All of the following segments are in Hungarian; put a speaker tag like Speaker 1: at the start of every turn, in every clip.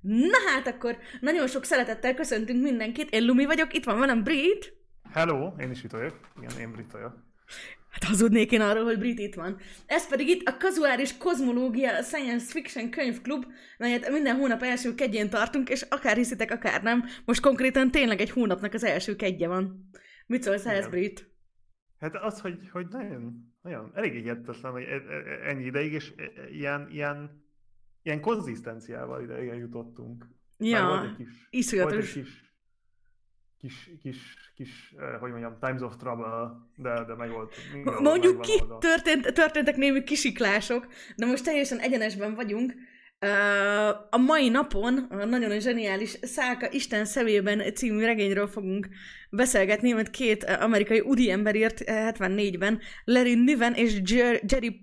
Speaker 1: Na hát akkor nagyon sok szeretettel köszöntünk mindenkit. Én Lumi vagyok, itt van velem Brit.
Speaker 2: Hello, én is itt vagyok. Igen, én Brit vagyok.
Speaker 1: Hát hazudnék én arról, hogy Brit itt van. Ez pedig itt a Kazuáris Kozmológia Science Fiction könyvklub, melyet minden hónap első kedjén tartunk, és akár hiszitek, akár nem, most konkrétan tényleg egy hónapnak az első kedje van. Mit szólsz ehhez, Brit?
Speaker 2: Hát az, hogy, hogy nagyon, nagyon elég hihetetlen, hogy e- e- e- ennyi ideig, és ilyen, ilyen, ilyen konzisztenciával ide jutottunk.
Speaker 1: Ja, volt egy kis, iszonyatos. Volt egy
Speaker 2: kis, kis, kis, kis, hogy mondjam, Times of Trouble, de, de meg volt.
Speaker 1: Mondjuk ki, történt, történtek némi kisiklások, de most teljesen egyenesben vagyunk. A mai napon a nagyon zseniális Szálka Isten szemében című regényről fogunk beszélgetni, mert két amerikai udi ember írt 74-ben, Larry Niven és Jer- Jerry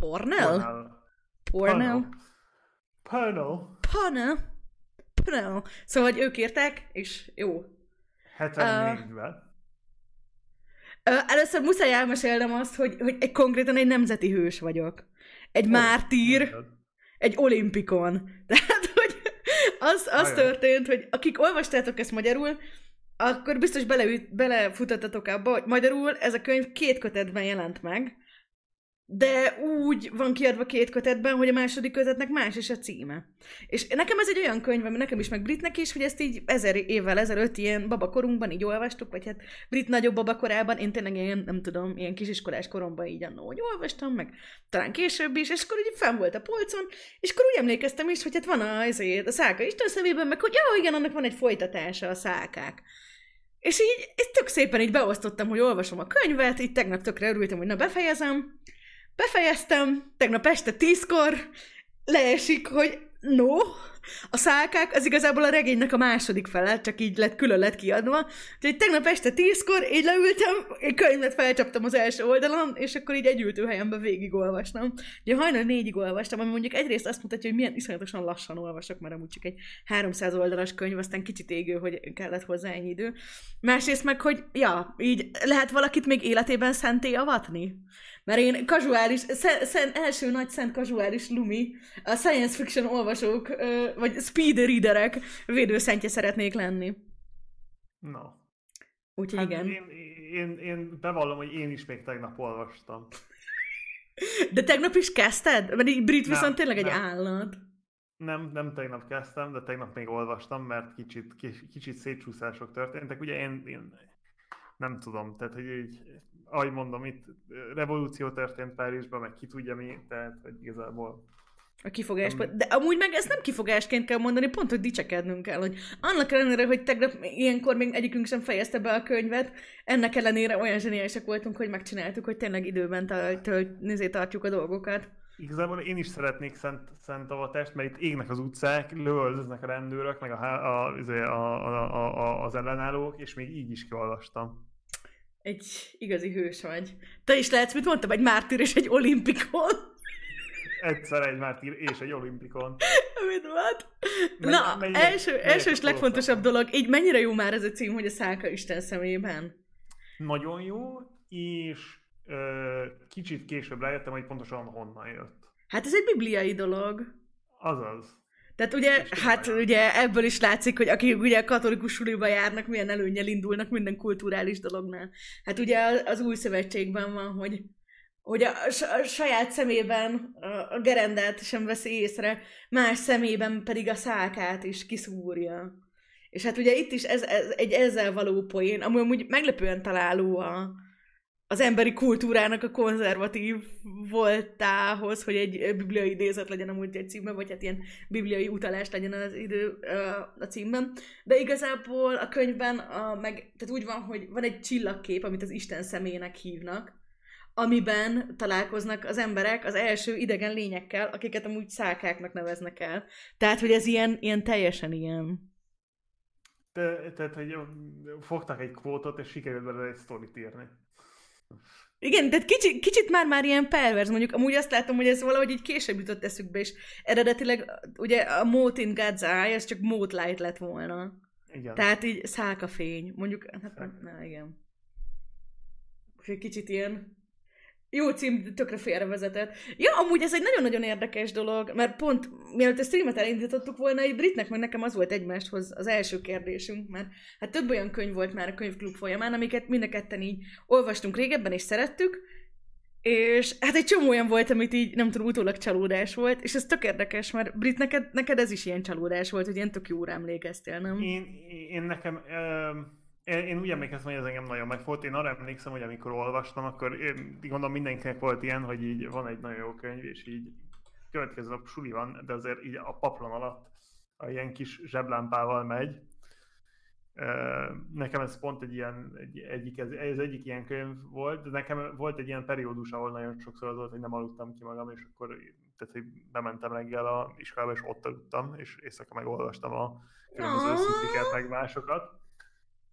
Speaker 1: Pornell?
Speaker 2: Pornell? Pornell.
Speaker 1: Pornell. Pornell. Szóval, hogy ők írták, és jó.
Speaker 2: 74-ben.
Speaker 1: Uh, először muszáj elmesélnem azt, hogy, hogy egy, konkrétan egy nemzeti hős vagyok. Egy oh, mártír. Mondod egy olimpikon. Tehát, hogy az, az történt, hogy akik olvastátok ezt magyarul, akkor biztos bele, belefutattatok abba, hogy magyarul ez a könyv két kötetben jelent meg, de úgy van kiadva két kötetben, hogy a második kötetnek más is a címe. És nekem ez egy olyan könyv, ami nekem is, meg Britnek is, hogy ezt így ezer évvel ezelőtt ilyen babakorunkban így olvastuk, vagy hát Brit nagyobb babakorában, én tényleg ilyen, nem tudom, ilyen kisiskolás koromban így annó, hogy olvastam, meg talán később is, és akkor így fenn volt a polcon, és akkor úgy emlékeztem is, hogy hát van a, ezért, a száka Isten szemében, meg hogy ja, igen, annak van egy folytatása a szákák. És így, így tök szépen így beosztottam, hogy olvasom a könyvet, így tegnap tökre örültem, hogy na befejezem, Befejeztem, tegnap este tízkor, leesik, hogy no, a szálkák az igazából a regénynek a második fele, csak így lett külön lett kiadva. Úgyhogy tegnap este tízkor így leültem, egy könyvet felcsaptam az első oldalon, és akkor így egy ültőhelyemben végigolvastam. Ugye hajnal négyig olvastam, ami mondjuk egyrészt azt mutatja, hogy milyen iszonyatosan lassan olvasok, mert amúgy csak egy 300 oldalas könyv, aztán kicsit égő, hogy kellett hozzá ennyi idő. Másrészt meg, hogy ja, így lehet valakit még életében szenté avatni? Mert én kazuális, szent, szent, első nagy szent kazuális lumi, a science fiction olvasók, vagy speed readerek védőszentje szeretnék lenni.
Speaker 2: No.
Speaker 1: Úgyhogy hát igen.
Speaker 2: Én, én, én bevallom, hogy én is még tegnap olvastam.
Speaker 1: De tegnap is kezdted? Mert így Brit viszont tényleg nem. egy állat.
Speaker 2: Nem, nem tegnap kezdtem, de tegnap még olvastam, mert kicsit, kicsit szétcsúszások történtek. Ugye én, én nem tudom, tehát hogy így ahogy mondom, itt revolúció történt Párizsban, meg ki tudja mi, tehát hogy igazából
Speaker 1: a kifogásban. De amúgy meg ezt nem kifogásként kell mondani, pont, hogy dicsekednünk kell, hogy annak ellenére, hogy tegnap ilyenkor még egyikünk sem fejezte be a könyvet, ennek ellenére olyan zseniálisak voltunk, hogy megcsináltuk, hogy tényleg időben tartjuk a dolgokat.
Speaker 2: Igazából én is szeretnék szent, szent avatást, mert itt égnek az utcák, lövöldöznek a rendőrök, meg a, a, a, a, a, a, az ellenállók, és még így is kiolvastam.
Speaker 1: Egy igazi hős vagy. Te is lehetsz, mit mondtam, egy mártír és egy olimpikon.
Speaker 2: Egyszer egy mártír és egy olimpikon.
Speaker 1: Mit volt? Na, mennyire, első, első és legfontosabb dolog, így mennyire jó már ez a cím, hogy a szálka Isten szemében?
Speaker 2: Nagyon jó, és ö, kicsit később rájöttem, hogy pontosan honnan jött.
Speaker 1: Hát ez egy bibliai dolog.
Speaker 2: Azaz.
Speaker 1: Tehát ugye, hát ugye ebből is látszik, hogy akik ugye a katolikus suliba járnak, milyen előnyel indulnak minden kulturális dolognál. Hát ugye az új szövetségben van, hogy, hogy a, a saját szemében a gerendát sem veszi észre, más szemében pedig a szákát is kiszúrja. És hát ugye itt is ez, ez egy ezzel való poén, ami amúgy meglepően találó a, az emberi kultúrának a konzervatív voltához, hogy egy bibliai idézet legyen amúgy egy címben, vagy hát ilyen bibliai utalás legyen az idő a címben. De igazából a könyvben a, meg, tehát úgy van, hogy van egy csillagkép, amit az Isten személynek hívnak, amiben találkoznak az emberek az első idegen lényekkel, akiket amúgy szálkáknak neveznek el. Tehát, hogy ez ilyen, ilyen teljesen ilyen.
Speaker 2: Te, tehát, hogy fogtak egy kvótot, és sikerült belőle egy sztorit írni.
Speaker 1: Igen, de kicsit, kicsit már már ilyen perverz, mondjuk amúgy azt látom, hogy ez valahogy így később jutott eszükbe, és eredetileg ugye a Mote in God's Eye, ez csak Mote Light lett volna. Igen. Tehát így szálka fény, mondjuk, hát na, igen. Kicsit ilyen, Jó cím, tökre félrevezetett. Ja, amúgy ez egy nagyon-nagyon érdekes dolog, mert pont mielőtt a streamet elindítottuk volna, egy Britnek meg nekem az volt egymáshoz az első kérdésünk, mert hát több olyan könyv volt már a könyvklub folyamán, amiket mind a ketten így olvastunk régebben és szerettük, és hát egy csomó olyan volt, amit így, nem tudom, utólag csalódás volt, és ez tök érdekes, mert Brit, neked, neked ez is ilyen csalódás volt, hogy ilyen tök jóra emlékeztél, nem?
Speaker 2: Én, én nekem... Uh én úgy emlékeztem, hogy ez engem nagyon megfogott. Én arra emlékszem, hogy amikor olvastam, akkor én gondolom mindenkinek volt ilyen, hogy így van egy nagyon jó könyv, és így következő nap suli van, de azért így a paplon alatt a ilyen kis zseblámpával megy. Nekem ez pont egy ilyen, egy, egyik, ez, ez egyik ilyen könyv volt, de nekem volt egy ilyen periódus, ahol nagyon sokszor az volt, hogy nem aludtam ki magam, és akkor tehát, hogy bementem reggel a iskolába, és ott aludtam, és éjszaka meg olvastam a különböző szisziket, meg másokat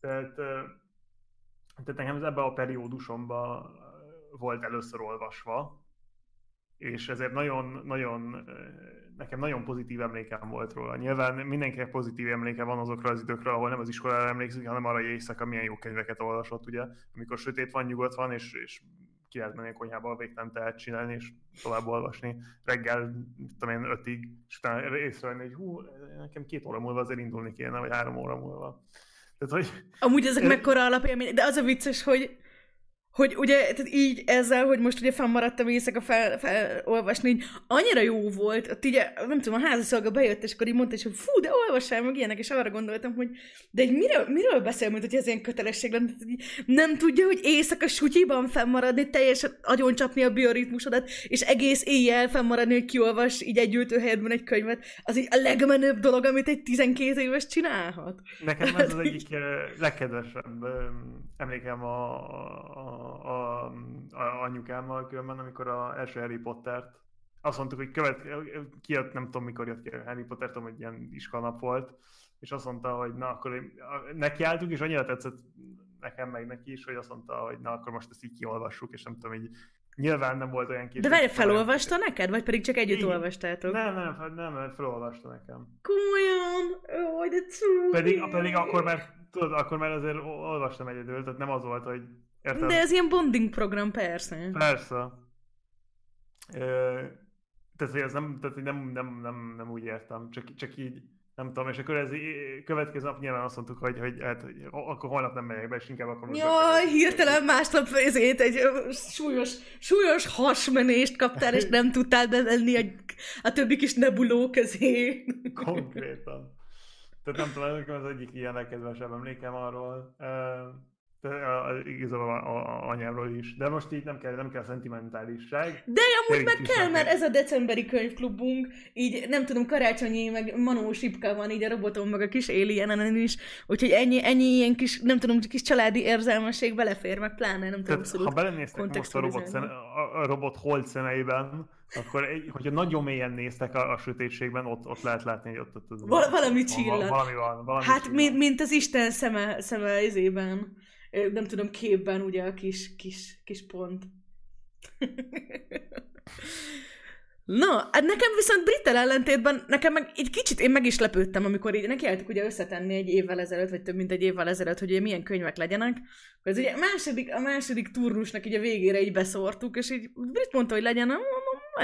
Speaker 2: tehát, tehát nekem ez ebben a periódusomban volt először olvasva, és ezért nagyon, nagyon, nekem nagyon pozitív emlékem volt róla. Nyilván mindenkinek pozitív emléke van azokra az időkre, ahol nem az iskolára emlékszik, hanem arra, hogy éjszaka milyen jó könyveket olvasott, ugye, amikor sötét van, nyugodt van, és, és ki lehet menni a konyhába a végtelen tehet csinálni, és tovább olvasni reggel, tudom én, ötig, és utána észrevenni, hogy hú, nekem két óra múlva azért indulni kéne, vagy három óra múlva.
Speaker 1: Tehát, hogy... Amúgy ezek mekkora alapélmény, de az a vicces, hogy hogy ugye tehát így ezzel, hogy most ugye fennmaradtam éjszaka fel, felolvasni, így annyira jó volt, ott így, nem tudom, a házaszolga bejött, és akkor így mondta, hogy fú, de olvassál meg ilyenek, és arra gondoltam, hogy de egy miről, miről beszél, mint hogy ez ilyen kötelesség lenne, nem tudja, hogy éjszaka sutyiban fennmaradni, teljesen agyoncsapni a bioritmusodat, és egész éjjel fennmaradni, hogy kiolvas így egy ültőhelyedben egy könyvet, az így a legmenőbb dolog, amit egy 12 éves csinálhat.
Speaker 2: Nekem ez az egyik legkedvesebb emlékem a, a a, a anyukámmal különben, amikor a első Harry Pottert azt mondtuk, hogy követ, kijött, nem tudom mikor jött ki a Harry Potter, tudom, hogy ilyen iskolnap volt, és azt mondta, hogy na akkor én, nekiálltunk, és annyira tetszett nekem meg neki is, hogy azt mondta, hogy na akkor most ezt így kiolvassuk, és nem tudom, így nyilván nem volt olyan kis.
Speaker 1: De várj, felolvasta olyan... neked, vagy pedig csak együtt Igen. olvastátok?
Speaker 2: Nem, nem, nem, nem, felolvasta nekem.
Speaker 1: Komolyan? Ó, de cuki.
Speaker 2: Pedig, pedig akkor már, tudod, akkor már azért olvastam egyedül, tehát nem az volt, hogy
Speaker 1: Érted? De ez ilyen bonding program, persze.
Speaker 2: Persze. Ö, tehát, hogy ez nem, tehát, hogy nem, nem, nem, nem úgy értem, csak, csak így, nem tudom, és akkor ez következő nap nyilván azt mondtuk, hogy, hogy, hát, hogy akkor holnap nem megyek be, és inkább akkor...
Speaker 1: Jaj, hirtelen másnap ezért egy súlyos, súlyos hasmenést kaptál, és nem tudtál bevenni a, a többi kis nebuló közé.
Speaker 2: Konkrétan. Tehát nem tudom, ez az egyik ilyen legkedvesebb emlékem arról. Igazából a, a, anyámról is. De most így nem kell, nem kell szentimentálisság.
Speaker 1: De amúgy meg kell, mert ez a decemberi könyvklubunk, így nem tudom, karácsonyi, meg Manó Sipka van így a roboton, meg a kis alienen is, úgyhogy ennyi, ennyi ilyen kis, nem tudom, kis családi érzelmesség belefér, meg pláne, nem tudom,
Speaker 2: abszolút Ha belenéztek most a robot, szene, a, a robot hold szemeiben, akkor egy, hogyha nagyon mélyen néztek a, a sötétségben, ott, ott lehet látni, hogy ott, ott, ott
Speaker 1: Val- valami csillag. Valami van. Valami hát, mint, mint az Isten szeme, szeme izében nem tudom, képben ugye a kis, kis, kis pont. Na, hát nekem viszont Brittel ellentétben, nekem meg egy kicsit én meg is lepődtem, amikor így nekiálltuk ugye összetenni egy évvel ezelőtt, vagy több mint egy évvel ezelőtt, hogy ugye milyen könyvek legyenek. Ez ugye a második, a második turnusnak így a végére így beszórtuk, és így Brit mondta, hogy legyen,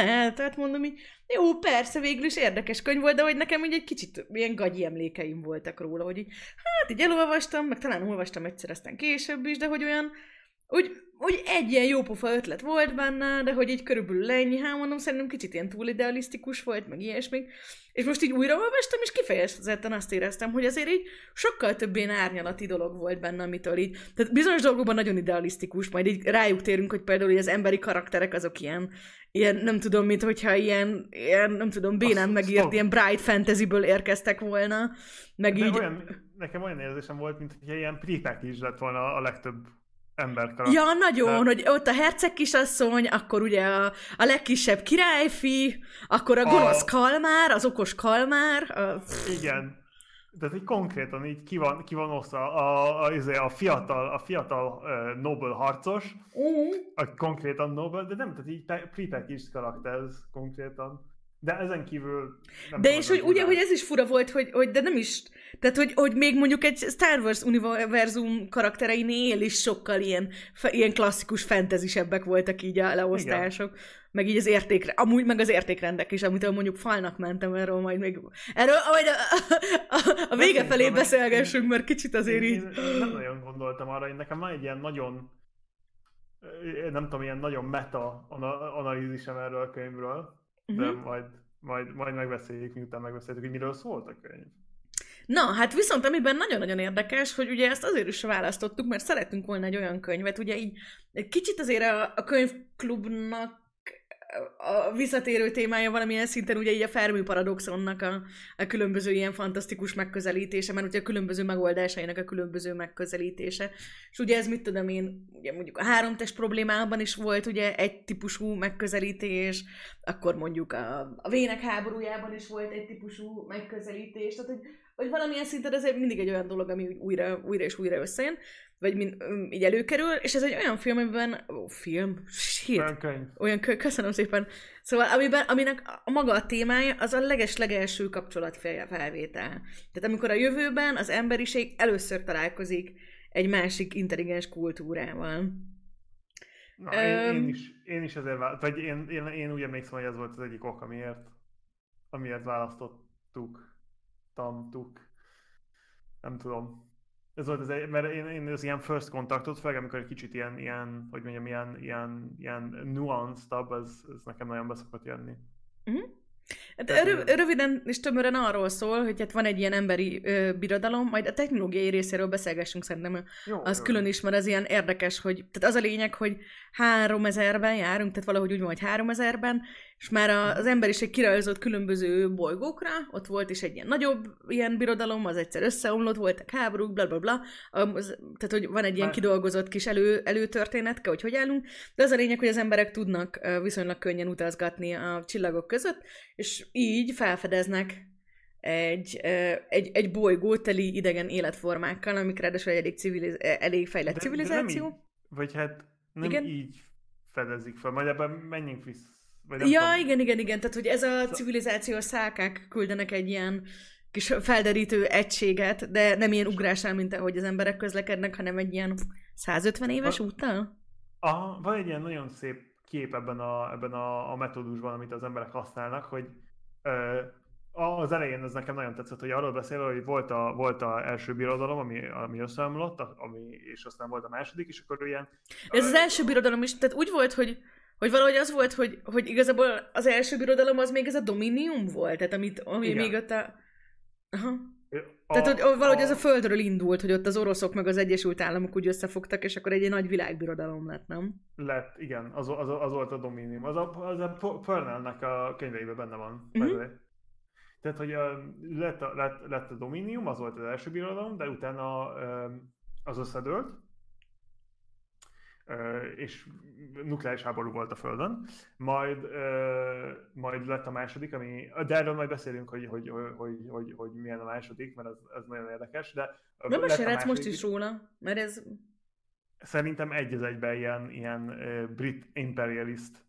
Speaker 1: lehet, tehát mondom így, jó, persze, végül is érdekes könyv volt, de hogy nekem így egy kicsit ilyen gagyi emlékeim voltak róla, hogy így, hát így elolvastam, meg talán olvastam egyszer, aztán később is, de hogy olyan, úgy, úgy egy ilyen jópofa ötlet volt benne, de hogy így körülbelül ennyi, hát mondom, szerintem kicsit ilyen túl idealisztikus volt, meg ilyesmi. És most így újra olvastam, és kifejezetten azt éreztem, hogy azért így sokkal több ilyen árnyalati dolog volt benne, amitől így, tehát bizonyos dolgokban nagyon idealisztikus, majd így rájuk térünk, hogy például hogy az emberi karakterek azok ilyen, ilyen nem tudom, mint hogyha ilyen, ilyen nem tudom, bénán megírt, stop. ilyen bright fantasyből érkeztek volna, meg De így...
Speaker 2: Olyan, nekem olyan érzésem volt, mint hogy ilyen pripek is lett volna a legtöbb ember
Speaker 1: karakter. Ja, nagyon, De... hogy ott a herceg kisasszony, akkor ugye a, a legkisebb királyfi, akkor a gonosz a... kalmár, az okos kalmár. A...
Speaker 2: Igen. Tehát így konkrétan így ki van, ki van osztva a, a, a, a fiatal, a fiatal uh, Nobel harcos, uh-huh. a konkrétan Nobel, de nem, tehát így Pripek is karakter ez konkrétan. De ezen kívül...
Speaker 1: Nem de és hogy ugye, hogy ez is fura volt, hogy, hogy de nem is, Tehát, hogy, hogy még mondjuk egy Star Wars univerzum karaktereinél is sokkal ilyen, fe, ilyen klasszikus fantasysebbek voltak így a leosztások. Igen. Meg így az értékre, amúgy meg az értékrendek is, amitől mondjuk falnak mentem, erről majd még, erről majd a, a, a vége felé beszélgessünk, mert kicsit azért
Speaker 2: én,
Speaker 1: így...
Speaker 2: Én, én nem nagyon gondoltam arra, én nekem van egy ilyen nagyon, nem tudom, ilyen nagyon meta analízisem erről a könyvről, uh-huh. de mhm. majd, majd, majd megbeszéljük, miután megbeszéltük, hogy miről szólt a könyv.
Speaker 1: Na, hát viszont amiben nagyon-nagyon érdekes, hogy ugye ezt azért is választottuk, mert szeretünk volna egy olyan könyvet, ugye így kicsit azért a, a könyvklubnak a visszatérő témája valamilyen szinten ugye így a Fermi paradoxonnak a, a különböző ilyen fantasztikus megközelítése, mert ugye a különböző megoldásainak a különböző megközelítése. És ugye ez mit tudom én, ugye mondjuk a háromtest problémában is volt ugye egy típusú megközelítés, akkor mondjuk a, a vének háborújában is volt egy típusú megközelítés, tehát hogy vagy valamilyen szinten ez mindig egy olyan dolog, ami újra, újra és újra összejön, vagy mind, így előkerül, és ez egy olyan film, amiben, ó, film, shit, olyan könyv. Olyan könyv, köszönöm szépen. Szóval, amiben, aminek a maga a témája, az a leges-legelső kapcsolatfelvétel. Tehát amikor a jövőben az emberiség először találkozik egy másik intelligens kultúrával.
Speaker 2: Na, um, én, én, is, én is ezért vált, vagy én, én, én úgy emlékszem, hogy ez volt az egyik ok, amiért, amiért választottuk tantuk. Nem tudom. Ez volt az egy, mert én, én az ilyen first contactot, főleg amikor egy kicsit ilyen, ilyen hogy mondjam, ilyen, ilyen, ilyen nuanced az, az nekem nagyon beszokott jönni. Uh-huh.
Speaker 1: Hát röv, röviden és tömören arról szól, hogy hát van egy ilyen emberi ö, birodalom, majd a technológiai részéről beszélgessünk szerintem, jó, az jó. külön is, mert az ilyen érdekes, hogy tehát az a lényeg, hogy 3000-ben járunk, tehát valahogy úgy van, hogy 3000-ben, és már az emberiség kirajzolt különböző bolygókra, ott volt is egy ilyen nagyobb ilyen birodalom, az egyszer összeomlott, voltak háborúk, bla bla bla, az, tehát hogy van egy ilyen kidolgozott kis elő, előtörténetke, hogy hogy állunk, de az a lényeg, hogy az emberek tudnak viszonylag könnyen utazgatni a csillagok között, és így felfedeznek egy, egy, egy bolygó teli idegen életformákkal, amik ráadásul egy elég, civiliz- elég fejlett de, civilizáció. De
Speaker 2: nem így, vagy hát nem Igen? így fedezik fel, majd ebben menjünk vissza
Speaker 1: vagy ja, tudom. igen, igen, igen. Tehát, hogy ez a civilizációs szálkák küldenek egy ilyen kis felderítő egységet, de nem ilyen ugrásán, mint ahogy az emberek közlekednek, hanem egy ilyen 150 éves úttal?
Speaker 2: Aha, van egy ilyen nagyon szép kép ebben a, ebben a, a metódusban, amit az emberek használnak, hogy ö, az elején ez nekem nagyon tetszett, hogy arról beszél, hogy volt a, volt a első birodalom, ami, ami összeomlott, ami, és aztán volt a második, és akkor ilyen...
Speaker 1: Ez az első birodalom is, tehát úgy volt, hogy hogy valahogy az volt, hogy, hogy igazából az első birodalom az még ez a Dominium volt, tehát amit, ami Igen. még ott a... Aha. A, tehát, hogy valahogy a... ez a földről indult, hogy ott az oroszok meg az Egyesült Államok úgy összefogtak, és akkor egy nagy világbirodalom lett, nem?
Speaker 2: Lett, igen, az, az, az volt a Dominium. Az a, az a Pernellnek a könyveiben benne van. Uh-huh. Tehát, hogy a, lett, a, lett, lett a Dominium, az volt az első birodalom, de utána az összedőlt, és nukleáris háború volt a Földön, majd, majd lett a második, ami, de erről majd beszélünk, hogy, hogy, hogy, hogy, hogy, milyen a második, mert ez, ez nagyon érdekes, de...
Speaker 1: Nem mesélhetsz most is róla, mert ez...
Speaker 2: Szerintem egy az egyben ilyen, ilyen brit imperialist,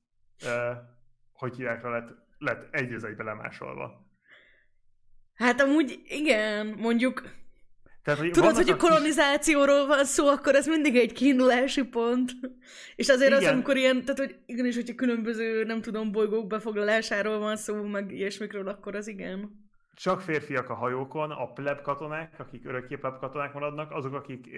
Speaker 2: hogy hívják lett, lett egy az egyben lemásolva.
Speaker 1: Hát amúgy igen, mondjuk tehát, hogy Tudod, hogy a kolonizációról van szó, akkor ez mindig egy kiindulási pont. És azért igen. az, amikor ilyen, tehát hogy igenis, hogyha különböző, nem tudom, bolygók befoglalásáról van szó, meg ilyesmikről, akkor az igen.
Speaker 2: Csak férfiak a hajókon, a pleb katonák, akik örökké pleb katonák maradnak, azok, akik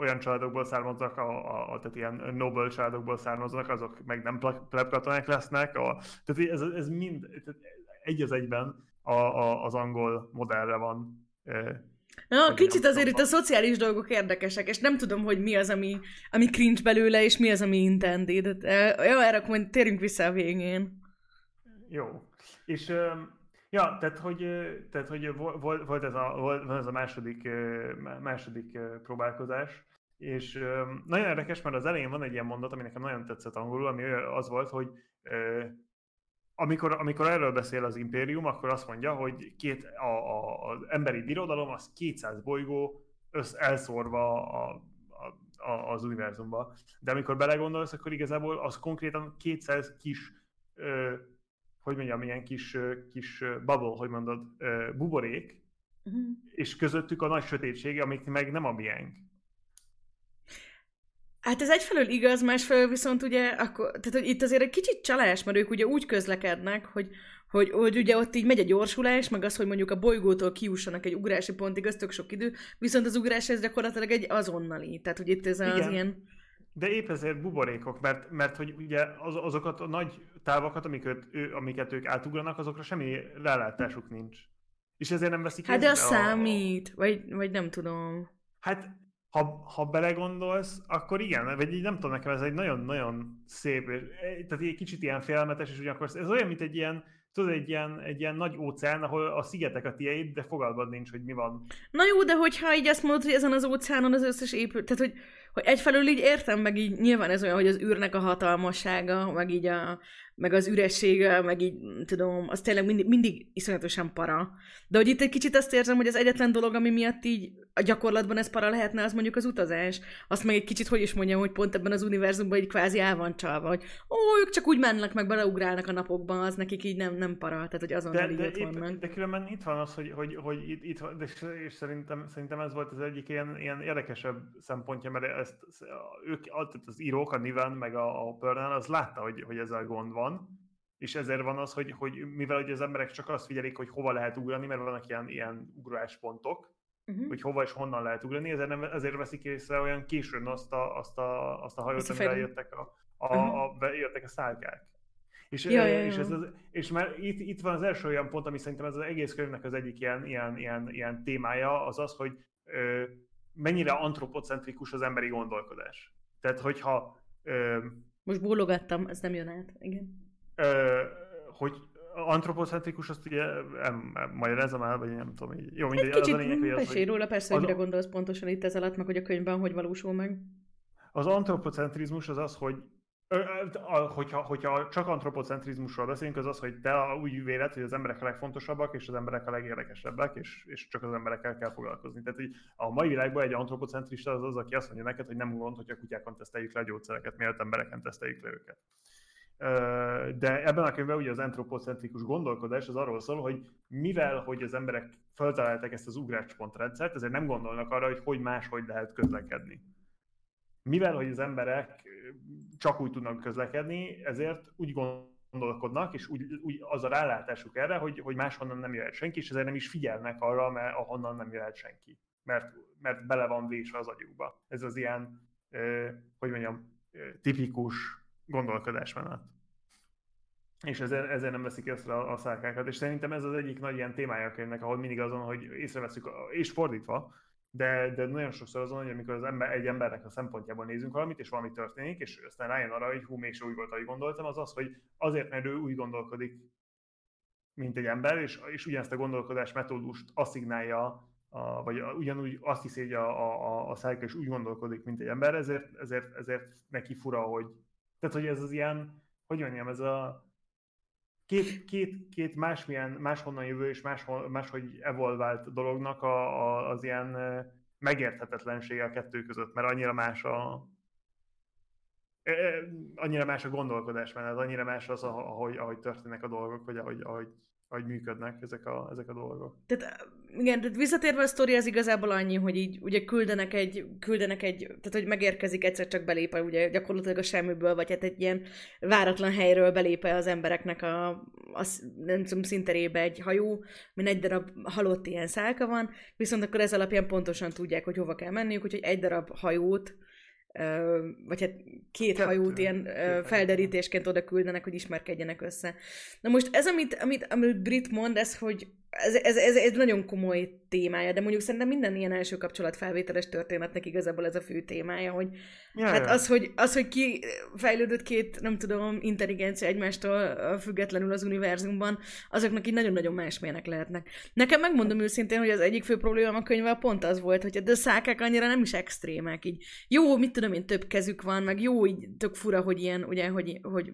Speaker 2: olyan családokból származnak, a, a, a, tehát ilyen Nobel családokból származnak, azok meg nem pleb katonák lesznek. A, tehát ez, ez mind tehát egy az egyben a, a, az angol modellre van
Speaker 1: Na, kicsit azért itt a szociális dolgok érdekesek, és nem tudom, hogy mi az, ami, ami cringe belőle, és mi az, ami intended. Jó, erre akkor majd térjünk vissza a végén.
Speaker 2: Jó. És ja, tehát hogy, tehát, hogy volt, volt, ez a, volt ez a második, második próbálkozás, és nagyon érdekes, mert az elején van egy ilyen mondat, ami nekem nagyon tetszett angolul, ami az volt, hogy amikor, amikor erről beszél az impérium, akkor azt mondja, hogy két, a, a, az emberi birodalom az 200 bolygó össz, elszórva a, a, a, az univerzumba. De amikor belegondolsz, akkor igazából az konkrétan 200 kis, ö, hogy mondjam, ilyen kis, kis bubble, hogy mondod, ö, buborék, uh-huh. és közöttük a nagy sötétség, amik meg nem a miénk.
Speaker 1: Hát ez egyfelől igaz, másfelől viszont ugye, akkor, tehát hogy itt azért egy kicsit csalás, mert ők ugye úgy közlekednek, hogy, hogy, hogy ugye ott így megy a gyorsulás, meg az, hogy mondjuk a bolygótól kiussanak egy ugrási pontig, az tök sok idő, viszont az ugrás ez gyakorlatilag egy azonnali. Tehát, hogy itt ez Igen. az ilyen...
Speaker 2: De épp ezért buborékok, mert, mert hogy ugye az, azokat a nagy távokat, amiket, ő, amiket ők átugranak, azokra semmi rálátásuk nincs. És ezért nem veszik
Speaker 1: Hát de az a... számít, vagy, vagy nem tudom.
Speaker 2: Hát ha, ha belegondolsz, akkor igen, vagy így nem tudom, nekem ez egy nagyon-nagyon szép, tehát egy kicsit ilyen félelmetes, és ugyanakkor ez olyan, mint egy ilyen, tudod, egy ilyen, egy ilyen nagy óceán, ahol a szigetek a tiéd, de fogalmad nincs, hogy mi van.
Speaker 1: Na jó, de hogyha így azt mondod, hogy ezen az óceánon az összes épül, tehát hogy, hogy egyfelől így értem, meg így nyilván ez olyan, hogy az űrnek a hatalmassága, meg így a, meg az üressége, meg így, tudom, az tényleg mindig, mindig iszonyatosan para. De hogy itt egy kicsit azt érzem, hogy az egyetlen dolog, ami miatt így a gyakorlatban ez para lehetne, az mondjuk az utazás. Azt meg egy kicsit, hogy is mondjam, hogy pont ebben az univerzumban így kvázi el van csalva, hogy ó, ők csak úgy mennek, meg beleugrálnak a napokban, az nekik így nem, nem para, tehát hogy azon de,
Speaker 2: de, itt, vannak. De különben itt van az, hogy, hogy, hogy itt, itt és, és szerintem, szerintem ez volt az egyik ilyen, ilyen érdekesebb szempontja, mert ezt ők, az írók, a Niven, meg a, a Pörnál, az látta, hogy, hogy ez a gond van, és ezért van az, hogy, hogy mivel hogy az emberek csak azt figyelik, hogy hova lehet ugrani, mert vannak ilyen, ilyen ugráspontok, uh-huh. hogy hova és honnan lehet ugrani, ezért, nem, ezért veszik észre olyan későn azt a, azt a, azt a hajót, amivel jöttek a, a, uh-huh. a, jöttek a szálkák. És, ja, ja, ja. és, ez az, és már itt, itt van az első olyan pont, ami szerintem ez az egész könyvnek az egyik ilyen, ilyen, ilyen, ilyen témája, az az, hogy ö, mennyire antropocentrikus az emberi gondolkodás. Tehát, hogyha... Ö,
Speaker 1: Most bólogattam, ez nem jön át, igen
Speaker 2: hogy antropocentrikus, azt ugye em, magyarázom el, vagy nem tudom, így. Jó,
Speaker 1: mindegy, kicsit az a lényeg, hogy az, hogy róla, persze, hogy mire gondolsz pontosan itt ez alatt, meg hogy a könyvben hogy valósul meg.
Speaker 2: Az antropocentrizmus az az, hogy hogyha, hogyha csak antropocentrizmusról beszélünk, az az, hogy te úgy véled, hogy az emberek a legfontosabbak, és az emberek a legérdekesebbek, és, és csak az emberekkel kell foglalkozni. Tehát hogy a mai világban egy antropocentrista az az, aki azt mondja neked, hogy nem gond, hogy a kutyákon teszteljük le a gyógyszereket, mielőtt embereken teszteljük le őket. De ebben a könyvben ugye az antropocentrikus gondolkodás az arról szól, hogy mivel, hogy az emberek feltalálták ezt az ugráspontrendszert, ezért nem gondolnak arra, hogy hogy máshogy lehet közlekedni. Mivel, hogy az emberek csak úgy tudnak közlekedni, ezért úgy gondolkodnak, és úgy, úgy az a rálátásuk erre, hogy, hogy máshonnan nem jöhet senki, és ezért nem is figyelnek arra, mert ahonnan nem jöhet senki. Mert, mert bele van vésve az agyukba. Ez az ilyen, hogy mondjam, tipikus gondolkodásmenet. És ezért, ezért nem veszik észre a, a szálkákat. És szerintem ez az egyik nagy ilyen témája a könyvnek, ahol mindig azon, hogy észreveszünk, és fordítva, de, de nagyon sokszor azon, hogy amikor az ember, egy embernek a szempontjából nézünk valamit, és valami történik, és aztán rájön arra, hogy hú, mégse úgy volt, ahogy gondoltam, az az, hogy azért, mert ő úgy gondolkodik, mint egy ember, és, és ugyanezt a gondolkodás metódust asszignálja, a, vagy a, ugyanúgy azt hiszi, hogy a, a, a szálka is úgy gondolkodik, mint egy ember, ezért, ezért, ezért neki fura, hogy, tehát, hogy ez az ilyen, hogy mondjam, ez a két, két, két másmilyen, máshonnan jövő és máshol, máshogy evolvált dolognak a, a, az ilyen megérthetetlensége a kettő között, mert annyira más a, annyira más a gondolkodás, mert annyira más az, ahogy, ahogy történnek a dolgok, vagy ahogy, ahogy hogy működnek ezek a, ezek a dolgok.
Speaker 1: Tehát igen, tehát visszatérve a sztori az igazából annyi, hogy így ugye küldenek egy, küldenek egy, tehát hogy megérkezik egyszer csak belépe, ugye gyakorlatilag a semmiből, vagy hát egy ilyen váratlan helyről belépe az embereknek a, a nem tudom, szinterébe egy hajó, mint egy darab halott ilyen szálka van, viszont akkor ez alapján pontosan tudják, hogy hova kell menniük, úgyhogy egy darab hajót vagy hát két Kettő. hajót ilyen két felderítésként oda küldenek, hogy ismerkedjenek össze. Na most ez, amit, amit, amit Brit mond, ez, hogy ez, ez, ez, ez nagyon komoly témája, de mondjuk szerintem minden ilyen első kapcsolat felvételes történetnek igazából ez a fő témája, hogy ja, hát ja. Az, hogy, az, hogy ki fejlődött két, nem tudom, intelligencia egymástól függetlenül az univerzumban, azoknak így nagyon-nagyon másmilyenek lehetnek. Nekem megmondom őszintén, hogy az egyik fő probléma a könyvvel pont az volt, hogy a szákák annyira nem is extrémek, így jó, mit tudom én, több kezük van, meg jó, így tök fura, hogy ilyen, ugye, hogy, hogy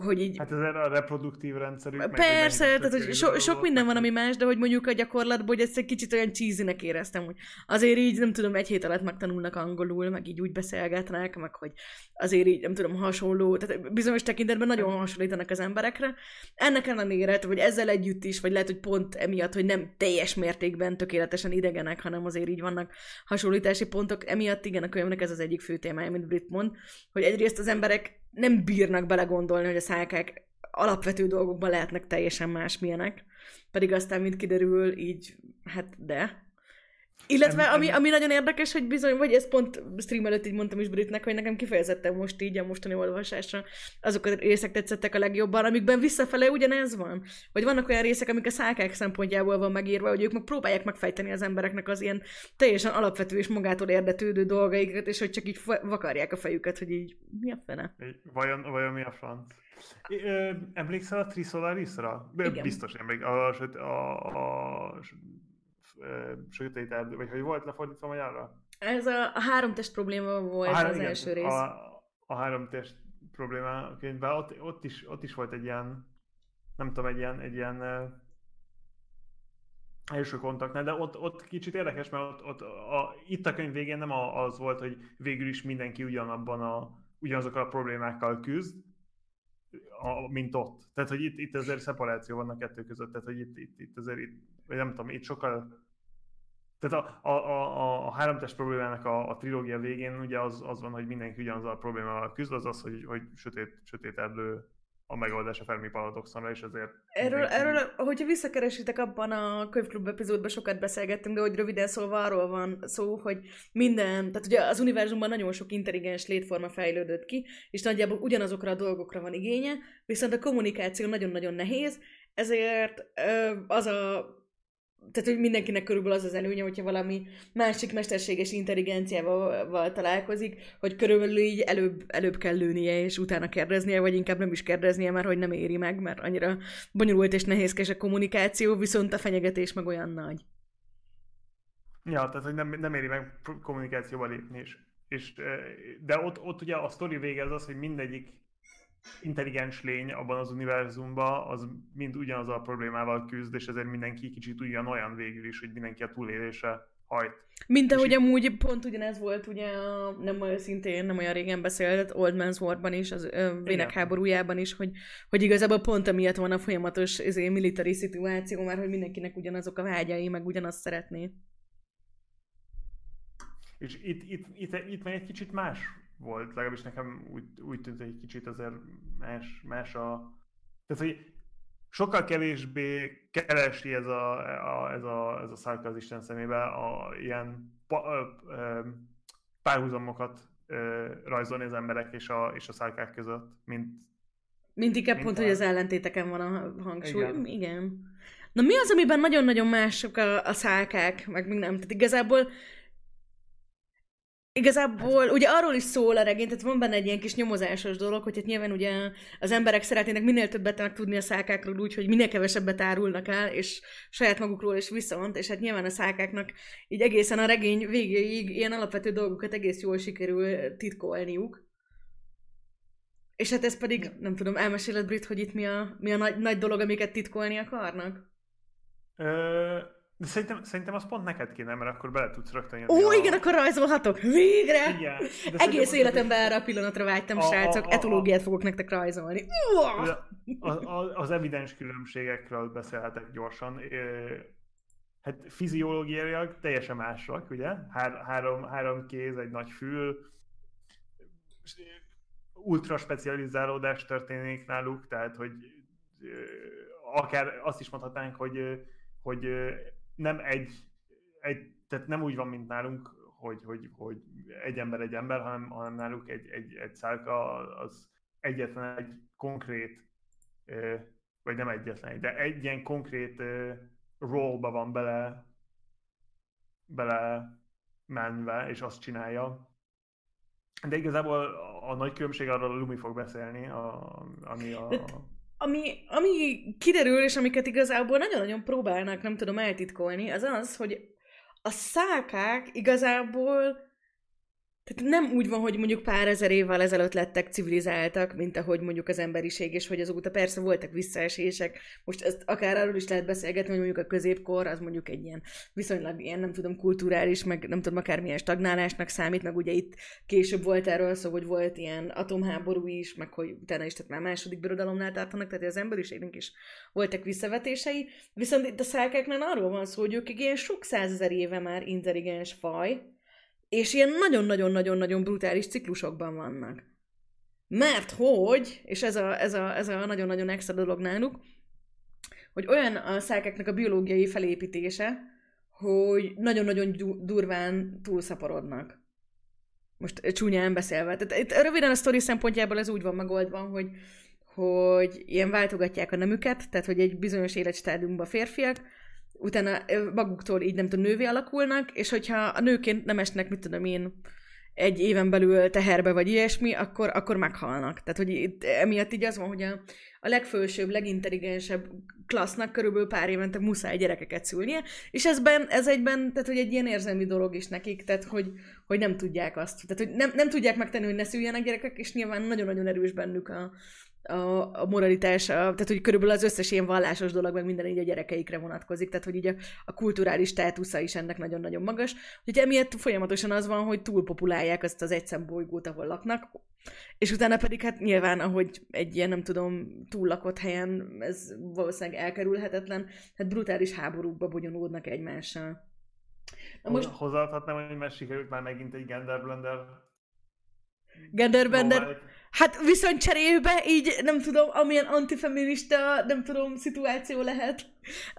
Speaker 1: hogy így...
Speaker 2: Hát ez a reproduktív rendszerük.
Speaker 1: Persze, meg, tehát hogy so, sok minden van, ami más, de hogy mondjuk a gyakorlatban, hogy ezt egy kicsit olyan cheesy éreztem, hogy azért így, nem tudom, egy hét alatt megtanulnak angolul, meg így úgy beszélgetnek, meg hogy azért így, nem tudom, hasonló, tehát bizonyos tekintetben nagyon hasonlítanak az emberekre. Ennek ellenére, hogy ezzel együtt is, vagy lehet, hogy pont emiatt, hogy nem teljes mértékben tökéletesen idegenek, hanem azért így vannak hasonlítási pontok, emiatt igen, a könyvnek ez az egyik fő témája, mint Brit mond, hogy egyrészt az emberek nem bírnak belegondolni, hogy a szálkák alapvető dolgokban lehetnek teljesen másmilyenek. Pedig aztán, mint kiderül, így, hát de. Illetve ami, ami nagyon érdekes, hogy bizony, vagy ezt pont stream előtt így mondtam is Britnek, hogy nekem kifejezetten most így a mostani olvasásra azok a részek tetszettek a legjobban, amikben visszafele ugyanez van. Vagy vannak olyan részek, amik a szálkák szempontjából van megírva, hogy ők meg próbálják megfejteni az embereknek az ilyen teljesen alapvető és magától érdetődő dolgaikat, és hogy csak így vakarják a fejüket, hogy így mi a fene.
Speaker 2: Vajon, vajon mi a franc? Emlékszel a Trisolarisra? Biztos emlékszel. A, a, a, a sötét erdő, vagy hogy volt lefordítva magyarra?
Speaker 1: Ez a, a három test probléma volt a három, az igen, első rész.
Speaker 2: A, a három test probléma könyvben, ott, ott, is, ott is volt egy ilyen, nem tudom, egy ilyen, egy ilyen első kontaktnál, de ott, ott kicsit érdekes, mert ott, ott a, itt a könyv végén nem az volt, hogy végül is mindenki ugyanabban a, ugyanazokkal a problémákkal küzd, a, mint ott. Tehát, hogy itt, itt azért szeparáció van a kettő között, tehát, hogy itt, itt, itt azért, itt, vagy nem tudom, itt sokkal tehát a, a, a, a háromtest problémának a, a trilógia végén ugye az, az van, hogy mindenki ugyanaz a problémával küzd, az az, hogy, hogy sötét, sötét erdő a megoldás a Fermi paradoxonra, és ezért...
Speaker 1: Erről, mindenki... erről, hogyha visszakeresitek abban a könyvklub epizódban sokat beszélgettünk, de hogy röviden szólva arról van szó, hogy minden, tehát ugye az univerzumban nagyon sok intelligens létforma fejlődött ki, és nagyjából ugyanazokra a dolgokra van igénye, viszont a kommunikáció nagyon-nagyon nehéz, ezért az a tehát, hogy mindenkinek körülbelül az az előnye, hogyha valami másik mesterséges intelligenciával találkozik, hogy körülbelül így előbb, előbb kell lőnie, és utána kérdeznie, vagy inkább nem is kérdeznie, mert hogy nem éri meg, mert annyira bonyolult és nehézkes a kommunikáció, viszont a fenyegetés meg olyan nagy.
Speaker 2: Ja, tehát, hogy nem, nem éri meg kommunikációval lépni is. És, de ott, ott ugye a sztori vége az az, hogy mindegyik intelligens lény abban az univerzumban, az mind ugyanaz a problémával küzd, és ezért mindenki kicsit ugyanolyan végül is, hogy mindenki a túlélése hajt.
Speaker 1: Mint ahogy amúgy pont ugyanez volt, ugye nem olyan szintén, nem olyan régen beszélt Old Man's War-ban is, az Vének háborújában is, hogy, hogy igazából pont amiatt van a folyamatos ezért, military szituáció, mert hogy mindenkinek ugyanazok a vágyai, meg ugyanazt szeretné.
Speaker 2: És itt, itt, itt, itt meg egy kicsit más volt, legalábbis nekem úgy, úgy tűnt, hogy egy kicsit azért más, más a... Tehát, hogy sokkal kevésbé keresi ez a, a, ez a, ez a szárka az Isten szemébe a ilyen pa, ö, ö, párhuzamokat ö, rajzolni az emberek és a, és a szárkák között, mint
Speaker 1: mint inkább pont, a... hogy az ellentéteken van a hangsúly. Igen. Igen. Na mi az, amiben nagyon-nagyon mások a, a szálkák, meg még nem? Tehát igazából Igazából ugye arról is szól a regény, tehát van benne egy ilyen kis nyomozásos dolog, hogy hát nyilván ugye az emberek szeretnének minél többet megtudni a szálkákról úgy, hogy minél kevesebbet árulnak el, és saját magukról is viszont, és hát nyilván a szálkáknak így egészen a regény végéig ilyen alapvető dolgokat egész jól sikerül titkolniuk. És hát ez pedig, nem tudom, elmeséled Brit, hogy itt mi a, mi a nagy, nagy dolog, amiket titkolni akarnak?
Speaker 2: Ö- de szerintem, szerintem az pont neked kéne, mert akkor bele tudsz rakni.
Speaker 1: Ó, a... igen, akkor rajzolhatok! Végre! Igen. Egész életemben erre a pillanatra vágytam, a, srácok. A, a, Etológiát fogok nektek rajzolni.
Speaker 2: A, a, az evidens különbségekről beszélhetek gyorsan. Hát fiziológiailag teljesen másak, ugye? Hár, három, három kéz, egy nagy fül, ultra specializálódás történik náluk, tehát hogy akár azt is mondhatnánk, hogy, hogy nem egy, egy, tehát nem úgy van, mint nálunk, hogy, hogy, hogy egy ember egy ember, hanem, hanem náluk egy, egy, egy szálka az egyetlen egy konkrét, vagy nem egyetlen egy, de egy ilyen konkrét role van bele, bele menve, és azt csinálja. De igazából a nagy különbség arról a Lumi fog beszélni, a, ami a
Speaker 1: ami, ami kiderül, és amiket igazából nagyon-nagyon próbálnak, nem tudom eltitkolni, az az, hogy a szákák igazából tehát nem úgy van, hogy mondjuk pár ezer évvel ezelőtt lettek civilizáltak, mint ahogy mondjuk az emberiség, és hogy azóta persze voltak visszaesések. Most ezt akár arról is lehet beszélgetni, hogy mondjuk a középkor az mondjuk egy ilyen viszonylag ilyen, nem tudom, kulturális, meg nem tudom, akármilyen stagnálásnak számít, meg ugye itt később volt erről szó, hogy volt ilyen atomháború is, meg hogy utána is, tehát már második birodalomnál tartanak, tehát az emberiségnek is voltak visszavetései. Viszont itt a szákáknál arról van szó, hogy ők ilyen sok százezer éve már intelligens faj, és ilyen nagyon-nagyon-nagyon-nagyon brutális ciklusokban vannak. Mert hogy, és ez a, ez a, ez a nagyon-nagyon extra dolog náluk, hogy olyan a szákeknek a biológiai felépítése, hogy nagyon-nagyon durván túlszaporodnak. Most csúnyán beszélve. Tehát itt röviden a sztori szempontjából ez úgy van megoldva, hogy, hogy ilyen váltogatják a nemüket, tehát hogy egy bizonyos életstádiumban férfiak, utána maguktól így nem tudom, nővé alakulnak, és hogyha a nőként nem esnek, mit tudom én, egy éven belül teherbe vagy ilyesmi, akkor, akkor meghalnak. Tehát, hogy itt, emiatt így az van, hogy a, a legfősőbb, legintelligensebb klassznak körülbelül pár évente muszáj gyerekeket szülnie, és ezben, ez egyben, tehát hogy egy ilyen érzelmi dolog is nekik, tehát hogy, hogy nem tudják azt, tehát hogy nem, nem tudják megtenni, hogy ne szüljenek gyerekek, és nyilván nagyon-nagyon erős bennük a, a, a moralitás, a, tehát hogy körülbelül az összes ilyen vallásos dolog, meg minden így a gyerekeikre vonatkozik, tehát hogy így a, a kulturális státusza is ennek nagyon-nagyon magas. Úgyhogy emiatt folyamatosan az van, hogy túlpopulálják azt az egyszem bolygót, ahol laknak, és utána pedig hát nyilván, ahogy egy ilyen, nem tudom, túllakott helyen ez valószínűleg elkerülhetetlen, hát brutális háborúkba bonyolódnak egymással.
Speaker 2: Na most... Hozzáadhatnám, hogy mert sikerült már megint egy genderblender
Speaker 1: Genderbender. Hát viszont cserébe így, nem tudom, amilyen antifeminista, nem tudom, szituáció lehet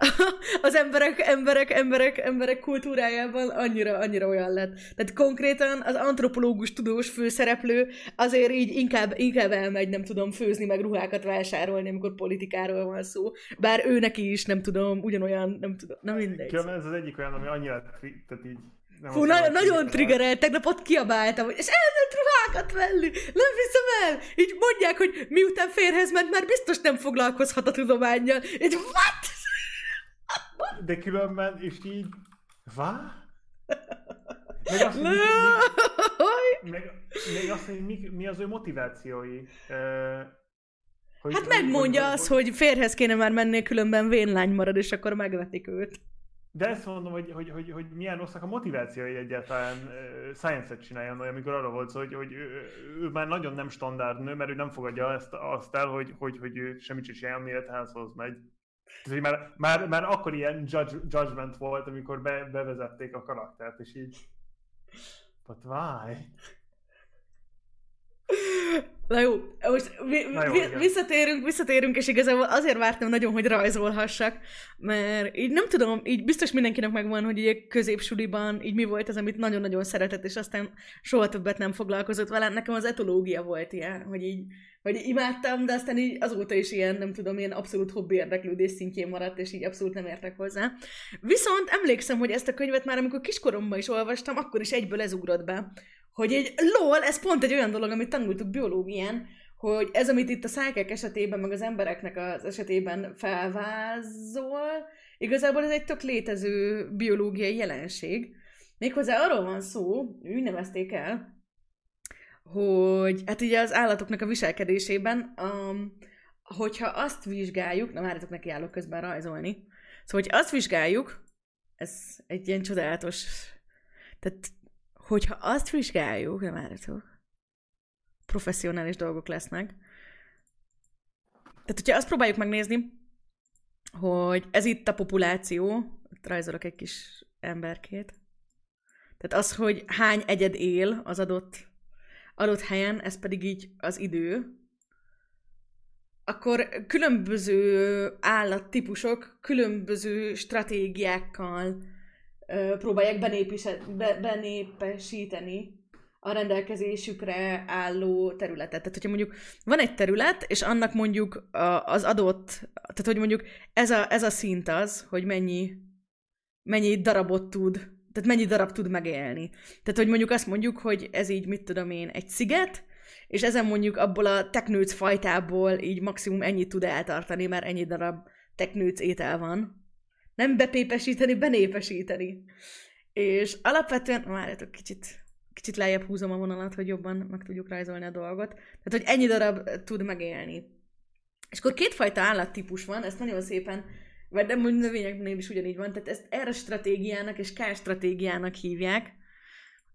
Speaker 1: az emberek, emberek, emberek, emberek kultúrájában annyira, annyira olyan lett. Tehát konkrétan az antropológus tudós főszereplő azért így inkább, inkább elmegy, nem tudom, főzni meg ruhákat vásárolni, amikor politikáról van szó. Bár ő neki is, nem tudom, ugyanolyan, nem tudom, nem mindegy.
Speaker 2: Különben ez az egyik olyan, ami annyira, tehát így
Speaker 1: nem Fú, nagyon, nagyon triggerelt, tegnap ott kiabáltam, hogy és elment ruhákat venni, nem viszem el. Így mondják, hogy miután férhez ment, már biztos nem foglalkozhat a tudományjal. Így, what?
Speaker 2: De különben, és így, vá? Meg azt,
Speaker 1: hogy,
Speaker 2: mi, meg, azt, hogy mi, mi az ő motivációi.
Speaker 1: hogy, hát megmondja hogy, azt, hogy férhez kéne már menni, különben vénlány marad, és akkor megvetik őt.
Speaker 2: De ezt mondom, hogy, hogy, hogy, hogy milyen rosszak a motivációi egyáltalán science-et csináljon, amikor arra volt szó, hogy, hogy ő, ő, már nagyon nem standard nő, mert ő nem fogadja ezt, azt el, hogy, hogy, hogy ő semmit sem csináljon, miért házhoz megy. Tehát, már, már, már akkor ilyen judge, judgment volt, amikor be, bevezették a karaktert, és így... But why?
Speaker 1: Na jó, most vi- Na jó, vi- visszatérünk, visszatérünk, és igazából azért vártam nagyon, hogy rajzolhassak, mert így nem tudom, így biztos mindenkinek megvan, hogy így középsuliban így mi volt az, amit nagyon-nagyon szeretett, és aztán soha többet nem foglalkozott vele. Nekem az etológia volt ilyen, hogy így, hogy imádtam, de aztán így azóta is ilyen, nem tudom, ilyen abszolút hobbi érdeklődés szintjén maradt, és így abszolút nem értek hozzá. Viszont emlékszem, hogy ezt a könyvet már amikor kiskoromban is olvastam, akkor is egyből ez ugrott be, hogy egy lol, ez pont egy olyan dolog, amit tanultuk biológián, hogy ez, amit itt a szákek esetében, meg az embereknek az esetében felvázol, igazából ez egy tök létező biológiai jelenség. Méghozzá arról van szó, úgy nevezték el, hogy hát ugye az állatoknak a viselkedésében, um, hogyha azt vizsgáljuk, na várjatok neki állok közben rajzolni, szóval, hogy azt vizsgáljuk, ez egy ilyen csodálatos, tehát hogyha azt vizsgáljuk, nem várjatok, professzionális dolgok lesznek. Tehát, hogyha azt próbáljuk megnézni, hogy ez itt a populáció, rajzolok egy kis emberkét, tehát az, hogy hány egyed él az adott, adott helyen, ez pedig így az idő, akkor különböző állattípusok különböző stratégiákkal próbálják benépesíteni a rendelkezésükre álló területet. Tehát, hogyha mondjuk van egy terület, és annak mondjuk az adott, tehát hogy mondjuk ez a, ez a szint az, hogy mennyi, mennyi darabot tud, tehát mennyi darab tud megélni. Tehát, hogy mondjuk azt mondjuk, hogy ez így, mit tudom én, egy sziget, és ezen mondjuk abból a teknőc fajtából így maximum ennyit tud eltartani, mert ennyi darab teknőc étel van. Nem bepépesíteni, benépesíteni. És alapvetően, várjátok kicsit, kicsit lejjebb húzom a vonalat, hogy jobban meg tudjuk rajzolni a dolgot. Tehát, hogy ennyi darab tud megélni. És akkor kétfajta állattípus van, ezt nagyon szépen, vagy nem úgy növényeknél is ugyanígy van, tehát ezt R stratégiának és K stratégiának hívják.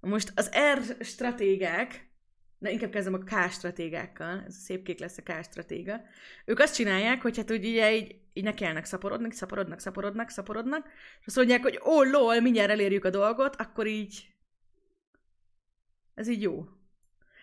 Speaker 1: Most az R stratégák, de inkább kezdem a K stratégákkal, ez a szép kék lesz a K stratéga. Ők azt csinálják, hogy hát ugye így, így nekelnek szaporodnak, szaporodnak, szaporodnak, szaporodnak, és azt mondják, hogy ó, oh, lol, mindjárt elérjük a dolgot, akkor így ez így jó.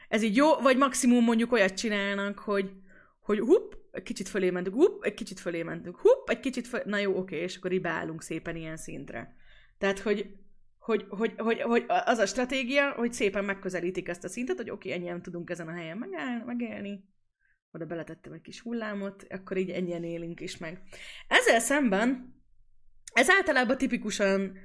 Speaker 1: Ez így jó, vagy maximum mondjuk olyat csinálnak, hogy, hogy hupp, egy kicsit fölé mentünk, hupp, egy kicsit fölé mentünk, hupp, egy kicsit fölé, na jó, oké, és akkor így beállunk szépen ilyen szintre. Tehát, hogy, hogy, hogy, hogy, hogy az a stratégia, hogy szépen megközelítik ezt a szintet, hogy oké, ennyien tudunk ezen a helyen megáll, megélni, oda beletettem egy kis hullámot, akkor így ennyien élünk is meg. Ezzel szemben, ez általában tipikusan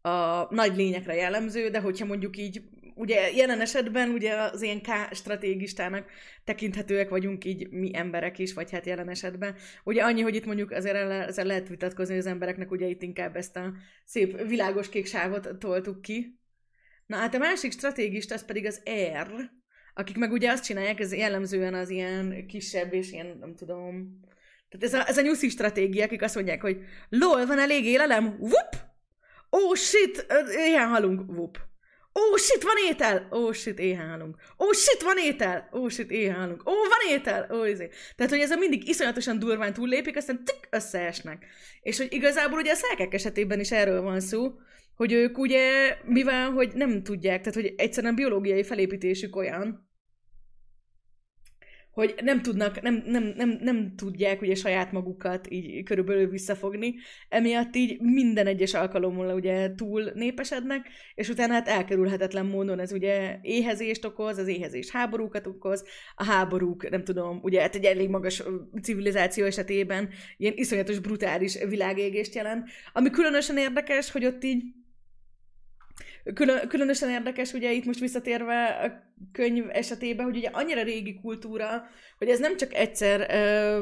Speaker 1: a nagy lényekre jellemző, de hogyha mondjuk így ugye jelen esetben ugye az ilyen K stratégistának tekinthetőek vagyunk így mi emberek is, vagy hát jelen esetben. Ugye annyi, hogy itt mondjuk azért ezzel lehet vitatkozni, hogy az embereknek ugye itt inkább ezt a szép világos kék sávot toltuk ki. Na hát a másik stratégist, az pedig az R, akik meg ugye azt csinálják, ez jellemzően az ilyen kisebb és ilyen, nem tudom, tehát ez a, ez a nyuszi stratégia, akik azt mondják, hogy lol, van elég élelem, whoop! Oh shit, ilyen halunk, whoop Ó, oh, shit, van étel! Ó, oh, shit, éhen halunk. Ó, oh, shit, van étel! Ó, oh, shit, éhen halunk. Ó, oh, van étel! Ó, oh, izé. Tehát, hogy ez a mindig iszonyatosan durván túllépik, aztán tük, összeesnek. És hogy igazából ugye a szákák esetében is erről van szó, hogy ők ugye, mivel, hogy nem tudják, tehát, hogy egyszerűen biológiai felépítésük olyan, hogy nem tudnak, nem, nem, nem, nem tudják ugye saját magukat így körülbelül visszafogni, emiatt így minden egyes alkalommal ugye túl népesednek, és utána hát elkerülhetetlen módon ez ugye éhezést okoz, az éhezés háborúkat okoz, a háborúk, nem tudom, ugye hát egy elég magas civilizáció esetében ilyen iszonyatos brutális világégést jelent, ami különösen érdekes, hogy ott így Külön, különösen érdekes, ugye itt most visszatérve a könyv esetében, hogy ugye annyira régi kultúra, hogy ez nem csak egyszer ö,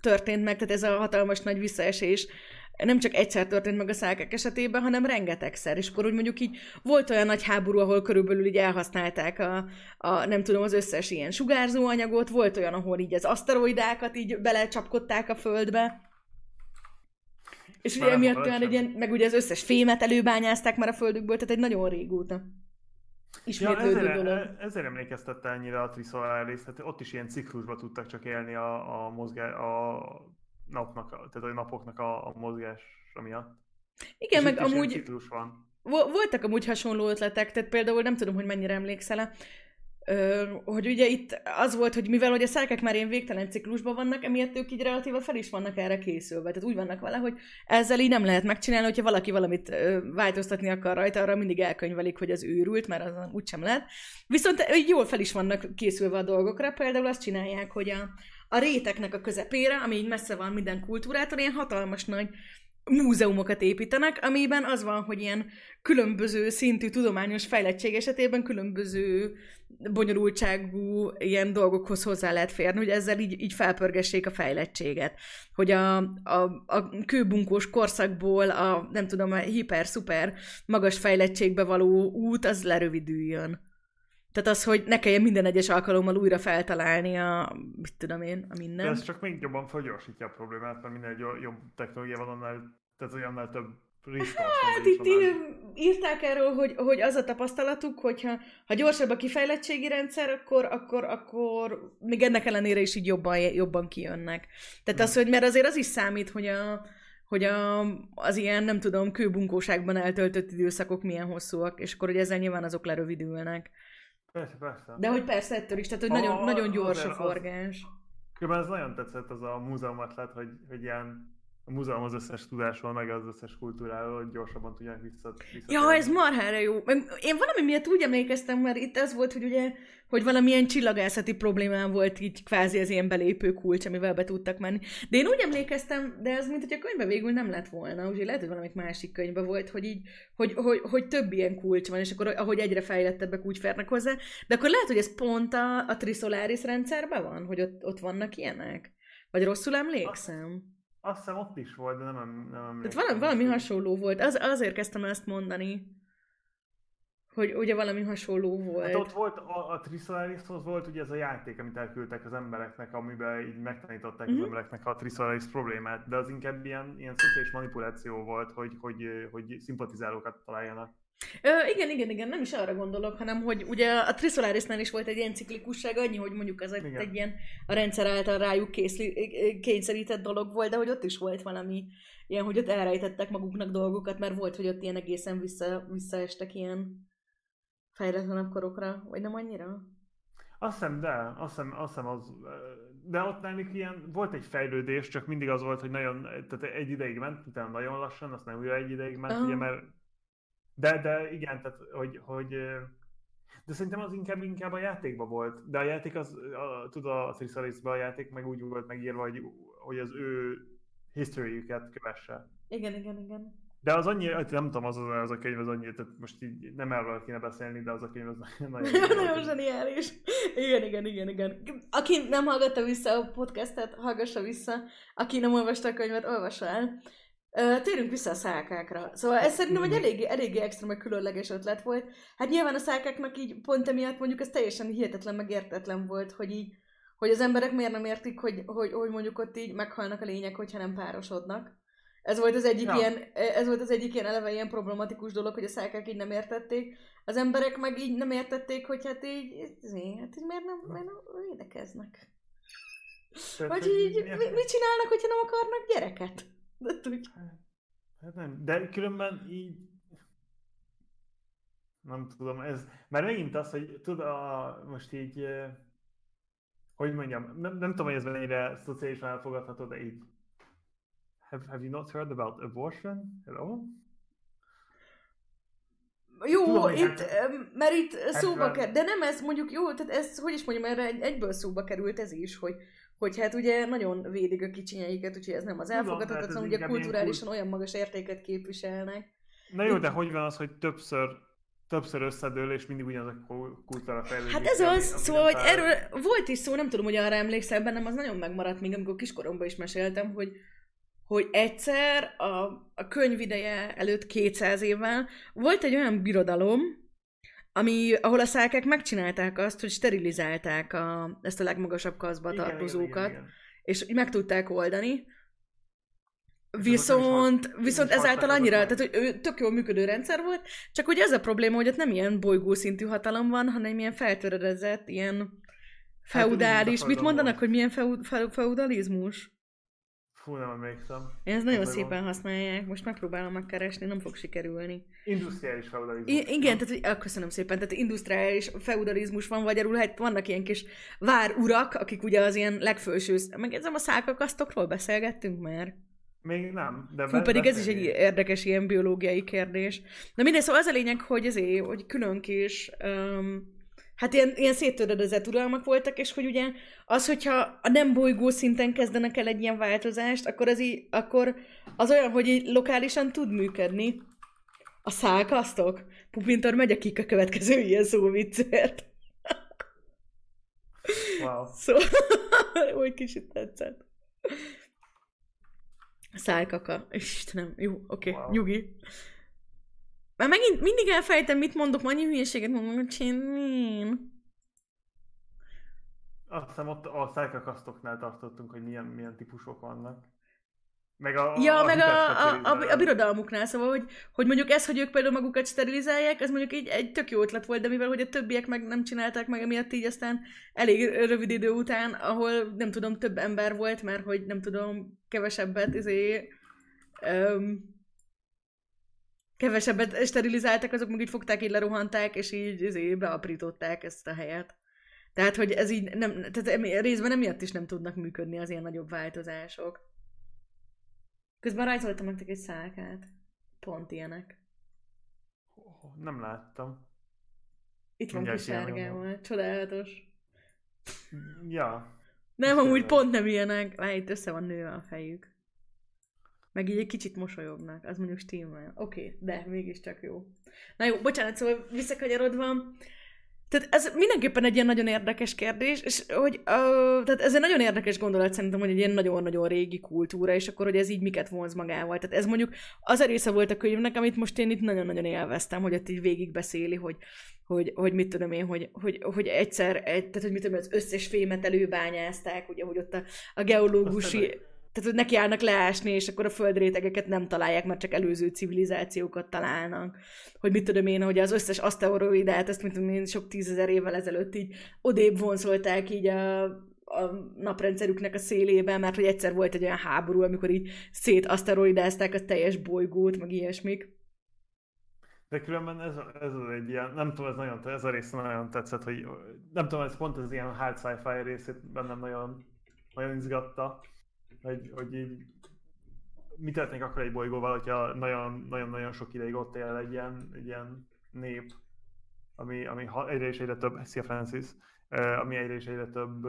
Speaker 1: történt meg, tehát ez a hatalmas nagy visszaesés, nem csak egyszer történt meg a szákek esetében, hanem rengetegszer. És akkor úgy mondjuk így volt olyan nagy háború, ahol körülbelül így elhasználták a, a nem tudom, az összes ilyen sugárzóanyagot, volt olyan, ahol így az aszteroidákat így belecsapkodták a földbe, és ugye emiatt olyan egy ilyen, meg ugye az összes fémet előbányázták már a földükből, tehát egy nagyon régóta.
Speaker 2: Ismétlődő ja, ezért. Ezért emlékeztette ennyire a Trisolaris, tehát ott is ilyen ciklusba tudtak csak élni a, a, mozgás, a napnak, tehát a napoknak a, a mozgása miatt.
Speaker 1: Igen, És meg amúgy... van. Voltak amúgy hasonló ötletek, tehát például nem tudom, hogy mennyire emlékszel hogy ugye itt az volt, hogy mivel hogy a szerkek már ilyen végtelen ciklusban vannak, emiatt ők így relatíva fel is vannak erre készülve. Tehát úgy vannak vele, hogy ezzel így nem lehet megcsinálni, hogyha valaki valamit változtatni akar rajta, arra mindig elkönyvelik, hogy az őrült, mert azon úgysem lehet. Viszont így jól fel is vannak készülve a dolgokra. Például azt csinálják, hogy a, a réteknek a közepére, ami így messze van minden kultúrától, ilyen hatalmas nagy múzeumokat építenek, amiben az van, hogy ilyen különböző szintű tudományos fejlettség esetében különböző bonyolultságú ilyen dolgokhoz hozzá lehet férni, hogy ezzel így, így felpörgessék a fejlettséget. Hogy a, a, a kőbunkós korszakból a, nem tudom, a hiper-szuper magas fejlettségbe való út, az lerövidüljön. Tehát az, hogy ne kelljen minden egyes alkalommal újra feltalálni a, mit tudom én, a minden.
Speaker 2: De ez csak még jobban felgyorsítja a problémát, mert minél jobb technológia van, annál, tehát annál több
Speaker 1: Hát itt írták erről, hogy, hogy az a tapasztalatuk, hogyha ha gyorsabb a kifejlettségi rendszer, akkor, akkor, akkor még ennek ellenére is így jobban, jobban kijönnek. Tehát hmm. az, hogy mert azért az is számít, hogy a, hogy a, az ilyen, nem tudom, kőbunkóságban eltöltött időszakok milyen hosszúak, és akkor hogy ezzel nyilván azok lerövidülnek.
Speaker 2: Persze, persze.
Speaker 1: De hogy persze ettől is, tehát hogy a, nagyon, nagyon gyors a forgás.
Speaker 2: Különben ez nagyon tetszett az a múzeum lett, hogy, hogy ilyen a múzeum az összes tudásról, meg az összes kultúráról, hogy gyorsabban tudják vissza.
Speaker 1: Ja, ez marhára jó. Én valami miatt úgy emlékeztem, mert itt ez volt, hogy ugye, hogy valamilyen csillagászati problémám volt így kvázi az ilyen belépő kulcs, amivel be tudtak menni. De én úgy emlékeztem, de ez mint hogy a könyvbe végül nem lett volna, úgyhogy lehet, hogy valamik másik könyvbe volt, hogy így, hogy, hogy, hogy több ilyen kulcs van, és akkor ahogy egyre fejlettebbek úgy férnek hozzá. De akkor lehet, hogy ez pont a, a Trisolaris rendszerben van, hogy ott, ott vannak ilyenek? Vagy rosszul emlékszem?
Speaker 2: Azt hiszem ott is volt, de nem, nem emlékszem.
Speaker 1: Tehát valami, valami hasonló volt. Az, azért kezdtem ezt mondani, hogy ugye valami hasonló volt. Hát
Speaker 2: ott volt, a, a Trisolarishoz volt ugye ez a játék, amit elküldtek az embereknek, amiben így megtanították mm-hmm. az mhm. embereknek a Trisolaris problémát, de az inkább ilyen, ilyen szociális manipuláció volt, hogy, hogy, hogy szimpatizálókat találjanak.
Speaker 1: Ö, igen, igen, igen, nem is arra gondolok, hanem hogy ugye a Trisolarisnál is volt egy ilyen ciklikusság, annyi, hogy mondjuk ez egy, egy ilyen a rendszer által rájuk készli, kényszerített dolog volt, de hogy ott is volt valami ilyen, hogy ott elrejtettek maguknak dolgokat, mert volt, hogy ott ilyen egészen vissza, visszaestek ilyen fejletlenebb korokra, vagy nem annyira?
Speaker 2: Azt hiszem, de, azt hiszem, azt hiszem az, de ott náluk ilyen, volt egy fejlődés, csak mindig az volt, hogy nagyon, tehát egy ideig ment, utána nagyon lassan, aztán újra egy ideig ment, uh-huh. ugye, mert de, de igen, tehát, hogy, hogy de szerintem az inkább, inkább a játékban volt. De a játék az, a, tudod, a Thrisalis a játék meg úgy volt megírva, hogy, hogy az ő history-üket kövesse.
Speaker 1: Igen, igen, igen.
Speaker 2: De az annyi, hát nem tudom, az, az a könyv az annyi, tehát most így nem erről kéne beszélni, de az a könyv az nagyon...
Speaker 1: nagyon zseniális. Igen, igen, igen, igen. Aki nem hallgatta vissza a podcastet, hallgassa vissza. Aki nem olvasta a könyvet, olvassa el. Térünk vissza a szálkákra. Szóval ez szerintem egy eléggé, eléggé extra, meg különleges ötlet volt. Hát nyilván a szálkáknak így pont emiatt mondjuk ez teljesen hihetetlen, meg értetlen volt, hogy így, hogy az emberek miért nem értik, hogy, hogy, hogy mondjuk ott így meghalnak a lények, hogyha nem párosodnak. Ez volt az egyik ja. ilyen, ez volt az egyik ilyen eleve ilyen problematikus dolog, hogy a szálkák így nem értették. Az emberek meg így nem értették, hogy hát így, hát így miért nem, miért nem védekeznek. Vagy így, mit, mit csinálnak, hogyha nem akarnak gyereket? De tudj.
Speaker 2: Hát nem, de különben így nem tudom, ez, mert megint az, hogy tud, a, most így, hogy mondjam, nem, nem tudom, hogy ez mennyire szociálisan elfogadható, de így, have, have you not heard about abortion Hello?
Speaker 1: Jó, tudom, itt, hát, mert itt szóba kerül, de nem ez mondjuk jó, tehát ez, hogy is mondjam, erre egyből szóba került ez is, hogy, hogy hát ugye nagyon védik a kicsinyeiket, úgyhogy ez nem az elfogadhatatlan, hát ugye kulturálisan olyan magas értéket képviselnek.
Speaker 2: Na jó, de hogy van az, hogy többször többször összedől, és mindig ugyanaz a kultúra fejlődik.
Speaker 1: Hát ez az, ami, szóval, hogy erről volt is szó, nem tudom, hogy arra emlékszel, bennem az nagyon megmaradt még, amikor kiskoromban is meséltem, hogy, hogy egyszer a, a könyv ideje előtt 200 évvel volt egy olyan birodalom, ami, ahol a szálkák megcsinálták azt, hogy sterilizálták a, ezt a legmagasabb kaszba igen, tartozókat, igen, igen, igen. és meg tudták oldani. Viszont, viszont ezáltal annyira, tehát hogy ő tök jól működő rendszer volt, csak hogy ez a probléma, hogy ott nem ilyen bolygószintű hatalom van, hanem ilyen feltöredezett, ilyen feudális. Hát, mit mondanak, van. hogy milyen feudalizmus?
Speaker 2: Fú, nem emlékszem.
Speaker 1: Ez nagyon Ez szépen van. használják, most megpróbálom megkeresni, nem fog sikerülni.
Speaker 2: Industriális feudalizmus.
Speaker 1: I- igen, tehát ah, köszönöm szépen, tehát industriális feudalizmus van, vagy arról, hát vannak ilyen kis várurak, akik ugye az ilyen legfőső, meg ez a szálkakasztokról beszélgettünk már.
Speaker 2: Még nem, de
Speaker 1: Fú, pedig ez is egy érdekes ilyen biológiai kérdés. Na mindegy, szóval az a lényeg, hogy ezért, hogy külön kis um, hát ilyen, ilyen széttöredezett uralmak voltak, és hogy ugye az, hogyha a nem bolygó szinten kezdenek el egy ilyen változást, akkor az, így, akkor az olyan, hogy így lokálisan tud működni. A szálkasztok? Pupintor megy a kik a következő ilyen viccért.
Speaker 2: Wow.
Speaker 1: Szóval, úgy kicsit tetszett. Szálkaka. Istenem, jó, oké, okay, wow. nyugi. Már megint mindig elfejtem, mit mondok, annyi hülyeséget mondom, hogy én.
Speaker 2: Azt hiszem ott a szájkakasztoknál tartottunk, hogy milyen, milyen típusok vannak. Meg a,
Speaker 1: ja, a meg a, a, a, a, birodalmuknál, szóval, hogy, hogy mondjuk ez, hogy ők például magukat sterilizálják, ez mondjuk egy, egy tök jó ötlet volt, de mivel hogy a többiek meg nem csinálták meg, emiatt így aztán elég rövid idő után, ahol nem tudom, több ember volt, mert hogy nem tudom, kevesebbet, izé, um, kevesebbet sterilizáltak, azok meg így fogták, így lerohanták, és így izé, beaprították ezt a helyet. Tehát, hogy ez így nem, tehát részben emiatt is nem tudnak működni az ilyen nagyobb változások. Közben rajzoltam nektek egy szálkát. Pont ilyenek.
Speaker 2: Nem láttam.
Speaker 1: Itt van kis sárgával. Csodálatos.
Speaker 2: Ja.
Speaker 1: Nem, amúgy pont nem ilyenek. Várj, itt össze van nőve a fejük. Meg így egy kicsit mosolyognak, az mondjuk stimmel. Oké, okay, de mégiscsak jó. Na jó, bocsánat, szóval visszakanyarodva, Tehát ez mindenképpen egy ilyen nagyon érdekes kérdés, és hogy, uh, tehát ez egy nagyon érdekes gondolat szerintem, hogy egy ilyen nagyon-nagyon régi kultúra, és akkor, hogy ez így miket vonz magával. Tehát ez mondjuk az a része volt a könyvnek, amit most én itt nagyon-nagyon élveztem, hogy ott így végigbeszéli, hogy, hogy, hogy mit tudom én, hogy, hogy, hogy egyszer, egy, tehát hogy mit tudom, az összes fémet előbányázták, ugye, hogy ott a, a geológusi tehát hogy nekiállnak leásni, és akkor a földrétegeket nem találják, mert csak előző civilizációkat találnak. Hogy mit tudom én, hogy az összes aszteroidát, ezt mint tudom én, sok tízezer évvel ezelőtt így odébb vonzolták így a, a naprendszerüknek a szélébe, mert hogy egyszer volt egy olyan háború, amikor így szét aszteroidázták a teljes bolygót, meg ilyesmik.
Speaker 2: De különben ez, ez az egy ilyen, nem tudom, ez nagyon, ez a rész nagyon tetszett, hogy nem tudom, ez pont az ilyen hard sci-fi részét bennem nagyon, nagyon izgatta hogy, hogy így mi történik akkor egy bolygóval, hogyha nagyon-nagyon sok ideig ott él egy ilyen, egy ilyen nép, ami, ami egyre és egyre több, Szia Francis, ami egyre és egyre több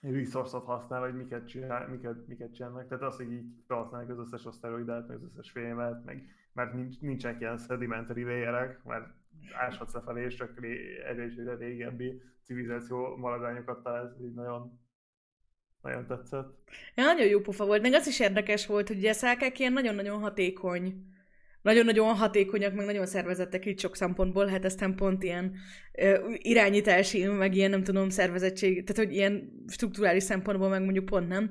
Speaker 2: resource-ot használ, vagy miket, csinál, miket, miket csinálnak. Tehát az, hogy így felhasználják az összes aszteroidát, meg az összes fémet, meg, mert nincs, nincsenek ilyen sedimentary layerek, mert áshatsz lefelé, és csak egyre és egyre régebbi civilizáció maradványokat találsz, így nagyon nagyon tetszett.
Speaker 1: Ja, nagyon jó pofa volt. Meg az is érdekes volt, hogy a szálkák ilyen nagyon-nagyon hatékony nagyon-nagyon hatékonyak, meg nagyon szervezettek így sok szempontból, hát aztán pont ilyen ö, irányítási, meg ilyen, nem tudom, szervezettség, tehát hogy ilyen strukturális szempontból meg mondjuk pont nem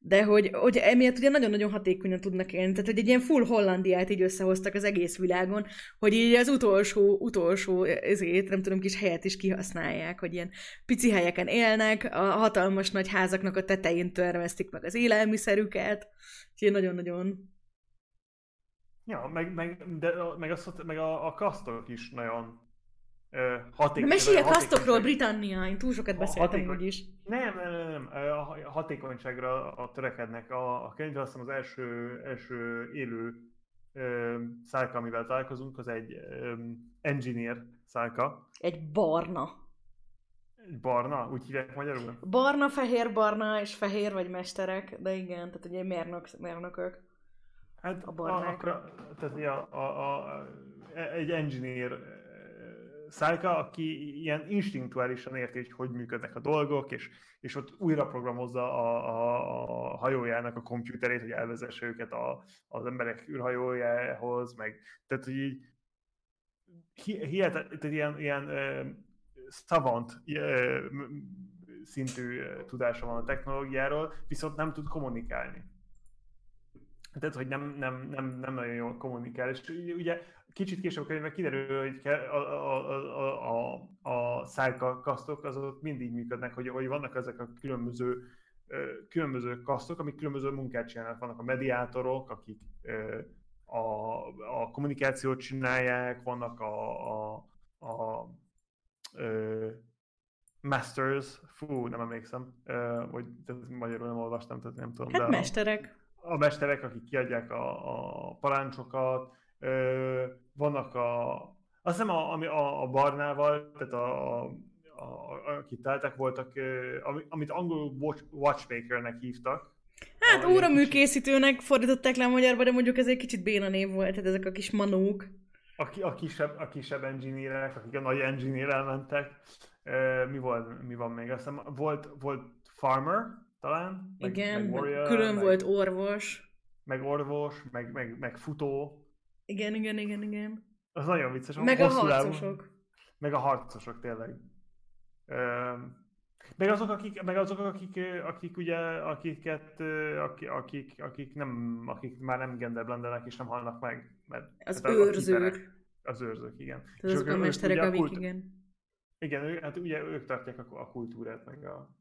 Speaker 1: de hogy, hogy emiatt ugye nagyon-nagyon hatékonyan tudnak élni. Tehát, hogy egy ilyen full Hollandiát így összehoztak az egész világon, hogy így az utolsó, utolsó ezért, nem tudom, kis helyet is kihasználják, hogy ilyen pici helyeken élnek, a hatalmas nagy házaknak a tetején termesztik meg az élelmiszerüket, úgyhogy nagyon-nagyon
Speaker 2: Ja, meg, meg, de, meg, a, meg a, a kasztok is nagyon hatékony.
Speaker 1: Mesélj a kasztokról, Britannia, én túl sokat beszéltem
Speaker 2: hatékony...
Speaker 1: úgyis.
Speaker 2: Nem, nem, nem, nem, a hatékonyságra a törekednek. A, a könyv azt az első, első élő ö, szálka, amivel találkozunk, az egy ö, engineer szálka.
Speaker 1: Egy barna.
Speaker 2: Egy barna? Úgy hívják magyarul?
Speaker 1: Barna, fehér, barna és fehér vagy mesterek, de igen, tehát ugye mérnök, mérnökök.
Speaker 2: Hát a barnák. A, a, tehát a, a, a, egy engineer Szájka, aki ilyen instinktuálisan érti, hogy hogy működnek a dolgok, és, és ott újra programozza a, a, a hajójának a komputerét, hogy elvezesse őket a, az emberek űrhajójához, meg tehát, hogy így hihetet, tehát ilyen, ilyen savant uh, szintű tudása van a technológiáról, viszont nem tud kommunikálni. Tehát, hogy nem, nem, nem, nem nagyon jól kommunikál. És ugye kicsit később könyvben kiderül, hogy a, a, a, a, a szájka kasztok azok mindig működnek, hogy, hogy vannak ezek a különböző különböző kasztok, amik különböző munkát csinálnak. Vannak a mediátorok, akik a, a kommunikációt csinálják, vannak a, a, a, a masters, fú, nem emlékszem, vagy magyarul nem olvastam, tehát nem tudom.
Speaker 1: Hát de mesterek.
Speaker 2: A, a mesterek, akik kiadják a, a paráncsokat, Ö, vannak a... Azt hiszem, a, a, a Barnával, tehát a, a, akit teltek voltak, amit angolul watch, Watchmakernek hívtak.
Speaker 1: Hát óraműkészítőnek fordították le a magyarba, de mondjuk ez egy kicsit béna név volt, tehát ezek a kis manók.
Speaker 2: A, a, kisebb, a kisebb engineerek, akik a nagy engineer mentek. mi, volt, mi van még? Azt hiszem, volt, volt Farmer, talán?
Speaker 1: Meg, Igen, meg warrior, külön meg, volt orvos.
Speaker 2: Meg orvos, meg, meg, meg futó.
Speaker 1: Igen, igen, igen, igen.
Speaker 2: Az nagyon vicces.
Speaker 1: Meg a harcosok.
Speaker 2: Meg a harcosok, tényleg. Meg azok, akik, meg azok, akik, akik ugye, akiket, akik, akik, akik, nem, akik már nem genderblendenek és nem halnak meg. Mert,
Speaker 1: az mert őrzők.
Speaker 2: Az őrzők, igen.
Speaker 1: Tehát az a mesterek, akik, kult... igen.
Speaker 2: Igen, hát ugye ők tartják a, a kultúrát, meg a,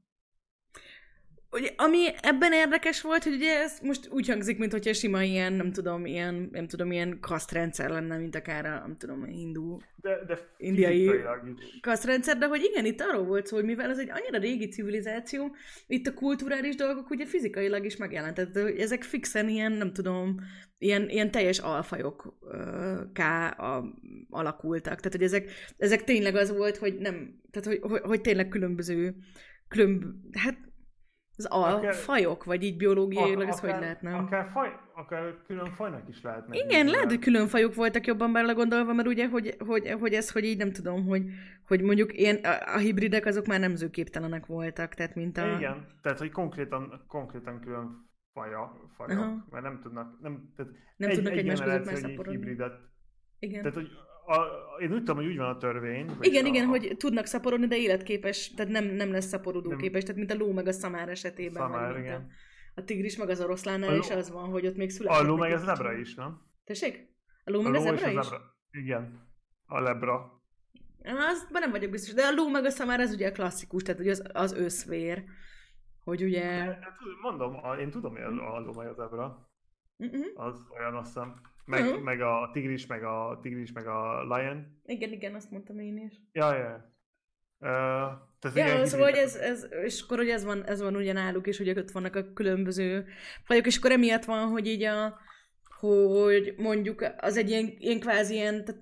Speaker 1: Ugye, ami ebben érdekes volt, hogy ugye ez most úgy hangzik, mint hogyha sima ilyen, nem tudom, ilyen, nem tudom, ilyen kasztrendszer lenne, mint akár a, nem tudom, hindu,
Speaker 2: de, de
Speaker 1: indiai kasztrendszer, de hogy igen, itt arról volt szó, hogy mivel ez egy annyira régi civilizáció, itt a kulturális dolgok ugye fizikailag is megjelentett, hogy ezek fixen ilyen, nem tudom, ilyen, ilyen teljes alfajok ká a, alakultak. Tehát, hogy ezek, ezek tényleg az volt, hogy nem, tehát, hogy, hogy, hogy tényleg különböző különb, hát Az alfajok, vagy így biológiailag, ez hogy lehetne?
Speaker 2: Akár, faj, akár külön fajnak is lehetne.
Speaker 1: Igen, lehet, hogy külön fajok voltak jobban belegondolva, mert ugye, hogy, hogy, hogy ez, hogy így nem tudom, hogy, hogy mondjuk ilyen, a, a hibridek azok már nemzőképtelenek voltak, tehát mint a...
Speaker 2: Igen, tehát hogy konkrétan, konkrétan külön faja, fajok, Aha. mert nem tudnak, nem, tehát
Speaker 1: nem
Speaker 2: egy,
Speaker 1: tudnak
Speaker 2: egy
Speaker 1: egymás között megszaporodni.
Speaker 2: hibridet.
Speaker 1: Igen.
Speaker 2: Tehát, hogy a, én úgy tudom, hogy úgy van a törvény.
Speaker 1: Igen,
Speaker 2: a,
Speaker 1: igen, hogy tudnak szaporodni, de életképes, tehát nem, nem lesz szaporodó nem. képes, tehát mint a ló meg a szamár esetében.
Speaker 2: Szamár, igen.
Speaker 1: A, a tigris meg az oroszlánnál is az van, hogy ott még
Speaker 2: született. A ló meg ez zebra is, nem?
Speaker 1: Tessék? A ló meg a, a zebra is?
Speaker 2: Zebra. Igen. A lebra.
Speaker 1: Azban nem vagyok biztos, de a ló meg a szamár az ugye a klasszikus, tehát ugye az, az őszvér. Hogy ugye...
Speaker 2: Hát, mondom, én tudom, hogy a ló meg a zebra. Uh-uh. Az olyan azt hiszem. Meg, uh-huh. meg a tigris, meg a tigris, meg a lion.
Speaker 1: Igen, igen, azt mondtam én is.
Speaker 2: Ja, ja. Uh,
Speaker 1: tehát ja, szóval, hogy ez, ez, és akkor hogy ez van, ez van ugye náluk is, hogy ott vannak a különböző fajok, és akkor emiatt van, hogy így a, hogy mondjuk az egy ilyen, ilyen kvázi ilyen, tehát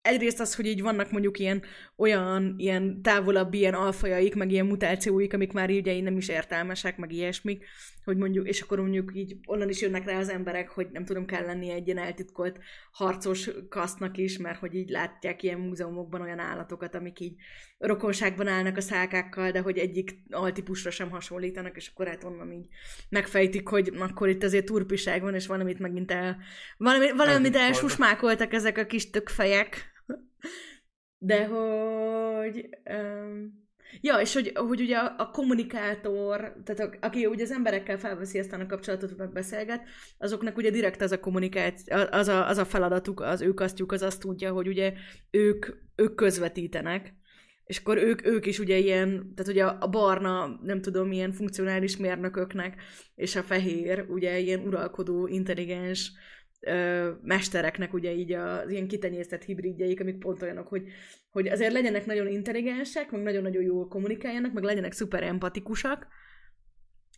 Speaker 1: egyrészt az, hogy így vannak mondjuk ilyen olyan ilyen távolabb ilyen alfajaik, meg ilyen mutációik, amik már így nem is értelmesek, meg ilyesmik, hogy mondjuk, és akkor mondjuk így onnan is jönnek rá az emberek, hogy nem tudom, kell lenni egy ilyen eltitkolt harcos kasztnak is, mert hogy így látják ilyen múzeumokban olyan állatokat, amik így rokonságban állnak a szákákkal, de hogy egyik altípusra sem hasonlítanak, és akkor hát onnan így megfejtik, hogy akkor itt azért turpiság van, és valamit megint el, valami, valamit elsusmákoltak ezek a kis tökfejek. De hogy... Um, ja, és hogy, hogy ugye a, a kommunikátor, tehát a, aki ugye az emberekkel felveszi aztán a kapcsolatot, meg beszélget, azoknak ugye direkt az a kommunikáció, az a, az a feladatuk, az ő kasztjuk, az azt tudja, hogy ugye ők, ők közvetítenek. És akkor ők, ők is ugye ilyen, tehát ugye a barna, nem tudom, ilyen funkcionális mérnököknek, és a fehér, ugye ilyen uralkodó, intelligens, ö, mestereknek ugye így az ilyen kitenyésztett hibridjeik, amik pont olyanok, hogy, hogy azért legyenek nagyon intelligensek, meg nagyon-nagyon jól kommunikáljanak, meg legyenek szuper empatikusak,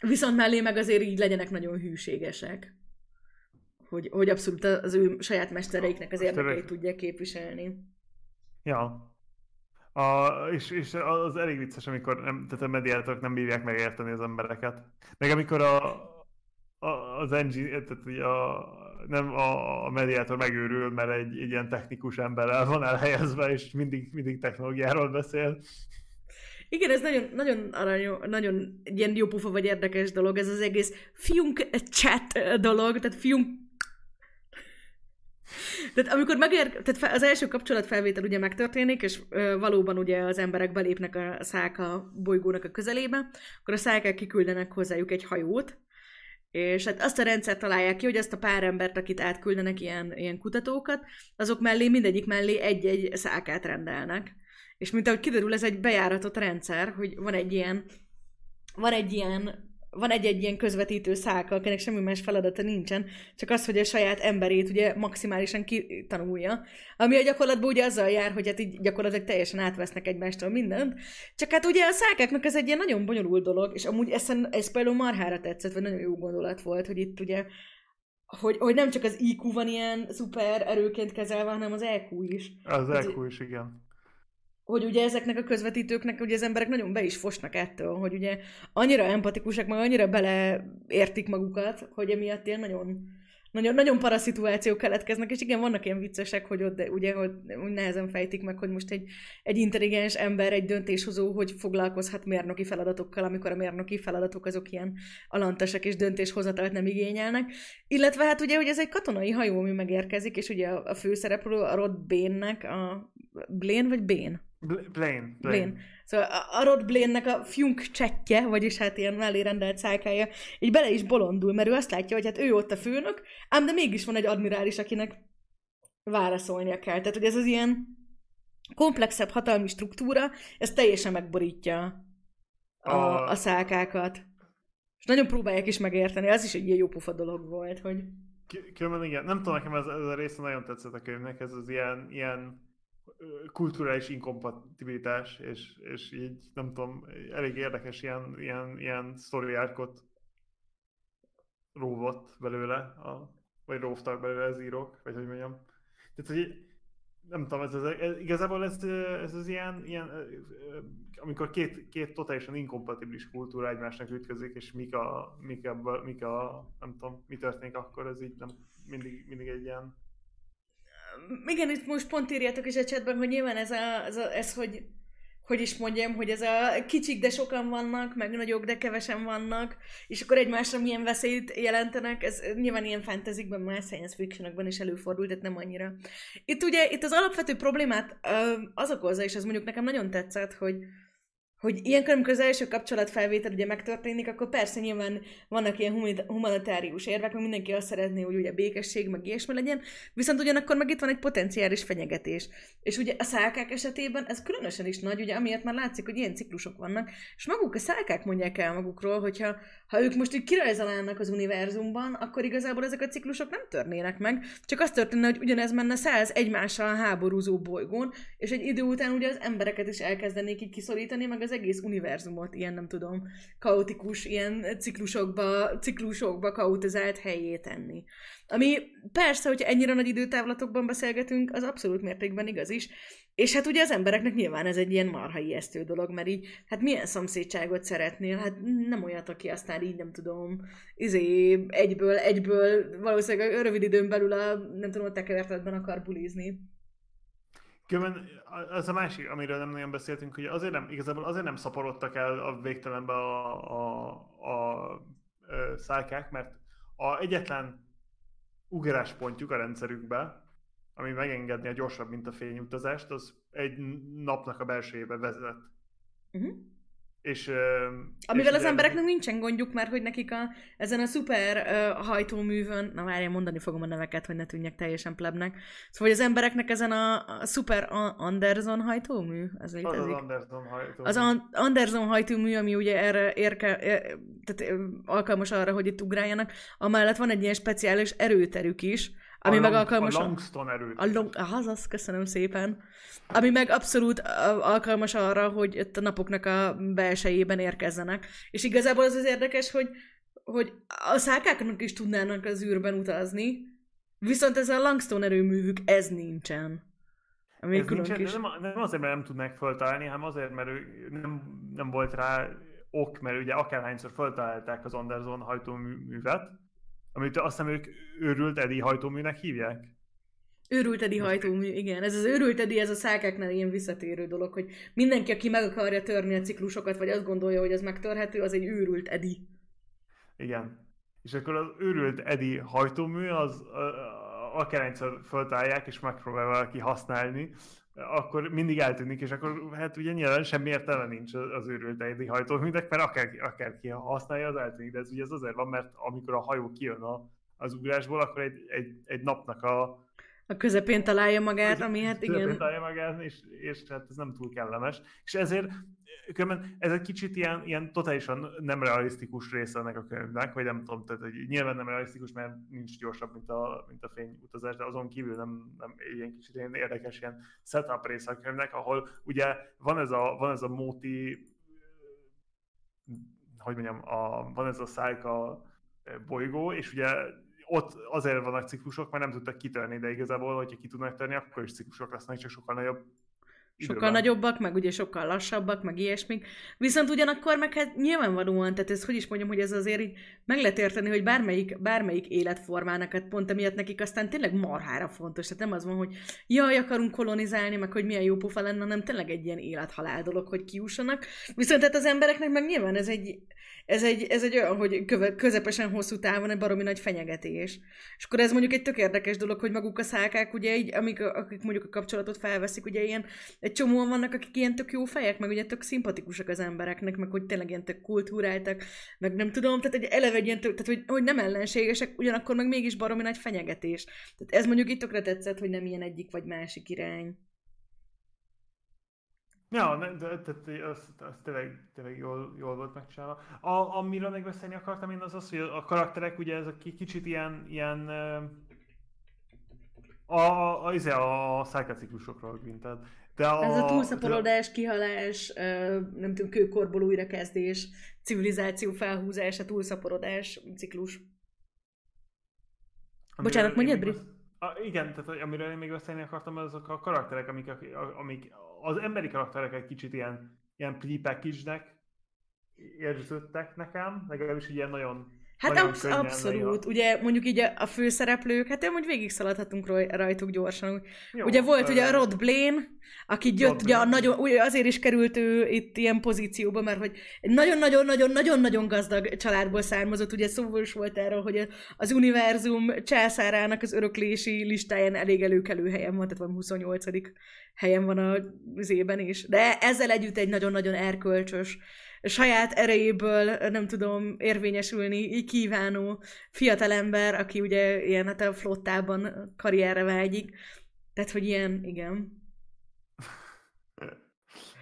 Speaker 1: viszont mellé meg azért így legyenek nagyon hűségesek. Hogy, hogy abszolút az ő saját mestereiknek az érdekeit tudják képviselni.
Speaker 2: Ja. A, és, és az elég vicces, amikor nem, tehát a mediátorok nem bírják megérteni az embereket. Meg amikor a, a, az engine, tehát a, nem a, a mediátor megőrül, mert egy, egy ilyen technikus emberrel van elhelyezve, és mindig, mindig technológiáról beszél.
Speaker 1: Igen, ez nagyon, nagyon aranyó, nagyon ilyen jó pufa vagy érdekes dolog, ez az egész fiunk chat dolog, tehát fiunk tehát amikor megér, tehát az első kapcsolatfelvétel ugye megtörténik, és ö, valóban ugye az emberek belépnek a száka bolygónak a közelébe, akkor a szákák kiküldenek hozzájuk egy hajót, és hát azt a rendszert találják ki, hogy ezt a pár embert, akit átküldenek ilyen, ilyen kutatókat, azok mellé, mindegyik mellé egy-egy szákát rendelnek. És mint ahogy kiderül, ez egy bejáratott rendszer, hogy van egy ilyen, van egy ilyen van egy-egy ilyen közvetítő szálka, akinek semmi más feladata nincsen, csak az, hogy a saját emberét ugye maximálisan kitanulja, ami a gyakorlatban ugye azzal jár, hogy hát így gyakorlatilag teljesen átvesznek egymástól mindent, csak hát ugye a szálkáknak ez egy ilyen nagyon bonyolult dolog, és amúgy ez, ez például marhára tetszett, vagy nagyon jó gondolat volt, hogy itt ugye hogy, hogy nem csak az IQ van ilyen szuper erőként kezelve, hanem az EQ is.
Speaker 2: Az EQ is, igen
Speaker 1: hogy ugye ezeknek a közvetítőknek ugye az emberek nagyon be is fosnak ettől, hogy ugye annyira empatikusak, meg annyira beleértik magukat, hogy emiatt ilyen nagyon, nagyon, nagyon paraszituációk keletkeznek, és igen, vannak ilyen viccesek, hogy ott ugye, hogy nehezen fejtik meg, hogy most egy, egy intelligens ember, egy döntéshozó, hogy foglalkozhat mérnoki feladatokkal, amikor a mérnoki feladatok azok ilyen alantasak és döntéshozatalt nem igényelnek. Illetve hát ugye, hogy ez egy katonai hajó, ami megérkezik, és ugye a, a főszereplő, a Rod Bénnek, a Blaine vagy Bén?
Speaker 2: Blaine. Blaine.
Speaker 1: Blaine. Szóval a Rod Blaine-nek a fiunk csettje, vagyis hát ilyen mellé rendelt szájkája, így bele is bolondul, mert ő azt látja, hogy hát ő ott a főnök, ám de mégis van egy admirális, akinek válaszolnia kell. Tehát, hogy ez az ilyen komplexebb hatalmi struktúra, ez teljesen megborítja a, a, a szálkákat. És nagyon próbálják is megérteni, ez is egy ilyen jó pufa dolog volt, hogy...
Speaker 2: Különben igen, nem tudom, nekem ez, ez a része nagyon tetszett a könyvnek, ez az ilyen, ilyen kulturális inkompatibilitás, és, és így nem tudom, elég érdekes ilyen, ilyen, ilyen sztori árkot róvott belőle, a, vagy róvtak belőle az írók, vagy hogy mondjam. Tehát, hogy nem tudom, ez, ez, ez, igazából ez, ez az ilyen, ilyen amikor két, két totálisan inkompatibilis kultúra egymásnak ütközik, és mik a, mik a, mik a, nem tudom, mi történik akkor, ez így nem mindig, mindig egy ilyen...
Speaker 1: Igen, itt most pont írjátok is a chatben, hogy nyilván ez, a, ez, a, ez hogy hogy is mondjam, hogy ez a kicsik, de sokan vannak, meg nagyok, de kevesen vannak, és akkor egymásra milyen veszélyt jelentenek, ez nyilván ilyen fantasyben, már science fictionokban is előfordult, tehát nem annyira. Itt ugye, itt az alapvető problémát az okozza, és ez mondjuk nekem nagyon tetszett, hogy, hogy ilyenkor, amikor az első kapcsolatfelvétel ugye megtörténik, akkor persze nyilván vannak ilyen humanitárius érvek, mert mindenki azt szeretné, hogy ugye békesség, meg ilyesmi legyen, viszont ugyanakkor meg itt van egy potenciális fenyegetés. És ugye a szálkák esetében ez különösen is nagy, ugye amiatt már látszik, hogy ilyen ciklusok vannak, és maguk a szálkák mondják el magukról, hogyha ha ők most így kirajzolnának az univerzumban, akkor igazából ezek a ciklusok nem törnének meg, csak az történne, hogy ugyanez menne száz egymással háborúzó bolygón, és egy idő után ugye az embereket is elkezdenék így kiszorítani, meg az egész univerzumot ilyen, nem tudom, kaotikus, ilyen ciklusokba, ciklusokba kaotizált helyé tenni. Ami persze, hogy ennyire nagy időtávlatokban beszélgetünk, az abszolút mértékben igaz is, és hát ugye az embereknek nyilván ez egy ilyen marha ijesztő dolog, mert így, hát milyen szomszédságot szeretnél? Hát nem olyat, aki aztán így nem tudom, izé, egyből, egyből, valószínűleg rövid időn belül a, nem tudom, a tekevertetben akar bulizni.
Speaker 2: Különben az a másik, amiről nem nagyon beszéltünk, hogy azért nem, igazából azért nem szaporodtak el a végtelenbe a, a, a, a szálkák, mert a egyetlen ugráspontjuk a rendszerükbe, ami megengedni a gyorsabb, mint a fényutazást, az egy napnak a belsejébe vezet. Uh-huh. És,
Speaker 1: Amivel és az embereknek nincsen gondjuk, mert hogy nekik a, ezen a szuper uh, hajtóművön, na várjál, mondani fogom a neveket, hogy ne tűnjek teljesen plebnek. Szóval, hogy az embereknek ezen a, a szuper Anderson hajtómű,
Speaker 2: ez létezik? Az, az Anderson hajtómű.
Speaker 1: Az Anderson hajtómű, ami ugye erre érke, er, tehát alkalmas arra, hogy itt ugráljanak, amellett van egy ilyen speciális erőterük is, ami a meg alkalmas...
Speaker 2: A Langston erőt.
Speaker 1: A long, az, köszönöm szépen. Ami meg abszolút alkalmas arra, hogy itt a napoknak a belsejében érkezzenek. És igazából az az érdekes, hogy, hogy a szákáknak is tudnának az űrben utazni, viszont ez a Langston erőművük, ez nincsen.
Speaker 2: Ami ez nincsen, is... nem, nem azért, mert nem tudnak föltalálni, hanem azért, mert ő nem, nem volt rá ok, mert ugye akárhányszor föltalálták az Anderson hajtóművet, amit azt hiszem ők őrült Edi hajtóműnek hívják.
Speaker 1: Őrült Edi hajtómű, igen. Ez az őrült Edi, ez a szákáknál ilyen visszatérő dolog, hogy mindenki, aki meg akarja törni a ciklusokat, vagy azt gondolja, hogy ez megtörhető, az egy őrült Edi.
Speaker 2: Igen. És akkor az őrült Edi hajtómű, az akárhányszor föltálják, és megpróbál valaki használni, akkor mindig eltűnik, és akkor hát ugye nyilván semmi értelme nincs az őrült egyedi hajtóműnek, mert akár, akár ki használja, az eltűnik, de ez ugye ez azért van, mert amikor a hajó kijön a, az ugrásból, akkor egy, egy, egy napnak a
Speaker 1: a közepén találja magát, ami hát igen. Közepén
Speaker 2: találja magát, és, és hát ez nem túl kellemes. És ezért különben ez egy kicsit ilyen, ilyen totálisan nem realisztikus része ennek a könyvnek, vagy nem tudom, tehát hogy nyilván nem realisztikus, mert nincs gyorsabb, mint a, mint a fényutazás, de azon kívül nem, nem ilyen kicsit ilyen érdekes ilyen setup része a könyvnek, ahol ugye van ez a, van ez a móti, hogy mondjam, a, van ez a szájka bolygó, és ugye ott azért vannak ciklusok, mert nem tudtak kitörni, de igazából, hogyha ki tudnak törni, akkor is ciklusok lesznek, csak sokkal nagyobb
Speaker 1: Sokkal Időben. nagyobbak, meg ugye sokkal lassabbak, meg ilyesmik. Viszont ugyanakkor meg hát nyilvánvalóan, tehát ez hogy is mondjam, hogy ez azért így meg lehet érteni, hogy bármelyik, bármelyik életformának, hát pont emiatt nekik aztán tényleg marhára fontos. Tehát nem az van, hogy jaj, akarunk kolonizálni, meg hogy milyen jó pofa lenne, hanem tényleg egy ilyen élethalál dolog, hogy kiussanak. Viszont hát az embereknek meg nyilván ez egy, ez egy, ez egy olyan, hogy köve, közepesen hosszú távon egy baromi nagy fenyegetés. És akkor ez mondjuk egy tök érdekes dolog, hogy maguk a szálkák, ugye így, amik, akik mondjuk a kapcsolatot felveszik, ugye ilyen, egy csomóan vannak, akik ilyen tök jó fejek, meg ugye tök szimpatikusak az embereknek, meg hogy tényleg ilyen tök kultúráltak, meg nem tudom, tehát egy eleve egy ilyen tök, tehát hogy, hogy nem ellenségesek, ugyanakkor meg mégis baromi nagy fenyegetés. Tehát ez mondjuk itt tökre tetszett, hogy nem ilyen egyik vagy másik irány.
Speaker 2: Ja, de, de, de az, az tényleg, tényleg jól, jól volt megcsinálva. A, amiről még beszélni akartam én az az, hogy a karakterek ugye ez a kicsit ilyen, ilyen a, a, a, izé, a, a szájkaciklusokról tehát.
Speaker 1: De a, ez a túlszaporodás, kihalás, nem tudom, kőkorból újrakezdés, civilizáció felhúzása, túlszaporodás, ciklus. Bocsánat, mondjad, Bri?
Speaker 2: A, igen, tehát amiről én még beszélni akartam, azok a karakterek, amik, amik az emberi karakterek egy kicsit ilyen, ilyen pre-package-nek érződtek nekem, legalábbis ilyen nagyon
Speaker 1: Hát absz- abszolút. Néha. Ugye mondjuk így a, a főszereplők, hát amúgy végig szaladhatunk rajtuk gyorsan. Jó, ugye volt ugye a Rod Blaine, aki jött, ugye nagyon, ugye azért is került ő itt ilyen pozícióba, mert hogy nagyon-nagyon-nagyon-nagyon-nagyon gazdag családból származott, ugye szó is volt erről, hogy az univerzum császárának az öröklési listáján elég előkelő helyen van, tehát van 28. helyen van az ében is. De ezzel együtt egy nagyon-nagyon erkölcsös, saját erejéből, nem tudom, érvényesülni, kívánó fiatalember, aki ugye ilyen hát a flottában karrierre vágyik. Tehát, hogy ilyen, igen.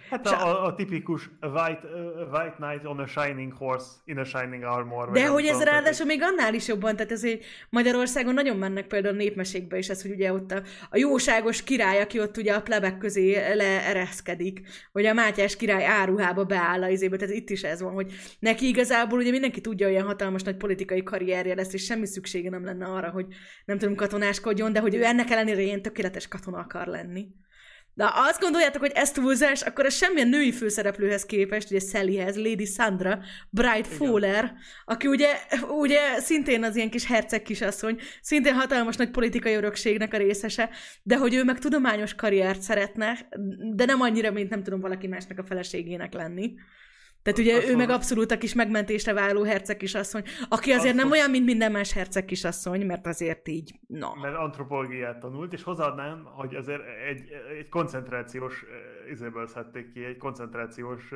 Speaker 2: Hát a, a, tipikus white, uh, white knight on a shining horse in a shining armor.
Speaker 1: De hogy ez ráadásul még annál is jobban, tehát ez egy Magyarországon nagyon mennek például a népmesékbe is ez, hogy ugye ott a, a jóságos király, aki ott ugye a plebek közé leereszkedik, hogy a Mátyás király áruhába beáll a izébe, tehát itt is ez van, hogy neki igazából ugye mindenki tudja, olyan hatalmas nagy politikai karrierje lesz, és semmi szüksége nem lenne arra, hogy nem tudom katonáskodjon, de hogy ő ennek ellenére ilyen tökéletes katona akar lenni. De ha azt gondoljátok, hogy ez túlzás, akkor a semmilyen női főszereplőhez képest, ugye Sallyhez, Lady Sandra, Bright Fowler, aki ugye, ugye szintén az ilyen kis herceg kisasszony, szintén hatalmas nagy politikai örökségnek a részese, de hogy ő meg tudományos karriert szeretne, de nem annyira, mint nem tudom valaki másnak a feleségének lenni. Tehát ugye ő meg abszolút a kis megmentésre váló herceg kisasszony, aki azért nem olyan, mint minden más herceg kisasszony, mert azért így, no.
Speaker 2: Mert antropológiát tanult, és hozzáadnám, hogy azért egy, egy koncentrációs izéből szedték ki, egy koncentrációs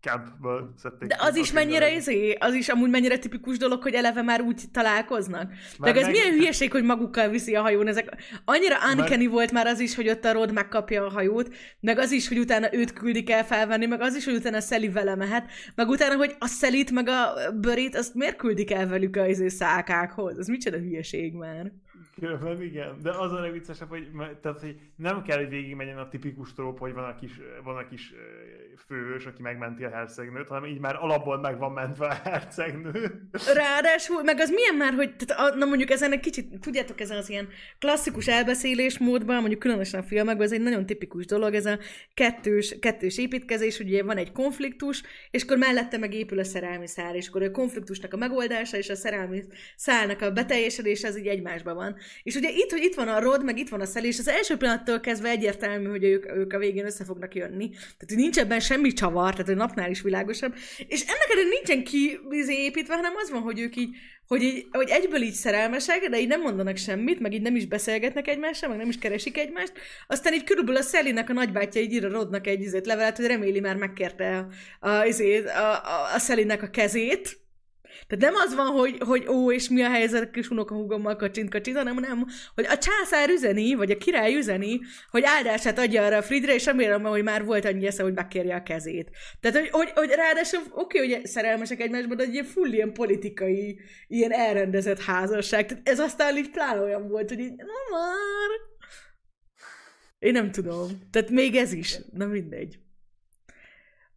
Speaker 2: campből szedték.
Speaker 1: De az is mennyire izé, az is amúgy mennyire tipikus dolog, hogy eleve már úgy találkoznak. De ez milyen hülyeség, hogy magukkal viszi a hajón. Ezek annyira uncanny meg... volt már az is, hogy ott a Rod megkapja a hajót, meg az is, hogy utána őt küldik el felvenni, meg az is, hogy utána Sally vele mehet, meg utána, hogy a Szelit meg a Börit, azt miért küldik el velük a izé szákákhoz? Az micsoda hülyeség már.
Speaker 2: Különben igen, de az a legviccesebb, hogy, tehát, hogy nem kell, hogy végigmenjen a tipikus tróp, hogy van a kis, van a kis főhős, aki megmenti a hercegnőt, hanem így már alapból meg van mentve a hercegnő.
Speaker 1: Ráadásul, meg az milyen már, hogy tehát, na mondjuk ezen egy kicsit, tudjátok, ez az ilyen klasszikus elbeszélés módban, mondjuk különösen a filmekben, ez egy nagyon tipikus dolog, ez a kettős, kettős építkezés, hogy ugye van egy konfliktus, és akkor mellette meg épül a szerelmi szál, és akkor a konfliktusnak a megoldása és a szerelmi szálnak a beteljesedése az így egymásban van. És ugye itt, hogy itt van a Rod, meg itt van a Szel, és az első pillanattól kezdve egyértelmű, hogy ők, ők a végén össze fognak jönni. Tehát, hogy nincs ebben semmi csavar, tehát a napnál is világosabb. És ennek ellenére nincsen építve, hanem az van, hogy ők így, hogy, így, hogy egyből így szerelmesek, de így nem mondanak semmit, meg így nem is beszélgetnek egymással, meg nem is keresik egymást. Aztán így körülbelül a Szellinek a nagybátyja így ír a Rodnak egy izét levelet, hogy reméli már megkérte a, a, izét, a, a, a a kezét, tehát nem az van, hogy, hogy ó, és mi a helyzet kis unokahúgommal kacsint, kacsint, hanem nem, hogy a császár üzeni, vagy a király üzeni, hogy áldását adja arra a Fridre, és remélem, hogy már volt annyi esze, hogy megkérje a kezét. Tehát, hogy, hogy, hogy ráadásul oké, okay, hogy szerelmesek egymásban, de egy ilyen full ilyen politikai, ilyen elrendezett házasság. Tehát ez aztán így pláne olyan volt, hogy így, na már. Én nem tudom. Tehát még ez is. Na mindegy.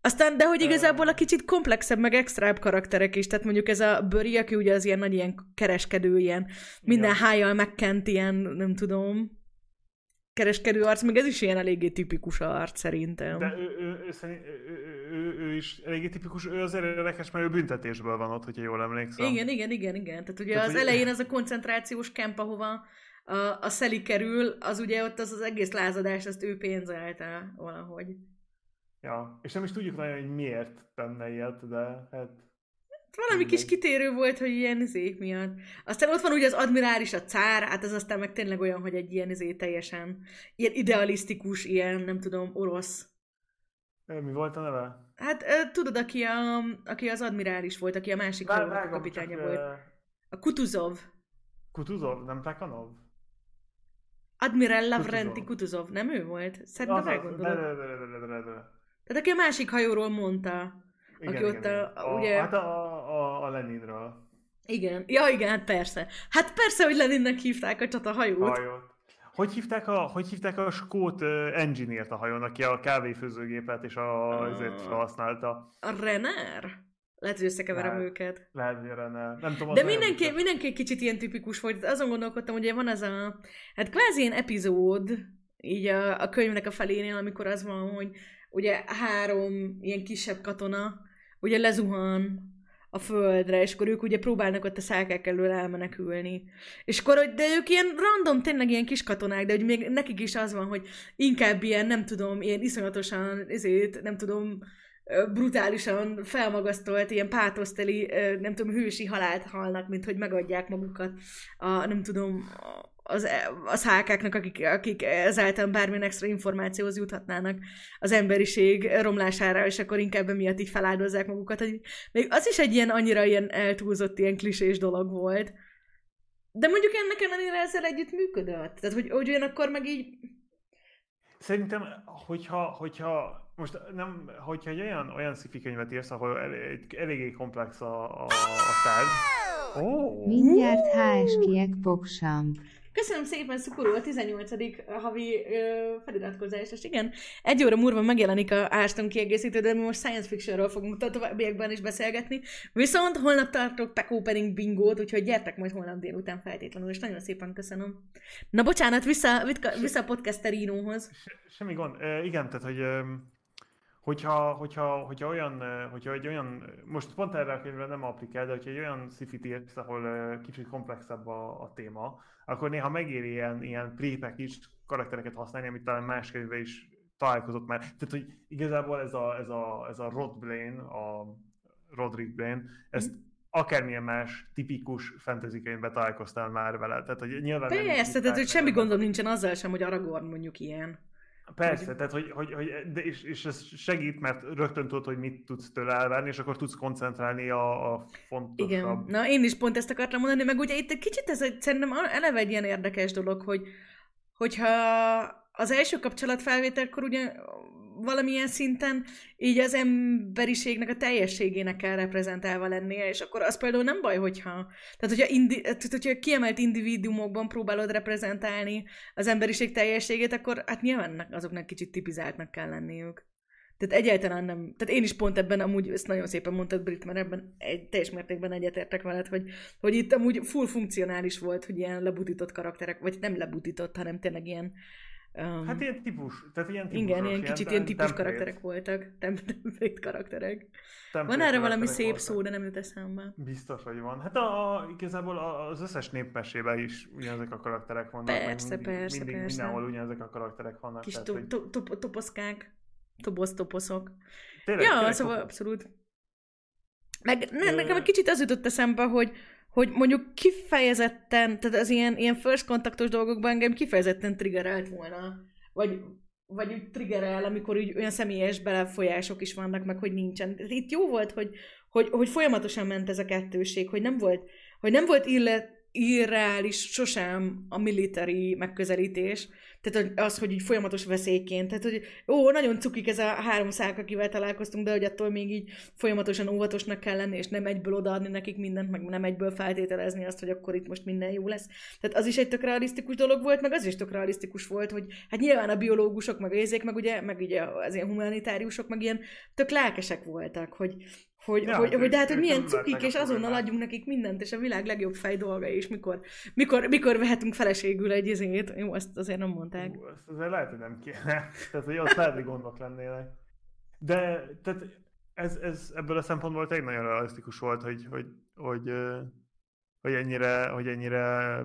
Speaker 1: Aztán, de hogy igazából a kicsit komplexebb, meg extrább karakterek is, tehát mondjuk ez a Böri, aki ugye az ilyen nagy ilyen kereskedő, ilyen minden ja. hájjal megkent, ilyen, nem tudom, kereskedő arc, meg ez is ilyen eléggé tipikus arc szerintem.
Speaker 2: De ő, ő, ő, szerint, ő, ő, ő is eléggé tipikus, ő azért érdekes, mert ő büntetésből van ott, hogyha jól emlékszem.
Speaker 1: Igen, igen, igen, igen. Tehát ugye Tehát, az hogy... elején az a koncentrációs kemp, ahova a, a Szeli kerül, az ugye ott az az egész lázadás, azt ő pénzelte valahogy.
Speaker 2: Ja, és nem is tudjuk nagyon, hogy miért tenne ilyet, de hát...
Speaker 1: Valami kis kitérő volt, hogy ilyen izék miatt. Aztán ott van ugye az admirális, a cár, hát az aztán meg tényleg olyan, hogy egy ilyen izé teljesen, ilyen idealisztikus, ilyen, nem tudom, orosz.
Speaker 2: Mi volt a neve?
Speaker 1: Hát tudod, aki, a, aki az admirális volt, aki a másik Vár, kapitánya volt. A Kutuzov.
Speaker 2: Kutuzov, nem Plekanov?
Speaker 1: Admiral Lavrenti Kutuzov, nem ő volt? Szerintem elgondolom. Tehát aki a másik hajóról mondta. Igen, aki igen, ott a,
Speaker 2: a, ugye... Hát a, a, a Leninről.
Speaker 1: Igen. Ja, igen, hát persze. Hát persze, hogy Leninnek hívták a csatahajót. Hajót.
Speaker 2: Hogy hívták a, hogy hívták a skót uh, engineert a hajón, aki a kávéfőzőgépet és a, uh, azért felhasználta?
Speaker 1: A Renner? Lehet, hogy összekeverem lehet, őket.
Speaker 2: Lehet, hogy nem. nem tudom,
Speaker 1: De mindenki, mindenki egy kicsit ilyen tipikus volt. Azon gondolkodtam, hogy van az a, hát kvázi ilyen epizód, így a, a könyvnek a felénél, amikor az van, hogy ugye három ilyen kisebb katona, ugye lezuhan a földre, és akkor ők ugye próbálnak ott a szálkák elől elmenekülni. És akkor, hogy de ők ilyen random, tényleg ilyen kis katonák, de hogy még nekik is az van, hogy inkább ilyen, nem tudom, ilyen iszonyatosan, ezért, nem tudom, brutálisan felmagasztolt, ilyen pátoszteli, nem tudom, hősi halált halnak, mint hogy megadják magukat a, nem tudom, az, a szálkáknak, akik, akik ezáltal bármilyen extra információhoz juthatnának az emberiség romlására, és akkor inkább emiatt így feláldozzák magukat. Hogy még az is egy ilyen annyira ilyen eltúlzott, ilyen klisés dolog volt. De mondjuk ennek ellenére ezzel együtt működött. Tehát, hogy, hogy akkor meg így...
Speaker 2: Szerintem, hogyha, hogyha most nem, hogyha egy olyan, olyan sci könyvet írsz, ahol elég, eléggé komplex a, a, a tárgy.
Speaker 3: Oh. Mindjárt HSG-ek poksam.
Speaker 1: Köszönöm szépen, Szukuró, a 18. havi ö, feliratkozás, és igen, egy óra múlva megjelenik a Áston kiegészítő, de most science fictionről fogunk továbbiakban is beszélgetni. Viszont holnap tartok Pack Opening bingót, úgyhogy gyertek majd holnap délután feltétlenül, és nagyon szépen köszönöm. Na bocsánat, vissza, vissza a podcasterinóhoz.
Speaker 2: Se, semmi gond. E, igen, tehát, hogy hogyha, hogyha, hogyha, olyan, hogyha egy olyan, most pont erre a könyvre nem applikál, de hogyha egy olyan szifit írsz, ahol kicsit komplexebb a, a téma, akkor néha megéri ilyen, ilyen prépek is karaktereket használni, amit talán más könyvben is találkozott már. Tehát, hogy igazából ez a, ez a, ez a Rod Blaine, a Roderick Blaine, ezt mm. akármilyen más tipikus fantasy könyvben találkoztál már vele. Tehát, hogy nyilván
Speaker 1: Persze, tehát, hogy semmi gondom nincsen azzal sem, hogy Aragorn mondjuk ilyen.
Speaker 2: Persze, tehát hogy, hogy, hogy de és, és ez segít, mert rögtön tudod, hogy mit tudsz tőle elvárni, és akkor tudsz koncentrálni a, a fontosabb.
Speaker 1: Igen, na én is pont ezt akartam mondani, meg ugye itt egy kicsit ez egy, szerintem eleve egy ilyen érdekes dolog, hogy hogyha az első kapcsolat felvételkor ugye valamilyen szinten így az emberiségnek a teljességének kell reprezentálva lennie, és akkor az például nem baj, hogyha, tehát hogyha, indi, tehát hogyha kiemelt individuumokban próbálod reprezentálni az emberiség teljességét, akkor hát nyilván azoknak kicsit tipizáltnak kell lenniük. Tehát egyáltalán nem, tehát én is pont ebben amúgy, ezt nagyon szépen mondtad Brit, mert ebben egy teljes mértékben egyetértek veled, hogy, hogy itt amúgy full funkcionális volt, hogy ilyen lebutított karakterek, vagy nem lebutított, hanem tényleg ilyen
Speaker 2: Um, hát ilyen típus, tehát ilyen
Speaker 1: típus. Igen, ilyen kicsit ilyen típus templét. karakterek voltak, templét karakterek. Templét van erre valami szép voltak. szó, de nem jut eszembe.
Speaker 2: Biztos, hogy van. Hát a, a, igazából az összes népmesében is ugyanezek a karakterek vannak.
Speaker 1: Persze, mindig, persze,
Speaker 2: mindig,
Speaker 1: persze.
Speaker 2: Mindenhol ugyanezek a karakterek vannak.
Speaker 1: Kis tehát, to, to, to, toposzkák. Tényleg, ja, tényleg szóval abszolút. Meg ne, nekem egy kicsit az jutott eszembe, hogy hogy mondjuk kifejezetten, tehát az ilyen, ilyen first kontaktos dolgokban engem kifejezetten triggerelt volna, vagy, vagy úgy triggerel, amikor úgy olyan személyes belefolyások is vannak, meg hogy nincsen. Itt jó volt, hogy, hogy, hogy folyamatosan ment ez a kettőség, hogy nem volt, hogy nem volt illet, irreális sosem a military megközelítés, tehát az, hogy így folyamatos veszélyként, tehát hogy ó, nagyon cukik ez a három szák, akivel találkoztunk, de hogy attól még így folyamatosan óvatosnak kell lenni, és nem egyből odaadni nekik mindent, meg nem egyből feltételezni azt, hogy akkor itt most minden jó lesz. Tehát az is egy tök realisztikus dolog volt, meg az is tök realisztikus volt, hogy hát nyilván a biológusok, meg érzék, meg ugye, meg ugye az ilyen humanitáriusok, meg ilyen tök lelkesek voltak, hogy hogy, ja, hogy, hogy, de hát, hogy milyen cukik, és azonnal adjunk nekik mindent, és a világ legjobb fej dolga, és mikor, mikor, mikor vehetünk feleségül egy izét. Jó, azt azért nem mondták.
Speaker 2: Ú, azt azért lehet, hogy nem kéne. Tehát, hogy ott lehet, hogy gondok lennének. De tehát ez, ez ebből a szempontból tényleg nagyon realisztikus volt, hogy, hogy, hogy, hogy ennyire, hogy ennyire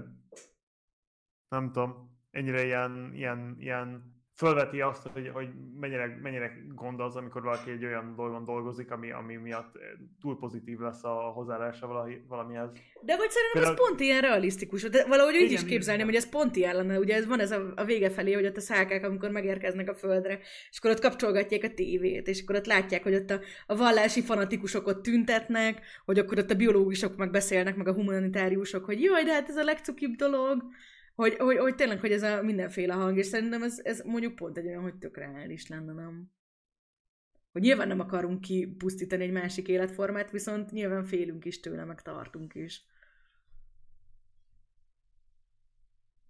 Speaker 2: nem tudom, ennyire ilyen, ilyen, ilyen fölveti azt, hogy, hogy mennyire, mennyire gond az, amikor valaki egy olyan dolgon dolgozik, ami, ami miatt túl pozitív lesz a hozzáállása valami, valamihez.
Speaker 1: De hogy szerintem Például... ez pont ilyen realisztikus, de valahogy úgy is képzelném, hogy ez pont ilyen lenne, ugye ez van ez a, a vége felé, hogy ott a szálkák, amikor megérkeznek a földre, és akkor ott kapcsolgatják a tévét, és akkor ott látják, hogy ott a, a vallási fanatikusok ott tüntetnek, hogy akkor ott a biológusok meg beszélnek, meg a humanitáriusok, hogy jaj, de hát ez a legcukibb dolog, hogy, hogy, hogy tényleg, hogy ez a mindenféle hang, és szerintem ez, ez mondjuk pont egy olyan, hogy tök reális lenne, nem? Hogy nyilván nem akarunk kipusztítani egy másik életformát, viszont nyilván félünk is tőle, meg tartunk is.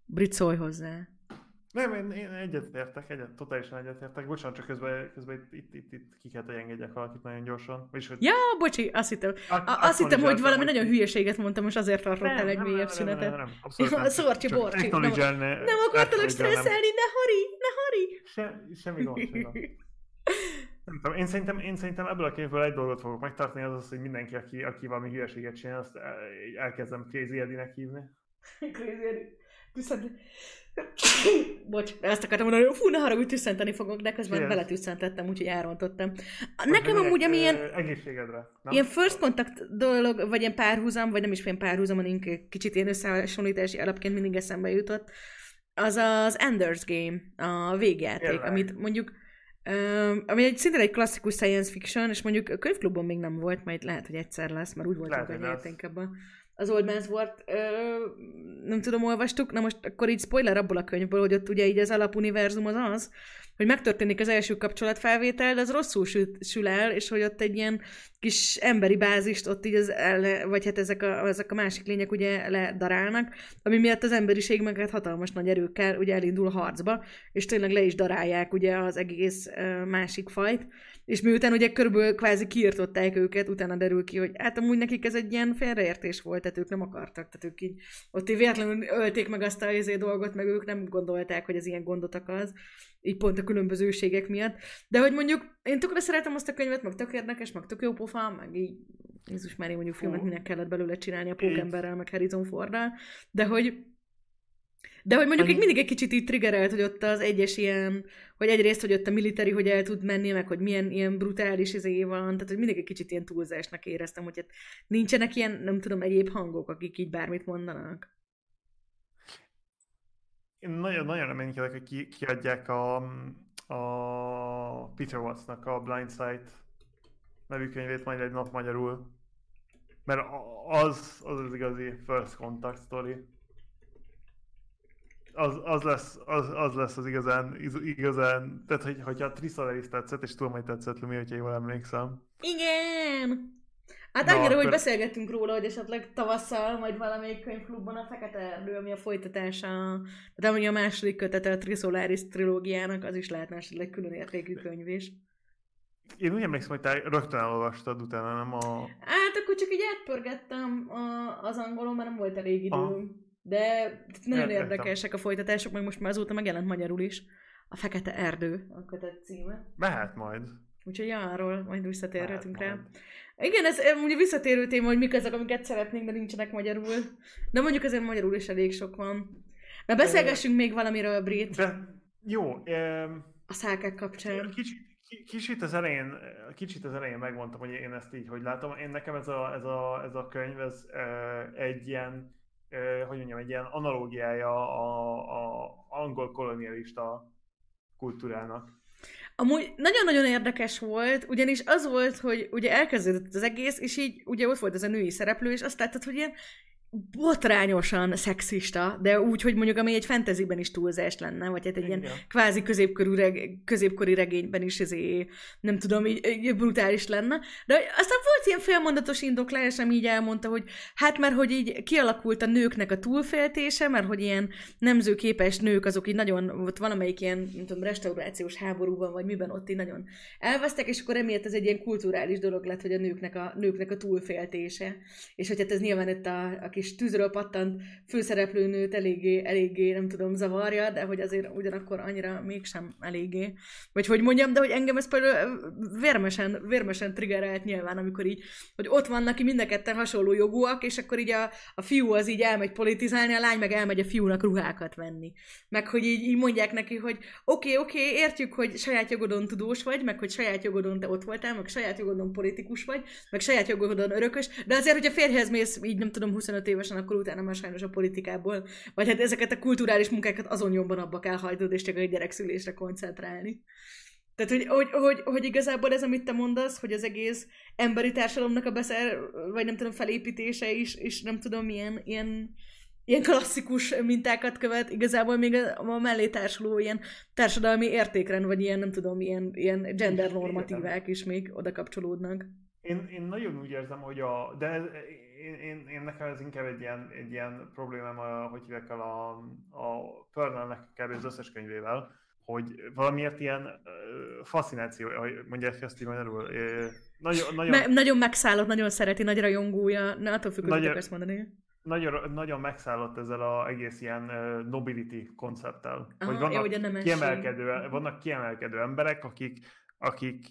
Speaker 1: Brit, szólj hozzá.
Speaker 2: Nem, én, én egyetértek, egyet, totálisan egyetértek. Bocsánat, csak közben, közben itt, itt, itt, itt ki kell, hogy engedjek valakit nagyon gyorsan. Vagyis, hogy...
Speaker 1: Ja, bocsi, azt hittem, a, azt hittem hogy valami nagyon hülyeséget mondtam, most azért tartottál egy mélyebb szünetet. Nem, nem, nem, nem. Szorcsi, borcsi. Nem, nem akartalak stresszelni, ne hari, ne hari.
Speaker 2: Se, semmi gond, semmi gond. Nem tudom, én szerintem, én szerintem ebből a képből egy dolgot fogok megtartani, az az, hogy mindenki, aki, aki valami hülyeséget csinál, azt elkezdem Crazy Eddie-nek hívni.
Speaker 1: Crazy Eddie. Viszont Bocs, ezt akartam mondani, hogy fú, ne haragudj, tüsszenteni fogok, de közben yes. beletüsszentettem, úgyhogy elrontottam. Nekem amúgy, ami ilyen...
Speaker 2: Egészségedre.
Speaker 1: Nem? Ilyen first contact dolog, vagy ilyen párhuzam, vagy nem is ilyen párhuzam, hanem kicsit ilyen összehasonlítási alapként mindig eszembe jutott, az az Ender's Game, a végjáték, Jelen. amit mondjuk ami egy szintén egy klasszikus science fiction, és mondjuk a könyvklubban még nem volt, majd lehet, hogy egyszer lesz, mert úgy voltunk, hogy érténk ebben az Old Man's War-t ö, nem tudom, olvastuk, na most akkor így spoiler abból a könyvből, hogy ott ugye így az alapuniverzum az az, hogy megtörténik az első kapcsolatfelvétel, de az rosszul sül, sül el, és hogy ott egy ilyen kis emberi bázist ott így az el, vagy hát ezek a, ezek a másik lények ugye ledarálnak, ami miatt az emberiség meg hát hatalmas nagy erőkkel ugye elindul harcba, és tényleg le is darálják ugye az egész másik fajt, és miután ugye körülbelül kvázi kiirtották őket, utána derül ki, hogy hát amúgy nekik ez egy ilyen félreértés volt, tehát ők nem akartak, tehát ők így ott így véletlenül ölték meg azt a izé dolgot, meg ők nem gondolták, hogy ez ilyen gondot akar, így pont a különbözőségek miatt. De hogy mondjuk én tökre szeretem azt a könyvet, meg tök érdekes, meg tök jó pofa, meg így Jézus már mondjuk filmet minek kellett belőle csinálni a Pókemberrel, meg Harrison Forddal, de hogy de hogy mondjuk egy mindig egy kicsit így triggerelt, hogy ott az egyes ilyen, hogy egyrészt, hogy ott a militari, hogy el tud menni, meg hogy milyen ilyen brutális izé van, tehát hogy mindig egy kicsit ilyen túlzásnak éreztem, hogy hát nincsenek ilyen, nem tudom, egyéb hangok, akik így bármit mondanak.
Speaker 2: Én nagyon, nagyon reménykedek, hogy ki, kiadják a, a Peter Wattsnak a Blind Sight nevű könyvét majd egy nap magyarul. Mert az az, az igazi first contact story az, az, lesz, az, az lesz az igazán, igazán, tehát hogy, hogyha Tristan is tetszett, és tudom, hogy tetszett Lumi, hogyha jól emlékszem.
Speaker 1: Igen! Hát Na, annyira, akkor... hogy beszélgettünk róla, hogy esetleg tavasszal, majd valamelyik könyvklubban a Fekete Erdő, ami a folytatása, de ami a második kötete a Trisolaris trilógiának, az is lehetne esetleg külön értékű könyv is.
Speaker 2: Én úgy emlékszem, hogy te rögtön elolvastad utána, nem a...
Speaker 1: Hát akkor csak így átpörgettem a, az angolon, mert nem volt elég időm. De nagyon Értem. érdekesek a folytatások, meg most már azóta megjelent magyarul is. A Fekete Erdő a kötet címe.
Speaker 2: Mehet majd.
Speaker 1: Úgyhogy arról majd visszatérhetünk rá. Igen, ez ugye visszatérő téma, hogy mik azok, amiket szeretnénk, de nincsenek magyarul. De mondjuk azért magyarul is elég sok van. Na beszélgessünk még valamiről, Brit. De,
Speaker 2: jó. Um,
Speaker 1: a szálkák kapcsán.
Speaker 2: Kicsit, kicsit az elején, kicsit az elején megmondtam, hogy én ezt így hogy látom. Én nekem ez a, ez a, ez a könyv, ez uh, egy ilyen hogy mondjam, egy ilyen analógiája a, a angol kolonialista kultúrának.
Speaker 1: Amúgy nagyon-nagyon érdekes volt, ugyanis az volt, hogy ugye elkezdődött az egész, és így ugye ott volt ez a női szereplő, és azt láttad, hogy ilyen botrányosan szexista, de úgy, hogy mondjuk ami egy fantasyben is túlzás lenne, vagy hát egy Igen. ilyen kvázi középkorú reg- középkori regényben is ezé, nem tudom, így, így brutális lenne. De aztán volt ilyen félmondatos indoklás, ami így elmondta, hogy hát mert hogy így kialakult a nőknek a túlféltése, mert hogy ilyen nemzőképes nők azok így nagyon, ott valamelyik ilyen, nem tudom, restaurációs háborúban, vagy miben ott így nagyon elvesztek, és akkor emiatt ez egy ilyen kulturális dolog lett, hogy a nőknek a, nőknek a túlféltése. És hogy hát ez nyilván itt a, a kis tűzről pattant főszereplőnőt eléggé, eléggé, nem tudom, zavarja, de hogy azért ugyanakkor annyira mégsem eléggé. Vagy hogy mondjam, de hogy engem ez például vérmesen, vérmesen triggerelt nyilván, amikor így, hogy ott vannak ki mind a ketten hasonló jogúak, és akkor így a, a fiú az így elmegy politizálni, a lány meg elmegy a fiúnak ruhákat venni. Meg hogy így, így mondják neki, hogy oké, okay, oké, okay, értjük, hogy saját jogodon tudós vagy, meg hogy saját jogodon te ott voltál, meg saját jogodon politikus vagy, meg saját jogodon örökös, de azért, hogy a férjhez mész, így nem tudom, 25 évesen, akkor utána már sajnos a politikából, vagy hát ezeket a kulturális munkákat azon nyomban abba kell hajtod, és csak a gyerekszülésre koncentrálni. Tehát, hogy, hogy, hogy, hogy igazából ez, amit te mondasz, hogy az egész emberi társadalomnak a beszer, vagy nem tudom, felépítése is, és nem tudom, ilyen, ilyen, ilyen klasszikus mintákat követ, igazából még a, a mellé társuló ilyen társadalmi értékrend, vagy ilyen, nem tudom, ilyen, ilyen gender normatívák is még oda kapcsolódnak.
Speaker 2: Én, én nagyon úgy érzem, hogy a, de ez, én, én, én, nekem ez inkább egy ilyen, egy ilyen problémám, a, hogy hívják el a, a Pernellnek kb. az összes könyvével, hogy valamiért ilyen uh, fascináció, hogy mondják ezt így magyarul, nagyon, nagyon...
Speaker 1: Me- nagyon megszállott, nagyon szereti, nagy rajongója, na attól függ, hogy ezt mondani.
Speaker 2: Nagyon, nagyon megszállott ezzel az egész ilyen nobility koncepttel.
Speaker 1: Aha,
Speaker 2: hogy vannak,
Speaker 1: jó,
Speaker 2: kiemelkedő, vannak kiemelkedő emberek, akik, akik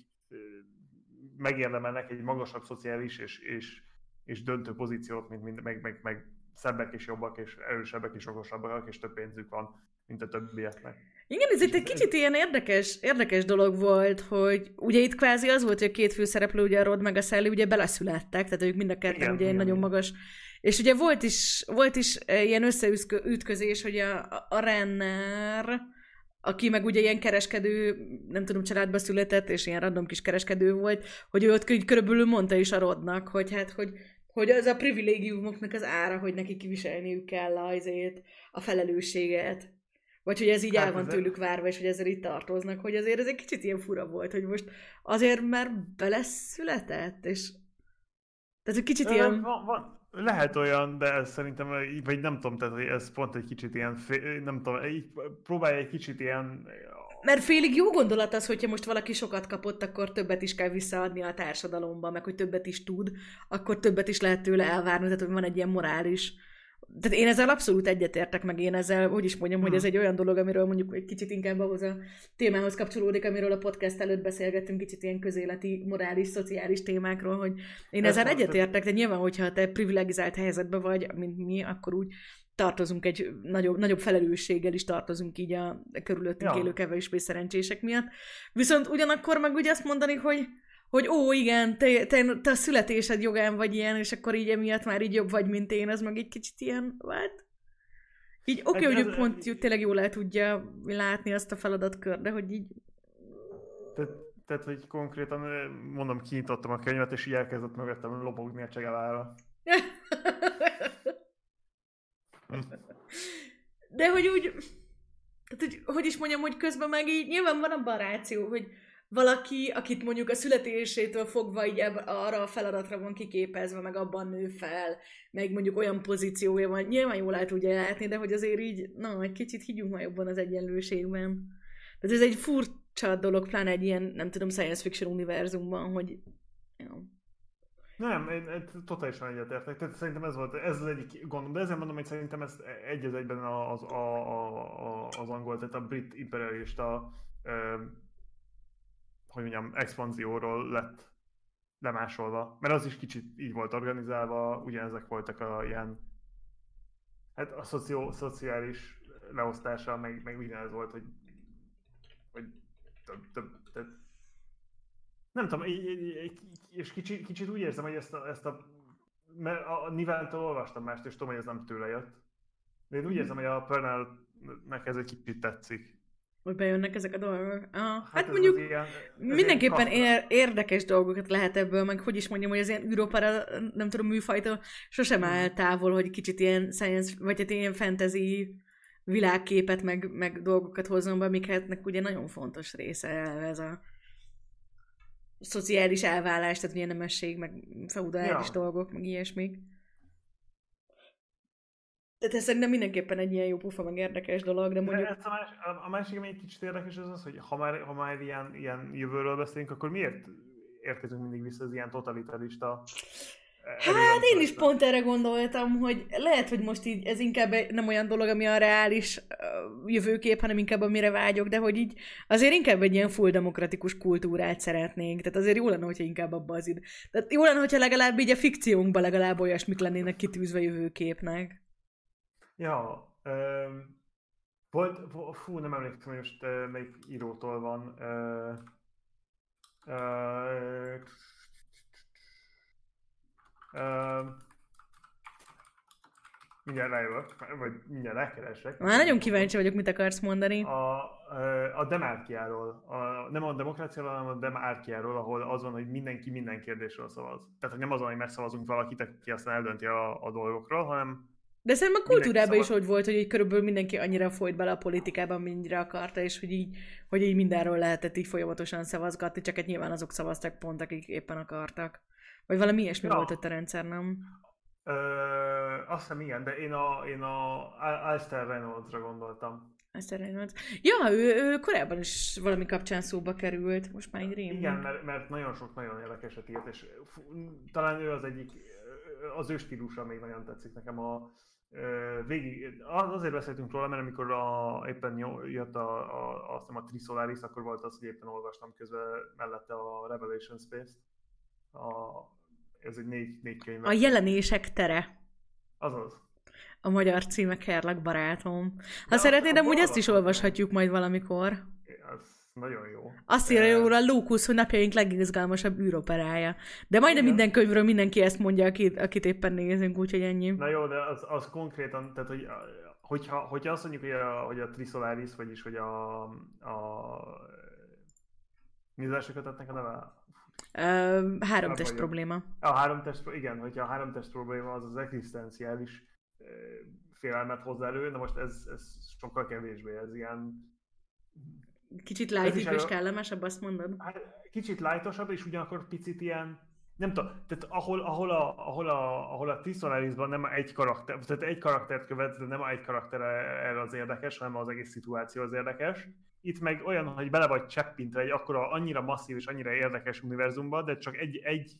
Speaker 2: megérdemelnek egy magasabb szociális és, és, és döntő pozíciót, mint, mint meg, meg, meg szebbek és jobbak, és erősebbek és okosabbak, és több pénzük van, mint a többieknek.
Speaker 1: Igen, ez itt egy kicsit ilyen érdekes, érdekes dolog volt, hogy ugye itt kvázi az volt, hogy a két főszereplő, ugye a Rod meg a Sally ugye beleszülettek, tehát ők mind a ketten igen, ugye igen, nagyon igen. magas. És ugye volt is, volt is eh, ilyen összeütközés, hogy a, a Renner, aki meg ugye ilyen kereskedő, nem tudom, családba született, és ilyen random kis kereskedő volt, hogy ő ott körülbelül mondta is a Rodnak, hogy hát, hogy, hogy az a privilégiumoknak az ára, hogy neki kiviselniük kell azért a felelősséget. Vagy hogy ez így hát el van tőlük várva, és hogy ezzel itt tartoznak, hogy azért ez egy kicsit ilyen fura volt, hogy most azért már beleszületett, és tehát egy kicsit ilyen...
Speaker 2: Van, van, lehet olyan, de szerintem, vagy nem tudom, tehát ez pont egy kicsit ilyen, nem tudom, így próbálja egy kicsit ilyen...
Speaker 1: Mert félig jó gondolat az, hogyha most valaki sokat kapott, akkor többet is kell visszaadni a társadalomba, meg hogy többet is tud, akkor többet is lehet tőle elvárni, tehát hogy van egy ilyen morális tehát én ezzel abszolút egyetértek, meg én ezzel, hogy is mondjam, hmm. hogy ez egy olyan dolog, amiről mondjuk egy kicsit inkább ahhoz a témához kapcsolódik, amiről a podcast előtt beszélgettünk, kicsit ilyen közéleti, morális, szociális témákról, hogy én ez ezzel egyetértek, de nyilván, hogyha te privilegizált helyzetben vagy, mint mi, akkor úgy tartozunk egy nagyobb, nagyobb felelősséggel is tartozunk így a körülöttünk ja. élő kevésbé szerencsések miatt. Viszont ugyanakkor meg úgy azt mondani, hogy hogy ó, igen, te, te, te a születésed jogán vagy ilyen, és akkor így emiatt már így jobb vagy, mint én, ez meg egy kicsit ilyen, what? Így oké, okay, hát hogy ő pont jó, tényleg jól el tudja látni azt a feladatkör, de hogy így...
Speaker 2: Tehát, tehát, hogy konkrétan, mondom, kinyitottam a könyvet, és így elkezdett mögöttem lobogni a csegelára.
Speaker 1: de hogy úgy... Tehát, hogy, hogy is mondjam, hogy közben meg így nyilván van a baráció, hogy valaki, akit mondjuk a születésétől fogva így arra a feladatra van kiképezve, meg abban nő fel, meg mondjuk olyan pozíciója van, nyilván jól el tudja látni, de hogy azért így, na, egy kicsit higgyünk már jobban az egyenlőségben. Tehát ez egy furcsa dolog, pláne egy ilyen, nem tudom, science fiction univerzumban, hogy... Ja.
Speaker 2: Nem, én, én totálisan egyetértek. Tehát szerintem ez volt, ez az egyik gondom. De ezért mondom, hogy szerintem ez egy az egyben az, a, a, a, az angol, tehát a brit imperialista hogy mondjam, expanzióról lett lemásolva, mert az is kicsit így volt organizálva, ugyanezek voltak a ilyen, hát a szoció, szociális leosztása, meg, meg ugyanez volt, hogy, hogy több, több, több. Nem tudom, és kicsit, kicsit úgy érzem, hogy ezt a, ezt a mert a Nivelltől olvastam mást, és tudom, hogy ez nem tőle jött. De én úgy érzem, hogy a Pernell-nek ez egy kicsit tetszik
Speaker 1: hogy bejönnek ezek a dolgok. Ah, hát, hát mondjuk ilyen, mindenképpen ér, érdekes dolgokat lehet ebből, meg hogy is mondjam, hogy az ilyen Európára, nem tudom, műfajtól sosem hmm. áll távol, hogy kicsit ilyen science, vagy hát ilyen fantasy világképet, meg, meg dolgokat hozzon be, amiketnek ugye nagyon fontos része ez a szociális elvállás, tehát milyen nemesség, meg feudális ja. dolgok, meg ilyesmik. Tehát ez szerintem mindenképpen egy ilyen jó pufa, meg érdekes dolog, de mondjuk... De
Speaker 2: a, más, a másik, ami egy kicsit érdekes, az az, hogy ha már, ha már ilyen, ilyen jövőről beszélünk, akkor miért érkezünk mindig vissza az ilyen totalitarista
Speaker 1: Hát én is pont erre gondoltam, hogy lehet, hogy most így ez inkább nem olyan dolog, ami a reális jövőkép, hanem inkább amire vágyok, de hogy így azért inkább egy ilyen full demokratikus kultúrát szeretnénk. Tehát azért jó lenne, hogyha inkább abba az idő. Tehát jó lenne, hogyha legalább így a fikciónkban legalább olyasmik lennének kitűzve jövőképnek.
Speaker 2: Ja, um, volt, fú, nem emlékszem, hogy most uh, melyik írótól van. Uh, uh, uh, mindjárt rájövök, vagy mindjárt rákeresek.
Speaker 1: Már nagyon kíváncsi vagyok, mit akarsz mondani.
Speaker 2: A, a demárkiáról, a, nem a demokráciáról, hanem a demárkiáról, ahol az van, hogy mindenki minden kérdésről szavaz. Tehát hogy nem az van, hogy megszavazunk valakit, aki aztán eldönti a, a dolgokról, hanem
Speaker 1: de szerintem a kultúrában is úgy volt, hogy így körülbelül mindenki annyira folyt bele a politikában, mennyire akarta, és hogy így, hogy így mindenről lehetett így folyamatosan szavazgatni, csak egy nyilván azok szavaztak pont, akik éppen akartak. Vagy valami ilyesmi ja. volt ott a rendszer, nem?
Speaker 2: Ö, azt hiszem igen, de én a, én a Alistair Reynolds-ra gondoltam.
Speaker 1: Alistair Reynolds. Ja, ő, ő korábban is valami kapcsán szóba került, most már egy rém.
Speaker 2: Igen, mert, mert nagyon sok nagyon érdekeset írt, és talán ő az egyik, az ő stílusa még nagyon tetszik nekem a, végig, azért beszéltünk róla, mert amikor a, éppen jött a, a, azt a Trisolaris, akkor volt az, hogy éppen olvastam közben mellette a Revelation Space-t. A, ez egy négy, négy könyv.
Speaker 1: A jelenések tere.
Speaker 2: Azaz.
Speaker 1: A magyar címe Kerlek barátom. Ha De szeretnéd, de úgy ezt is olvashatjuk majd valamikor.
Speaker 2: Nagyon jó.
Speaker 1: Azt írja róla Lókusz, hogy napjaink legizgalmasabb űroperája. De majdnem Igen. minden könyvről mindenki ezt mondja, akit, akit éppen nézünk, úgyhogy ennyi.
Speaker 2: Na jó, de az, az konkrétan, tehát hogy hogyha, hogyha azt mondjuk, hogy a, hogy a Trisolaris, vagyis hogy a, a mi az a neve?
Speaker 1: Uh, három test probléma.
Speaker 2: A három test, igen, hogyha a három test probléma az az egzisztenciális félelmet hoz elő, de most ez, ez sokkal kevésbé, ez ilyen
Speaker 1: Kicsit lightabb és kellemesebb, azt mondod? Hát,
Speaker 2: kicsit lightosabb, és ugyanakkor picit ilyen, nem tudom, tehát ahol, ahol a, ahol a, ahol a Tisolarisban nem egy karakter, tehát egy karaktert követ, de nem egy karakter erre az érdekes, hanem az egész szituáció az érdekes. Itt meg olyan, hogy bele vagy cseppintve egy akkora, annyira masszív és annyira érdekes univerzumba, de csak egy, egy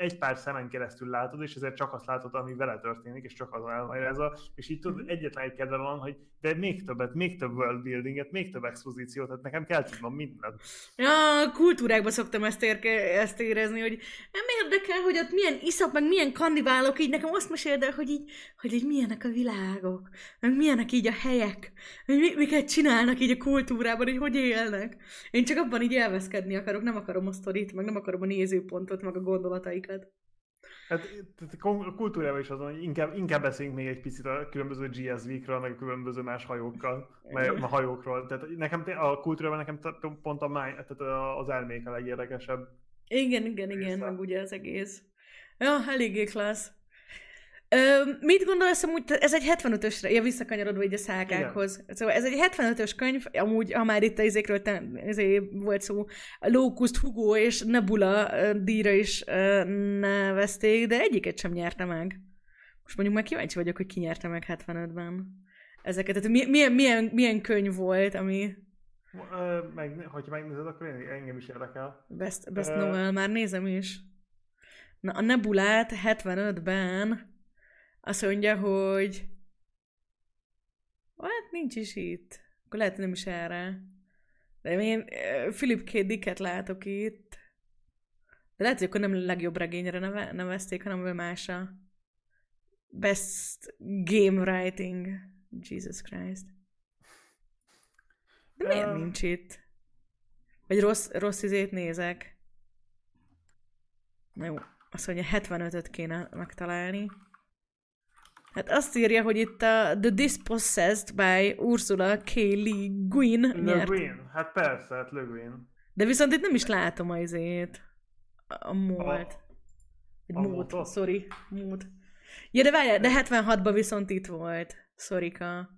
Speaker 2: egy pár szemen keresztül látod, és ezért csak azt látod, ami vele történik, és csak az elmagyarázza, és így tudod, mhm. egyetlen egy kedve van, hogy de még többet, még több world buildinget, még több expozíciót, tehát nekem kell tudnom mindent.
Speaker 1: Ja, kultúrákban szoktam ezt, érke, ezt érezni, hogy nem érdekel, hogy ott milyen iszap, meg milyen kandiválok, így nekem azt meséld el, hogy így, hogy így milyenek a világok, meg milyenek így a helyek, hogy mi, miket csinálnak így a kultúrában, hogy hogy élnek. Én csak abban így elveszkedni akarok, nem akarom a sztorit, meg nem akarom a nézőpontot, meg a gondolataikat.
Speaker 2: Hát a kultúrában is azon, hogy inkább, inkább beszéljünk még egy picit a különböző GSV-kről, meg a különböző más hajókkal, meg a hajókról. Tehát nekem a kultúrában nekem pont a máj, tehát az elmék a legérdekesebb.
Speaker 1: Igen, igen, igen, meg ugye az egész. Ja, eléggé klassz. Ö, mit gondolsz amúgy, ez egy 75-ösre, ja visszakanyarodva így a szákákhoz. Igen. Szóval ez egy 75-ös könyv, amúgy, ha már itt a izékről te, izé volt szó, Locust, Hugo és Nebula díjra is nevezték, de egyiket sem nyerte meg. Most mondjuk már kíváncsi vagyok, hogy ki nyerte meg 75-ben ezeket. Tehát milyen, milyen, milyen könyv volt, ami...
Speaker 2: Meg, hogyha megnézed, akkor én, engem is érdekel.
Speaker 1: Best, best uh... novel, már nézem is. Na, a Nebulát 75-ben azt mondja, hogy hát nincs is itt. Akkor lehet, nem is erre. De én Philip K. Dicket látok itt. De lehet, hogy akkor nem a legjobb regényre neve, nevezték, hanem ő másra. Best Game Writing. Jesus Christ. De miért um... nincs itt? Vagy rossz, rossz izét nézek? Na jó, azt mondja, 75-öt kéne megtalálni. Hát azt írja, hogy itt a The Dispossessed by Ursula K. Le Guin
Speaker 2: Le. Guin, hát persze, hát Le Guin.
Speaker 1: De viszont itt nem is látom az izét. A múlt. Egy a múlt, sorry, múlt. Ja, de várjál, de 76-ban viszont itt volt. Szorika.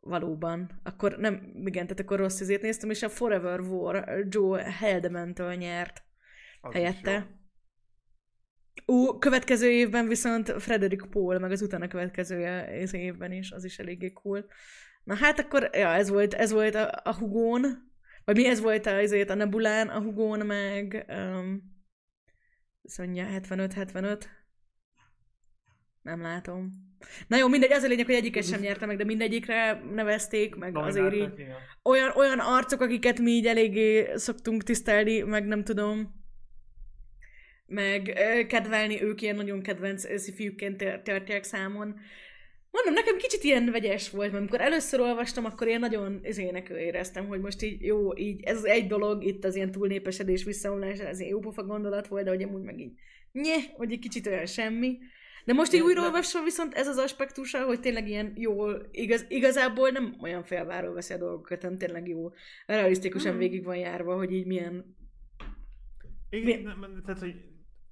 Speaker 1: Valóban. Akkor nem, igen, tehát akkor rossz izét néztem, és a Forever War Joe Heldementől nyert Az helyette. Ú, következő évben viszont Frederick Paul, meg az utána következő évben is, az is eléggé cool. Na hát akkor, ja, ez volt, ez volt a, a Hugón, vagy mi ez volt a, ezért a Nebulán, a Hugón meg, um, mondja, 75-75. Nem látom. Na jó, mindegy, az a lényeg, hogy egyiket sem nyerte meg, de mindegyikre nevezték, meg Na, azért így olyan, olyan arcok, akiket mi így eléggé szoktunk tisztelni, meg nem tudom, meg kedvelni, ők ilyen nagyon kedvenc szifjükként tartják számon. Mondom, nekem kicsit ilyen vegyes volt, mert amikor először olvastam, akkor én nagyon izének éreztem, hogy most így jó, így ez az egy dolog, itt az ilyen túlnépesedés, visszaomlás, ez ilyen jópofa gondolat volt, de hogy amúgy meg így nye, hogy egy kicsit olyan semmi. De most így újra olvasva viszont ez az aspektusa, hogy tényleg ilyen jól, igaz, igazából nem olyan félváról veszi a dolgokat, hanem tényleg jó, realisztikusan mm. végig van járva, hogy így milyen...
Speaker 2: Igen, mi... tehát, hogy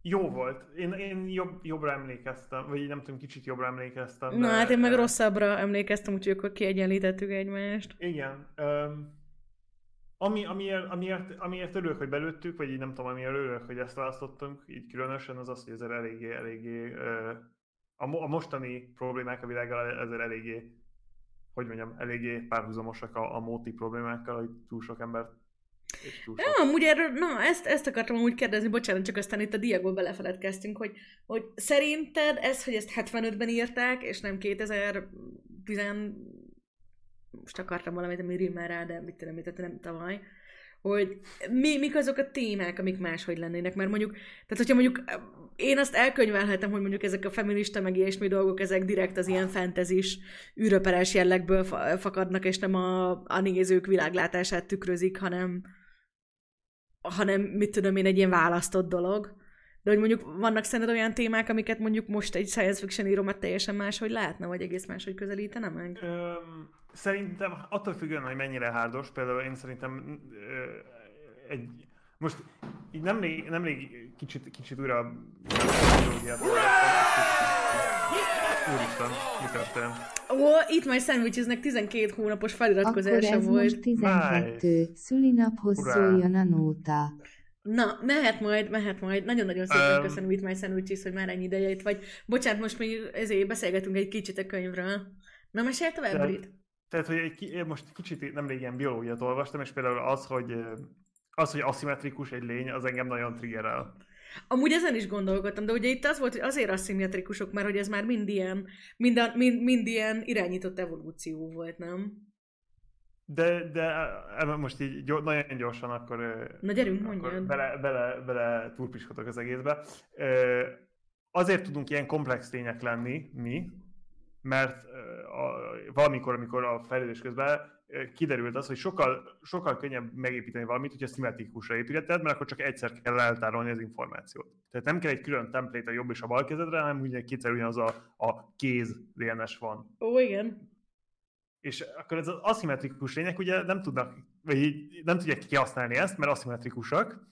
Speaker 2: jó volt. Én, én jobb, jobbra emlékeztem, vagy nem tudom, kicsit jobbra emlékeztem.
Speaker 1: Na hát én meg rosszabbra emlékeztem, úgyhogy akkor kiegyenlítettük egymást.
Speaker 2: Igen. Um, ami, amiért, amiért, amiért örülök, hogy belőttük, vagy így nem tudom, amiért örülök, hogy ezt választottunk, így különösen az az, hogy ezzel eléggé, eléggé a, a mostani problémák a világgal ezzel eléggé, hogy mondjam, eléggé párhuzamosak a, a móti problémákkal, hogy túl sok ember és túl sok...
Speaker 1: Ja, amúgy erről, na, ezt, ezt akartam úgy kérdezni, bocsánat, csak aztán itt a diákból belefeledkeztünk, hogy, hogy szerinted ez, hogy ezt 75-ben írták, és nem 2010 most akartam valamit, ami rimmel rá, de mit tudom, mit, nem tavaly, hogy mi, mik azok a témák, amik máshogy lennének, mert mondjuk, tehát hogyha mondjuk én azt elkönyvelhetem, hogy mondjuk ezek a feminista meg ilyesmi dolgok, ezek direkt az ilyen fentezis, űröperes jellegből fakadnak, és nem a, a nézők világlátását tükrözik, hanem, hanem mit tudom én, egy ilyen választott dolog. De hogy mondjuk vannak szerinted olyan témák, amiket mondjuk most egy science fiction írómat teljesen máshogy látna, vagy egész máshogy közelítene meg?
Speaker 2: Um, szerintem attól függően, hogy mennyire hárdos, például én szerintem uh, egy most így nemrég, nemrég kicsit, kicsit újra a Úristen, mi történt?
Speaker 1: Ó, itt majd sandwichesnek 12 hónapos feliratkozása
Speaker 3: Akkor ez
Speaker 1: volt.
Speaker 3: most 12. Nice. Szülinaphoz
Speaker 2: Ura.
Speaker 3: szóljon a nóta.
Speaker 1: Na, mehet majd, mehet majd. Nagyon-nagyon szépen
Speaker 2: Um,
Speaker 1: köszönöm With My Sandwiches, hogy már ennyi ideje itt vagy. Bocsánat, most még ezért beszélgetünk egy kicsit a könyvről. Na, mesélj tovább,
Speaker 2: Tehát-
Speaker 1: Brit.
Speaker 2: Tehát, hogy egy, most kicsit nemrég ilyen biológiát olvastam, és például az, hogy az, hogy aszimmetrikus egy lény, az engem nagyon triggerel.
Speaker 1: Amúgy ezen is gondolkodtam, de ugye itt az volt, hogy azért aszimmetrikusok, mert hogy ez már mind ilyen, mind, a, mind, mind ilyen irányított evolúció volt, nem?
Speaker 2: De, de e- most így gyor, nagyon gyorsan akkor,
Speaker 1: Na gyerünk,
Speaker 2: akkor
Speaker 1: mondjad.
Speaker 2: bele, bele, bele turpiskodok az egészbe. Azért tudunk ilyen komplex tények lenni mi, mert a, valamikor, amikor a fejlődés közben kiderült az, hogy sokkal, sokkal könnyebb megépíteni valamit, hogyha szimmetrikusra építetted, mert akkor csak egyszer kell eltárolni az információt. Tehát nem kell egy külön template a jobb és a bal kezedre, hanem ugye kétszer ugyanaz a, a kéz DNS van.
Speaker 1: Ó, igen.
Speaker 2: És akkor ez az aszimmetrikus lények ugye nem tudnak, vagy nem tudják kihasználni ezt, mert aszimmetrikusak,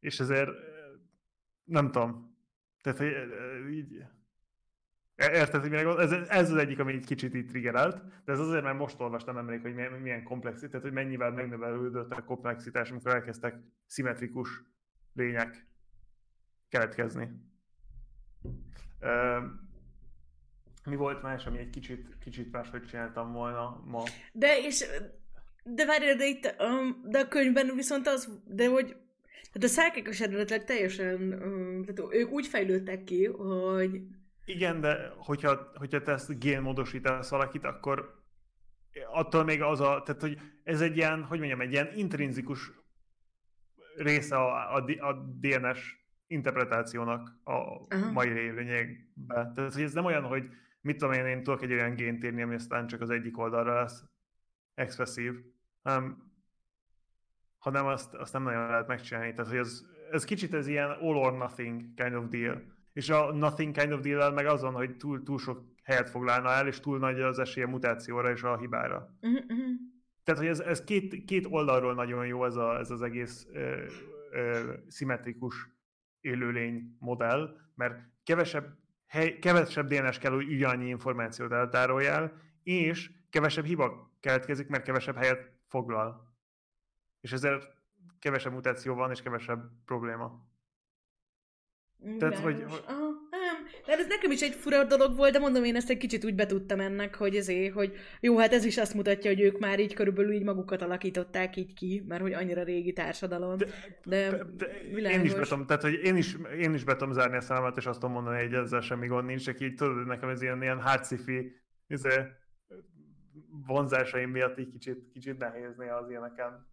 Speaker 2: és ezért nem tudom. Tehát, eh, így... Érted, mire gondol? ez, ez az egyik, ami egy kicsit itt triggerelt, de ez azért, mert most olvastam emlék, hogy milyen, milyen komplexitás, hogy mennyivel megnövelődött a komplexitás, amikor elkezdtek szimmetrikus lények keletkezni. Mi volt más, ami egy kicsit, kicsit máshogy csináltam volna ma?
Speaker 1: De és, de várjál, de itt, de a könyvben viszont az, de hogy, tehát a szárkekos eredetileg teljesen, um, tehát ők úgy fejlődtek ki, hogy
Speaker 2: Igen, de hogyha, hogyha te ezt génmódosítasz valakit, akkor attól még az a, tehát hogy ez egy ilyen, hogy mondjam, egy ilyen intrinzikus része a, a, a DNS interpretációnak a
Speaker 1: Aha.
Speaker 2: mai lényegben. Tehát, hogy ez nem olyan, hogy mit tudom én, én tudok egy olyan gént írni, ami aztán csak az egyik oldalra lesz expresszív, hanem, hanem azt, azt nem nagyon lehet megcsinálni. Tehát, hogy ez, ez kicsit ez ilyen all or nothing kind of deal. És a nothing kind of deal meg azon, hogy túl, túl sok helyet foglalna el, és túl nagy az esélye mutációra és a hibára.
Speaker 1: uh-huh.
Speaker 2: Tehát, hogy ez, ez két, két oldalról nagyon jó ez, a, ez az egész ö, ö, szimmetrikus élőlény modell, mert kevesebb, hely, kevesebb DNS kell, hogy ugyannyi információt eltároljál, és kevesebb hiba keletkezik, mert kevesebb helyet foglal. És ezért kevesebb mutáció van, és kevesebb probléma. Tehát, hogy-
Speaker 1: Világos. Aha, nem. De ez nekem is egy fura dolog volt, de mondom, én ezt egy kicsit úgy betudtam ennek, hogy ezért, hogy jó, hát ez is azt mutatja, hogy ők már így körülbelül így magukat alakították így ki, mert hogy annyira régi társadalom. De, de,
Speaker 2: De, de én is betom, tehát hogy én is, én is betom zárni a számat, és azt tudom mondani, hogy ezzel semmi gond nincs, csak így tudod, nekem ez ilyen, ilyen hardcifi izé, vonzásaim miatt így kicsit, kicsit nehéz néha az ilyeneken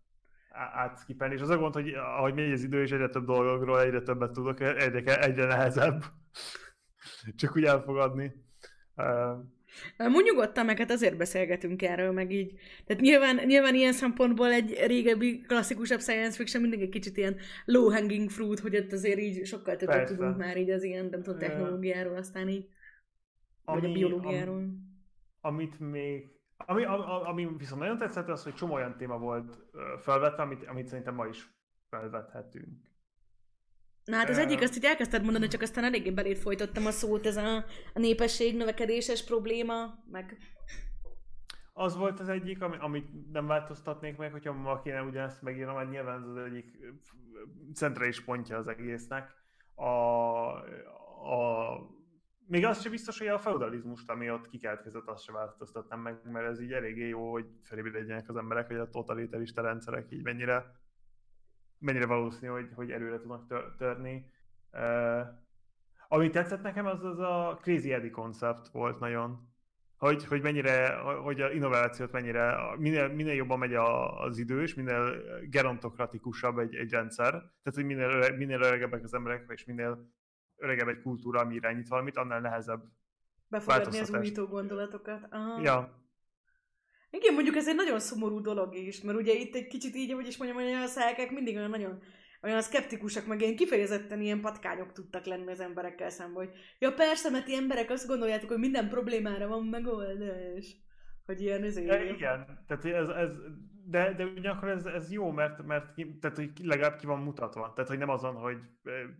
Speaker 2: á- átszkipelni. És az a gond, hogy ahogy megy az idő, és egyre több dolgokról egyre többet tudok, egyre, egyre nehezebb csak úgy elfogadni.
Speaker 1: Amúgy nyugodtan, meg hát azért beszélgetünk erről, meg így. Tehát nyilván, nyilván ilyen szempontból egy régebbi, klasszikusabb science fiction mindig egy kicsit ilyen low hanging fruit, hogy ott azért így sokkal többet
Speaker 2: Persze.
Speaker 1: tudunk már így az ilyen, nem tudom, technológiáról, aztán így, vagy a
Speaker 2: ami-
Speaker 1: biológiáról.
Speaker 2: amit még ami, ami, viszont nagyon tetszett, az, hogy csomó olyan téma volt felvetve, amit, amit szerintem ma is felvethetünk.
Speaker 1: Na hát az egyik, azt így elkezdted mondani, csak aztán eléggé belét folytottam a szót, ez a, a népesség növekedéses probléma, meg...
Speaker 2: az volt az egyik, ami, amit nem változtatnék meg, hogyha ma kéne ugyanezt megírnom, mert nyilván ez az egyik centrális pontja az egésznek. A, a, még az sem biztos, hogy a feudalizmust, ami ott kikeletkezett, azt sem változtatnám meg, mert ez így eléggé jó, hogy felébredjenek az emberek, hogy a totalitarista rendszerek így mennyire, mennyire valószínű, hogy, hogy erőre tudnak tör, törni. Uh, ami tetszett nekem, az az a Crazy Eddie koncept volt nagyon hogy, hogy mennyire, hogy a innovációt mennyire, minél, minél jobban megy a, az idő, és minél gerontokratikusabb egy, egy rendszer, tehát hogy minél, minél öregebbek az emberek, és minél öregebb egy kultúra, ami irányít valamit, annál nehezebb
Speaker 1: Befogadni az újító gondolatokat. Aha.
Speaker 2: Ja.
Speaker 1: Igen, mondjuk ez egy nagyon szomorú dolog is, mert ugye itt egy kicsit így, hogy is mondjam, hogy a szákák mindig olyan nagyon olyan szkeptikusak, meg ilyen kifejezetten ilyen patkányok tudtak lenni az emberekkel szemben, hogy ja persze, mert ti emberek azt gondoljátok, hogy minden problémára van megoldás. Hogy ilyen ez
Speaker 2: ja, Igen, tehát ez, ez de, de ugyanakkor ez, ez jó, mert, mert tehát, hogy legalább ki van mutatva. Tehát, hogy nem azon, hogy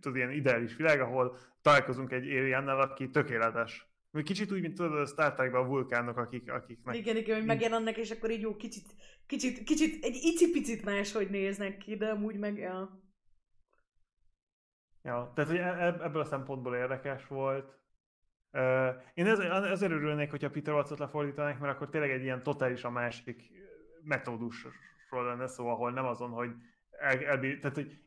Speaker 2: tudod, ilyen ideális világ, ahol találkozunk egy aliennel, aki tökéletes. Kicsit úgy, mint tudod, a Star Trekben a vulkánok, akik, akiknek...
Speaker 1: Igen, igen, hogy megjelennek, és akkor így jó, kicsit, kicsit, kicsit, egy icipicit máshogy néznek ki, de amúgy meg, ja.
Speaker 2: Ja, tehát hogy e-, ebből a szempontból érdekes volt. Én ezért örülnék, hogyha Peter Watson-t lefordítanák, mert akkor tényleg egy ilyen totálisan másik metódusról lenne szó, ahol nem azon, hogy el, el, tehát, hogy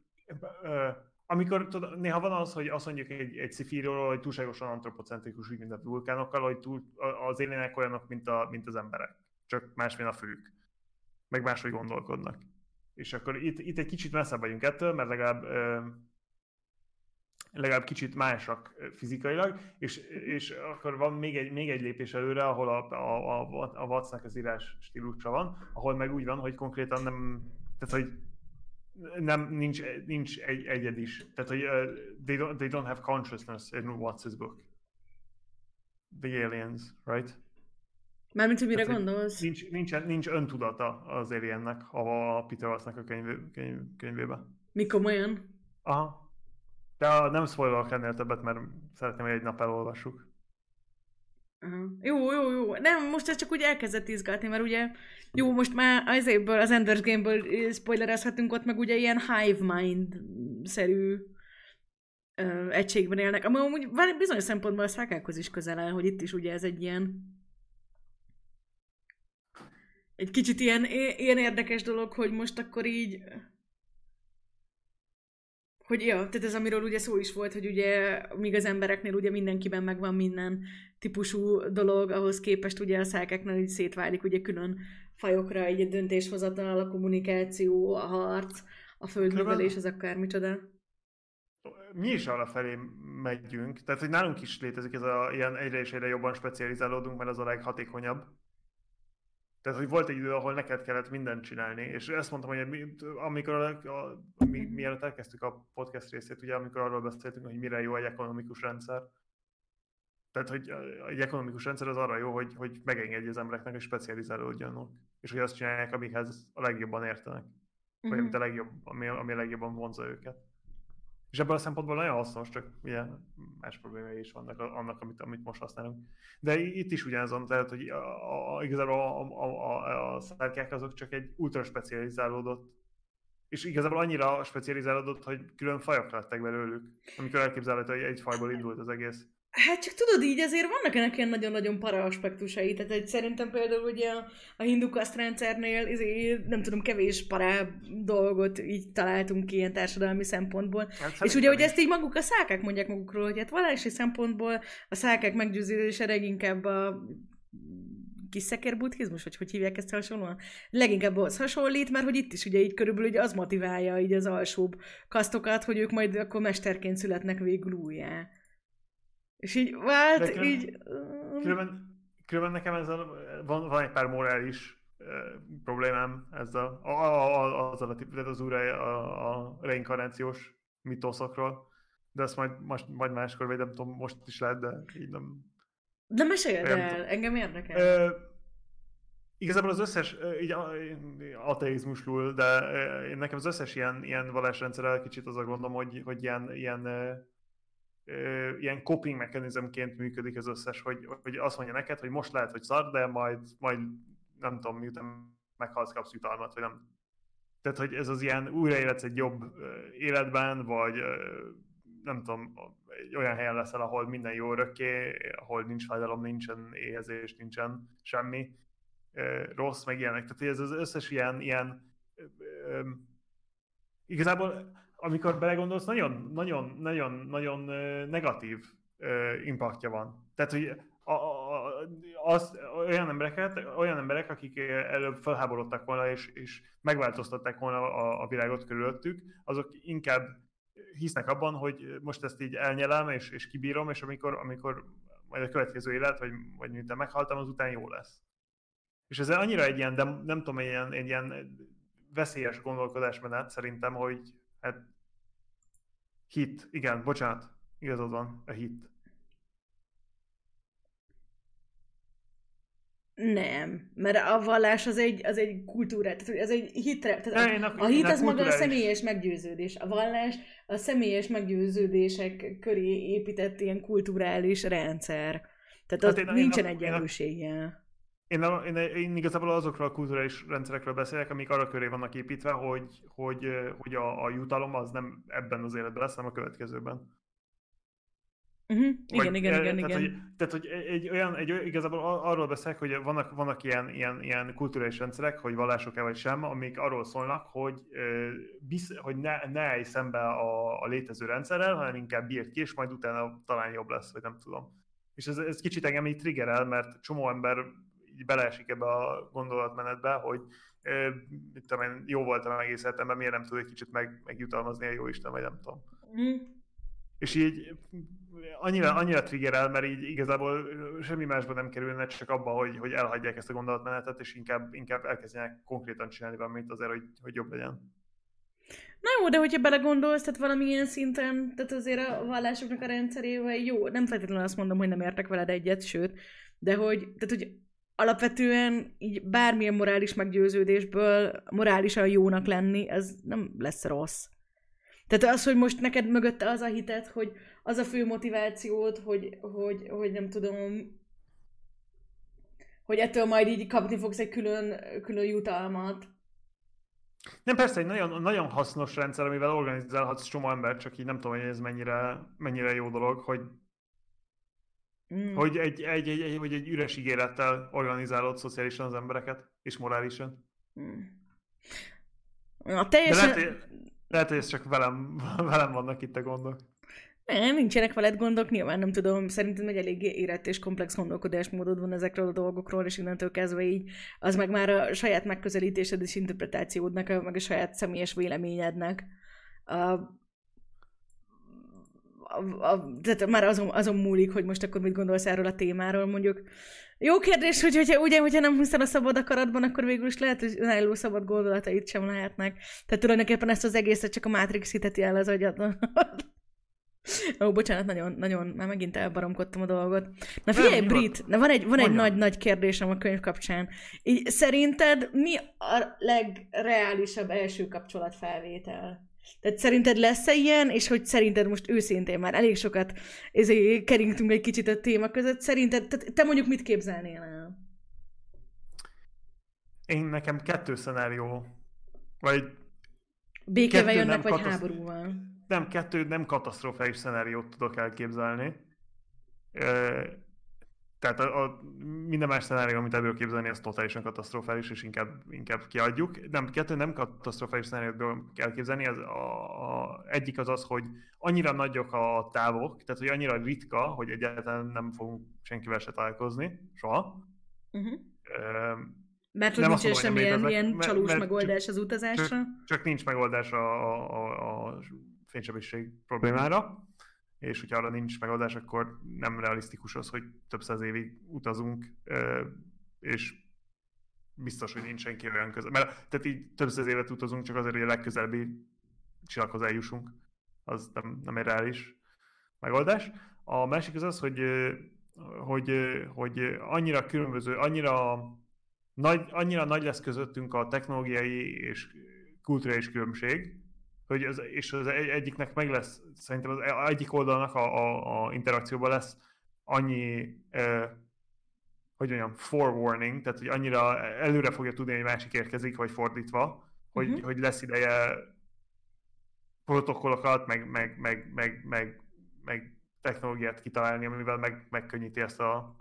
Speaker 2: amikor tudod, néha van az, hogy azt mondjuk egy, egy szifíról, hogy túlságosan antropocentrikus, úgy, mint a vulkánokkal, hogy túl, az élének olyanok, mint, a, mint az emberek, csak másmilyen a fők, meg máshogy gondolkodnak. És akkor itt, itt egy kicsit messzebb vagyunk ettől, mert legalább legalább kicsit másak fizikailag, és, és akkor van még egy, még egy lépés előre, ahol a, a, a, a Wattsnak az írás stílusa van, ahol meg úgy van, hogy konkrétan nem, tehát hogy nem, nincs, nincs egy egyed is. Tehát, hogy uh, they, don't, they don't have consciousness in Watts' book. The aliens, right?
Speaker 1: Mármint, hogy mire Tehát, gondolsz?
Speaker 2: Nincs, nincs, nincs öntudata az aliennek a Peter Wattsnak a könyv, könyv, könyvébe.
Speaker 1: Mi komolyan?
Speaker 2: Aha. De nem spoilerok ennél többet, mert szeretném, hogy egy nap elolvassuk.
Speaker 1: Uh-huh. Jó, jó, jó. Nem, most ez csak úgy elkezdett izgatni, mert ugye, jó, most már az évből, az Ender's Game-ből spoilerezhetünk, ott meg ugye ilyen hive mind-szerű ö, egységben élnek. Ami amúgy bizonyos szempontból a szákákhoz is közel áll, hogy itt is ugye ez egy ilyen egy kicsit ilyen, ilyen érdekes dolog, hogy most akkor így hogy ja, tehát ez amiről ugye szó is volt, hogy ugye míg az embereknél ugye mindenkiben megvan minden típusú dolog, ahhoz képest ugye a szákeknél így szétválik ugye külön fajokra, egy a döntéshozatal, a kommunikáció, a harc, a földművelés, az akármicsoda.
Speaker 2: Mi is arra felé megyünk, tehát hogy nálunk is létezik ez a ilyen egyre és egyre jobban specializálódunk, mert az a leghatékonyabb. Tehát, hogy volt egy idő, ahol neked kellett mindent csinálni, és ezt mondtam, hogy mi, amikor a, a, mi, mielőtt elkezdtük a podcast részét, ugye, amikor arról beszéltünk, hogy mire jó egy ekonomikus rendszer, tehát, hogy egy ekonomikus rendszer az arra jó, hogy, hogy megengedje az embereknek, hogy specializálódjanak, és hogy azt csinálják, amikhez a legjobban értenek, vagy mm-hmm. amit a legjobb, ami, ami a legjobban vonza őket. És ebből a szempontból nagyon hasznos, csak ugye más problémái is vannak annak, amit, amit most használunk. De itt is ugyanazon, tehát hogy a, a, igazából a, a, a, a azok csak egy ultra specializálódott és igazából annyira specializálódott, hogy külön fajok lettek belőlük, amikor elképzelhető, hogy egy fajból indult az egész.
Speaker 1: Hát csak tudod így, azért vannak ennek ilyen nagyon-nagyon para aspektusai. Tehát egy, szerintem például ugye a, a hindu rendszernél izé, nem tudom, kevés para dolgot így találtunk ki ilyen társadalmi szempontból. Hát, és ugye, hogy ezt így maguk a szákák mondják magukról, hogy hát vallási szempontból a szákák meggyőződése leginkább a kiszeker buddhizmus, vagy hogy hívják ezt hasonlóan? Leginkább az hasonlít, mert hogy itt is ugye így körülbelül ugye az motiválja így az alsóbb kasztokat, hogy ők majd akkor mesterként születnek végül újjá. És így vált, különben, így...
Speaker 2: Különben, különben nekem ezzel van, van egy pár morális uh, problémám ezzel, a, a, a, azzal a típusát az újra a, a reinkarnációs mitoszokról, de ezt majd, most, majd máskor, vagy nem tudom, most is lehet, de így nem...
Speaker 1: De meséld el, tudom. engem érdekel. Uh,
Speaker 2: igazából az összes, így ateizmusról, de uh, nekem az összes ilyen, ilyen vallásrendszerrel kicsit az a gondom, hogy, hogy ilyen, ilyen ilyen coping mechanizmként működik az összes, hogy, hogy azt mondja neked, hogy most lehet, hogy szar, de majd, majd nem tudom, miután meghalsz, kapsz jutalmat, vagy nem. Tehát, hogy ez az ilyen újraéletsz egy jobb életben, vagy nem tudom, egy olyan helyen leszel, ahol minden jó örökké, ahol nincs fájdalom, nincsen éhezés, nincsen semmi rossz, meg ilyenek. Tehát ez az összes ilyen, ilyen igazából amikor belegondolsz, nagyon, nagyon, nagyon, nagyon negatív impaktja van. Tehát, hogy a, a, az, olyan, embereket, olyan emberek, akik előbb felháborodtak volna és, és megváltoztatták volna a, a világot körülöttük, azok inkább hisznek abban, hogy most ezt így elnyelem és, és kibírom, és amikor, amikor majd a következő élet, vagy, vagy miután meghaltam, azután jó lesz. És ez annyira egy ilyen, de nem tudom, egy ilyen, egy ilyen veszélyes gondolkodásmenet szerintem, hogy hát hit, igen, bocsánat, igazad van, a hit.
Speaker 1: Nem, mert a vallás az egy, az egy kultúra, tehát ez egy hitre, tehát a, a, a hit az maga a személyes meggyőződés, a vallás a személyes meggyőződések köré épített ilyen kulturális rendszer. Tehát hát ott én, nincsen egyenlősége.
Speaker 2: Én, a, én, én igazából azokról a kulturális rendszerekről beszélek, amik arra köré vannak építve, hogy, hogy, hogy a, a jutalom az nem ebben az életben lesz, hanem a következőben.
Speaker 1: Uh-huh. Igen, Vagy, igen, igen,
Speaker 2: tehát,
Speaker 1: igen.
Speaker 2: Hogy, tehát, hogy egy olyan, egy, igazából arról beszélek, hogy vannak, vannak ilyen, ilyen, ilyen kulturális rendszerek, hogy vallások-e vagy sem, amik arról szólnak, hogy, bisz, hogy ne, ne állj szembe a, a létező rendszerrel, hanem inkább bírd ki, és majd utána talán jobb lesz, vagy nem tudom. És ez, ez kicsit engem így triggerel, mert csomó ember így beleesik ebbe a gondolatmenetbe, hogy mit tudom én, jó voltam egész életemben, miért nem tud egy kicsit meg, megjutalmazni a jó Isten, vagy nem tudom. Mm. És így annyira, annyira triggerel, mert így igazából semmi másban nem kerülne, csak abba, hogy, hogy elhagyják ezt a gondolatmenetet, és inkább, inkább elkezdjenek konkrétan csinálni valamit azért, hogy, hogy jobb legyen.
Speaker 1: Na jó, de hogyha belegondolsz, tehát valamilyen szinten, tehát azért a vallásoknak a rendszerével jó, nem feltétlenül azt mondom, hogy nem értek veled egyet, sőt, de hogy, tehát, hogy alapvetően így bármilyen morális meggyőződésből morálisan jónak lenni, ez nem lesz rossz. Tehát az, hogy most neked mögötte az a hitet, hogy az a fő motivációd, hogy, hogy, hogy nem tudom, hogy ettől majd így kapni fogsz egy külön, külön jutalmat.
Speaker 2: Nem, persze, egy nagyon, nagyon hasznos rendszer, amivel organizálhatsz csomó ember, csak így nem tudom, hogy ez mennyire, mennyire jó dolog, hogy Mm. Hogy, egy, egy, egy, egy, hogy egy üres ígérettel organizálod szociálisan az embereket, és morálisan. Mm.
Speaker 1: Na, teljesen...
Speaker 2: De lehet, lehet, hogy ez csak velem, velem vannak itt a gondok.
Speaker 1: Nem, nincsenek veled gondok, nyilván nem tudom, szerintem egy elég érett és komplex gondolkodásmódod van ezekről a dolgokról, és innentől kezdve így az meg már a saját megközelítésed és interpretációdnak, meg a saját személyes véleményednek. A, a, a, tehát már azon, azon múlik, hogy most akkor mit gondolsz erről a témáról, mondjuk. Jó kérdés, hogy hogyha, ugye, hogyha nem hiszel a szabad akaratban, akkor végül is lehet, hogy önálló szabad gondolatait sem lehetnek. Tehát tulajdonképpen ezt az egészet csak a Matrix hiteti el az agyadnak. Ó, bocsánat, nagyon, nagyon, már megint elbaromkodtam a dolgot. Na figyelj, nem, Brit, na van egy, van egy nagy-nagy kérdésem a könyv kapcsán. Így, szerinted mi a legreálisabb első kapcsolatfelvétel? Tehát szerinted lesz-e ilyen, és hogy szerinted most őszintén már elég sokat ezért keringtünk egy kicsit a téma között, szerinted, te, te mondjuk mit képzelnél el?
Speaker 2: Én nekem kettő szenárió, vagy
Speaker 1: Békével jönnek, vagy katasz... háborúval?
Speaker 2: Nem, kettő nem katasztrofális szenáriót tudok elképzelni. Tehát a, a, minden más szenárió, amit ebből képzelni, az totálisan katasztrofális, és inkább, inkább kiadjuk. Nem, kettő nem katasztrofális szenáriót kell képzelni, az a, a, egyik az az, hogy annyira nagyok a távok, tehát hogy annyira ritka, hogy egyáltalán nem fogunk senkivel se találkozni, soha. Uh-huh.
Speaker 1: mert hogy nincs semmilyen ilyen csalós mert, megoldás csak, az utazásra?
Speaker 2: Csak, csak nincs megoldás a, a, a, a fénysebesség problémára és hogyha arra nincs megoldás, akkor nem realisztikus az, hogy több száz évig utazunk, és biztos, hogy nincs senki olyan közel. Mert tehát így több száz évet utazunk csak azért, hogy a legközelebbi csillaghoz eljussunk. Az nem, nem egy reális megoldás. A másik az az, hogy, hogy, hogy annyira különböző, annyira nagy, annyira nagy lesz közöttünk a technológiai és kulturális különbség, hogy az, és az egyiknek meg lesz, szerintem az egyik oldalnak a, a, a interakcióban lesz annyi, e, hogy mondjam, forewarning, tehát hogy annyira előre fogja tudni, hogy másik érkezik, vagy fordítva, hogy, uh-huh. hogy lesz ideje protokollokat, meg, meg, meg, meg, meg, meg technológiát kitalálni, amivel meg, megkönnyíti ezt, a,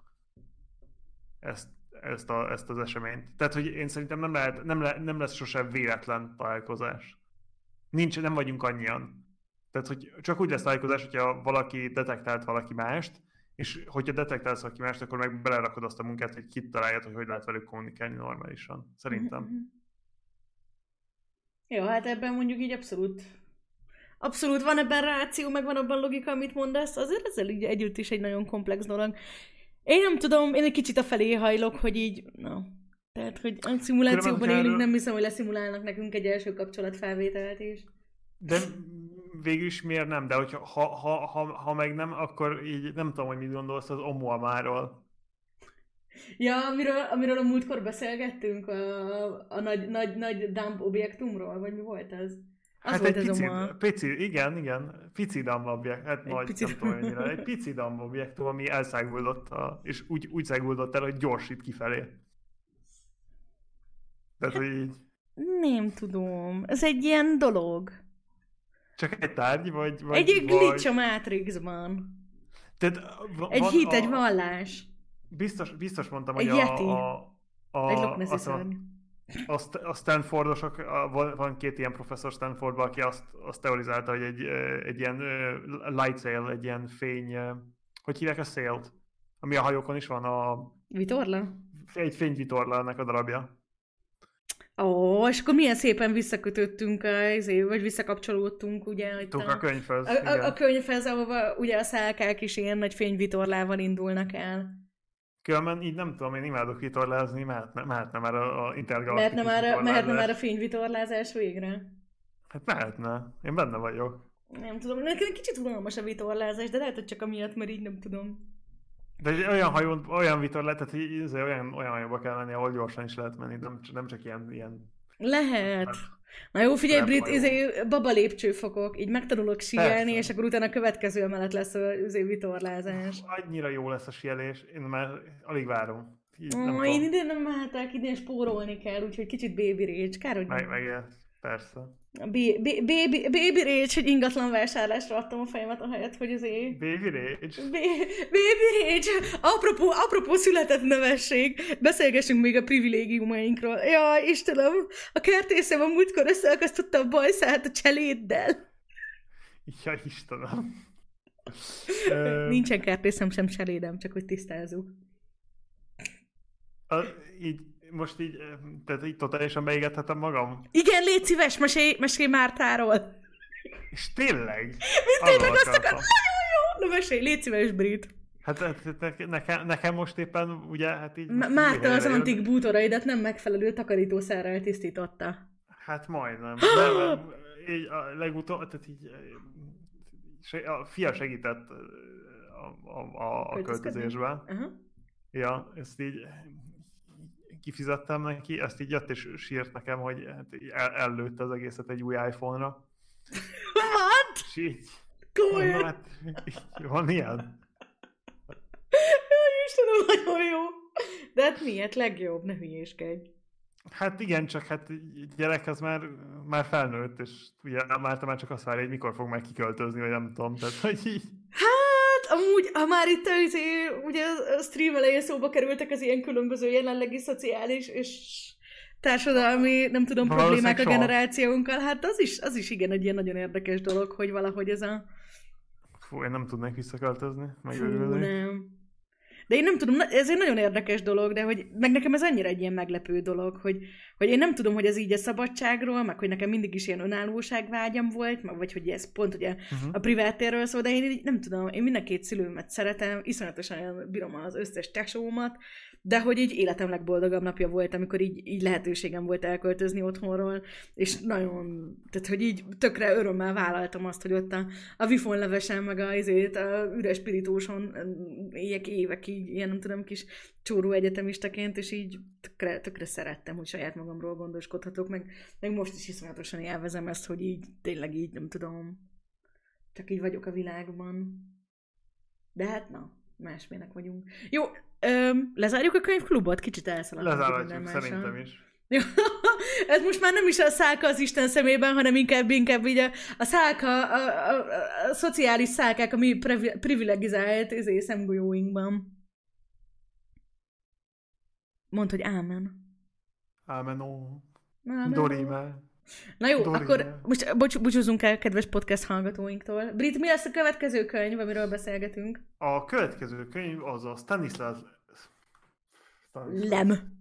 Speaker 2: ezt, ezt, a, ezt az eseményt. Tehát, hogy én szerintem nem, lehet, nem, le, nem lesz sose véletlen találkozás. Nincs, nem vagyunk annyian. Tehát, hogy csak úgy lesz találkozás, hogyha valaki detektált valaki mást, és hogyha detektálsz valaki mást, akkor meg belerakod azt a munkát, hogy kitaláljad, hogy hogy lehet velük kommunikálni normálisan. Szerintem. Mm-hmm.
Speaker 1: Jó, hát ebben mondjuk így abszolút abszolút van ebben ráció, meg van abban logika, amit mondasz, azért ezzel így együtt is egy nagyon komplex dolog. Én nem tudom, én egy kicsit a felé hajlok, hogy így, no. Tehát, hogy a szimulációban élünk, nem hiszem, hogy leszimulálnak nekünk egy első kapcsolatfelvételt is.
Speaker 2: De végül is miért nem? De hogyha, ha, ha, ha, ha meg nem, akkor így nem tudom, hogy mit gondolsz az Oumuamáról.
Speaker 1: Ja, amiről, amiről a múltkor beszélgettünk, a, a nagy, nagy, nagy dump objektumról, vagy mi volt ez?
Speaker 2: Az hát volt egy pici, a... pici, igen, igen, pici dump objektum, hát egy nagy, pici... nem tudom annyira, egy pici dump objektum, ami elszáguldott, a, és úgy, úgy száguldott el, hogy gyorsít kifelé. Tehát, hogy így...
Speaker 1: Nem tudom, ez egy ilyen dolog.
Speaker 2: Csak egy tárgy, vagy... vagy
Speaker 1: egy glitch vagy... a Matrixban. Tehát, van, egy hit, a... egy vallás.
Speaker 2: Biztos, biztos mondtam, egy hogy yeti. a... a,
Speaker 1: egy Loch Nessi
Speaker 2: a, a Stanfordosok, a, van két ilyen professzor Stanfordban, aki azt, azt teorizálta, hogy egy, egy ilyen light sail, egy ilyen fény, hogy hívják a sail Ami a hajókon is van a...
Speaker 1: Vitorla?
Speaker 2: Egy fényvitorla ennek a darabja.
Speaker 1: Ó, és akkor milyen szépen visszakötöttünk, vagy visszakapcsolódtunk, ugye?
Speaker 2: Hogy a, könyvhez.
Speaker 1: A, a, a könyvhez, ahova ugye a szálkák is ilyen nagy fényvitorlával indulnak el.
Speaker 2: Különben így nem tudom, én imádok vitorlázni, mehetne, mehetne már a, a intergalaktikus
Speaker 1: mehetne már, a, mehetne már a fényvitorlázás végre?
Speaker 2: Hát mehetne. Én benne vagyok.
Speaker 1: Nem tudom, nekem kicsit unalmas a vitorlázás, de lehet, hogy csak amiatt, mert így nem tudom.
Speaker 2: De egy olyan hajón, olyan vitorlát, tehát így, olyan, olyan hajóba kell menni, ahol gyorsan is lehet menni, nem, nem csak ilyen, ilyen
Speaker 1: lehet. Na jó, figyelj, Brit, izé, baba lépcsőfokok, így megtanulok síelni, és akkor utána a következő emelet lesz a izé, vitorlázás.
Speaker 2: Annyira jó lesz a síelés, én már alig várom.
Speaker 1: Így, Ó, én idén nem mehetek, idén spórolni kell, úgyhogy kicsit baby rage, kár, hogy...
Speaker 2: Meg, meg persze.
Speaker 1: Baby, baby, baby rage, hogy ingatlan vásárlásra adtam a fejemet a helyet, hogy azért...
Speaker 2: Baby rage?
Speaker 1: baby rage! Apropó, apropó született nevesség, beszélgessünk még a privilégiumainkról. Ja, Istenem, a kertészem a múltkor összeakasztotta a bajszát a cseléddel.
Speaker 2: Ja, Istenem.
Speaker 1: Nincsen kertészem sem cselédem, csak hogy tisztázzuk.
Speaker 2: A, így most így, tehát így totálisan beégethetem magam?
Speaker 1: Igen, légy szíves, mesélj, mesélj Mártáról.
Speaker 2: És tényleg?
Speaker 1: Mint tényleg azt akar, nagyon jó! Na mesélj, légy szíves, Brit.
Speaker 2: Hát, hát, hát nekem, nekem most éppen ugye, hát így...
Speaker 1: M- Márta az antik bútoraidat nem megfelelő takarítószerrel tisztította.
Speaker 2: Hát majdnem. nem, nem, így a legutóbb, tehát így a fia segített a, a, a, a költözésben. Uh-huh. Ja, ezt így kifizettem neki, ezt így jött és sírt nekem, hogy hát el, ellőtte az egészet egy új iPhone-ra.
Speaker 1: What?
Speaker 2: És így...
Speaker 1: Komolyan? Hát,
Speaker 2: van ilyen?
Speaker 1: Istenem, nagyon jó. De hát miért legjobb, ne hülyéskedj.
Speaker 2: Hát igen, csak hát gyerek az már, már felnőtt, és ugye már már csak azt várja, hogy mikor fog meg kiköltözni, vagy nem tudom, tehát hogy így...
Speaker 1: Hát, amúgy, ha már itt izé, ugye a stream elején szóba kerültek az ilyen különböző jelenlegi szociális és társadalmi, nem tudom, problémák a generációnkkal, hát az is, az is igen egy ilyen nagyon érdekes dolog, hogy valahogy ez a...
Speaker 2: Fú, én nem tudnék visszaköltözni,
Speaker 1: meg Fú, nem. De én nem tudom, ez egy nagyon érdekes dolog, de hogy meg nekem ez annyira egy ilyen meglepő dolog, hogy, hogy én nem tudom, hogy ez így a szabadságról, meg hogy nekem mindig is ilyen önállóságvágyam volt, meg, vagy hogy ez pont ugye uh-huh. a privátérről szól, de én így nem tudom, én mind a két szülőmet szeretem, iszonyatosan bírom az összes tesómat, de hogy így életem legboldogabb napja volt, amikor így, így lehetőségem volt elköltözni otthonról, és nagyon, tehát hogy így tökre örömmel vállaltam azt, hogy ott a, a vifon levesen, meg a, azért, a üres spiritóson éjek évek így, ilyen nem tudom, kis csóró egyetemistaként, és így tökre, tökre szerettem, hogy saját magamról gondoskodhatok, meg, meg most is iszonyatosan élvezem ezt, hogy így tényleg így, nem tudom, csak így vagyok a világban. De hát na, másmilyenek vagyunk. Jó, öm, lezárjuk a könyvklubot? Kicsit elszaladtunk.
Speaker 2: Lezárhatjuk,
Speaker 1: mással.
Speaker 2: szerintem is.
Speaker 1: Jó, ez most már nem is a szálka az Isten szemében, hanem inkább, inkább így a, a szálka, a, a, a, a szociális szálkák, a mi privi- privilegizált izé, szemgolyóinkban. Mondd, hogy ámen.
Speaker 2: Ámenó.
Speaker 1: ámen.
Speaker 2: Dorime.
Speaker 1: Na jó,
Speaker 2: Dorime.
Speaker 1: akkor most bocs, búcsúzunk el kedves podcast hallgatóinktól. Brit, mi lesz a következő könyv, amiről beszélgetünk?
Speaker 2: A következő könyv az a Stanislas... Stanislas.
Speaker 1: Lem.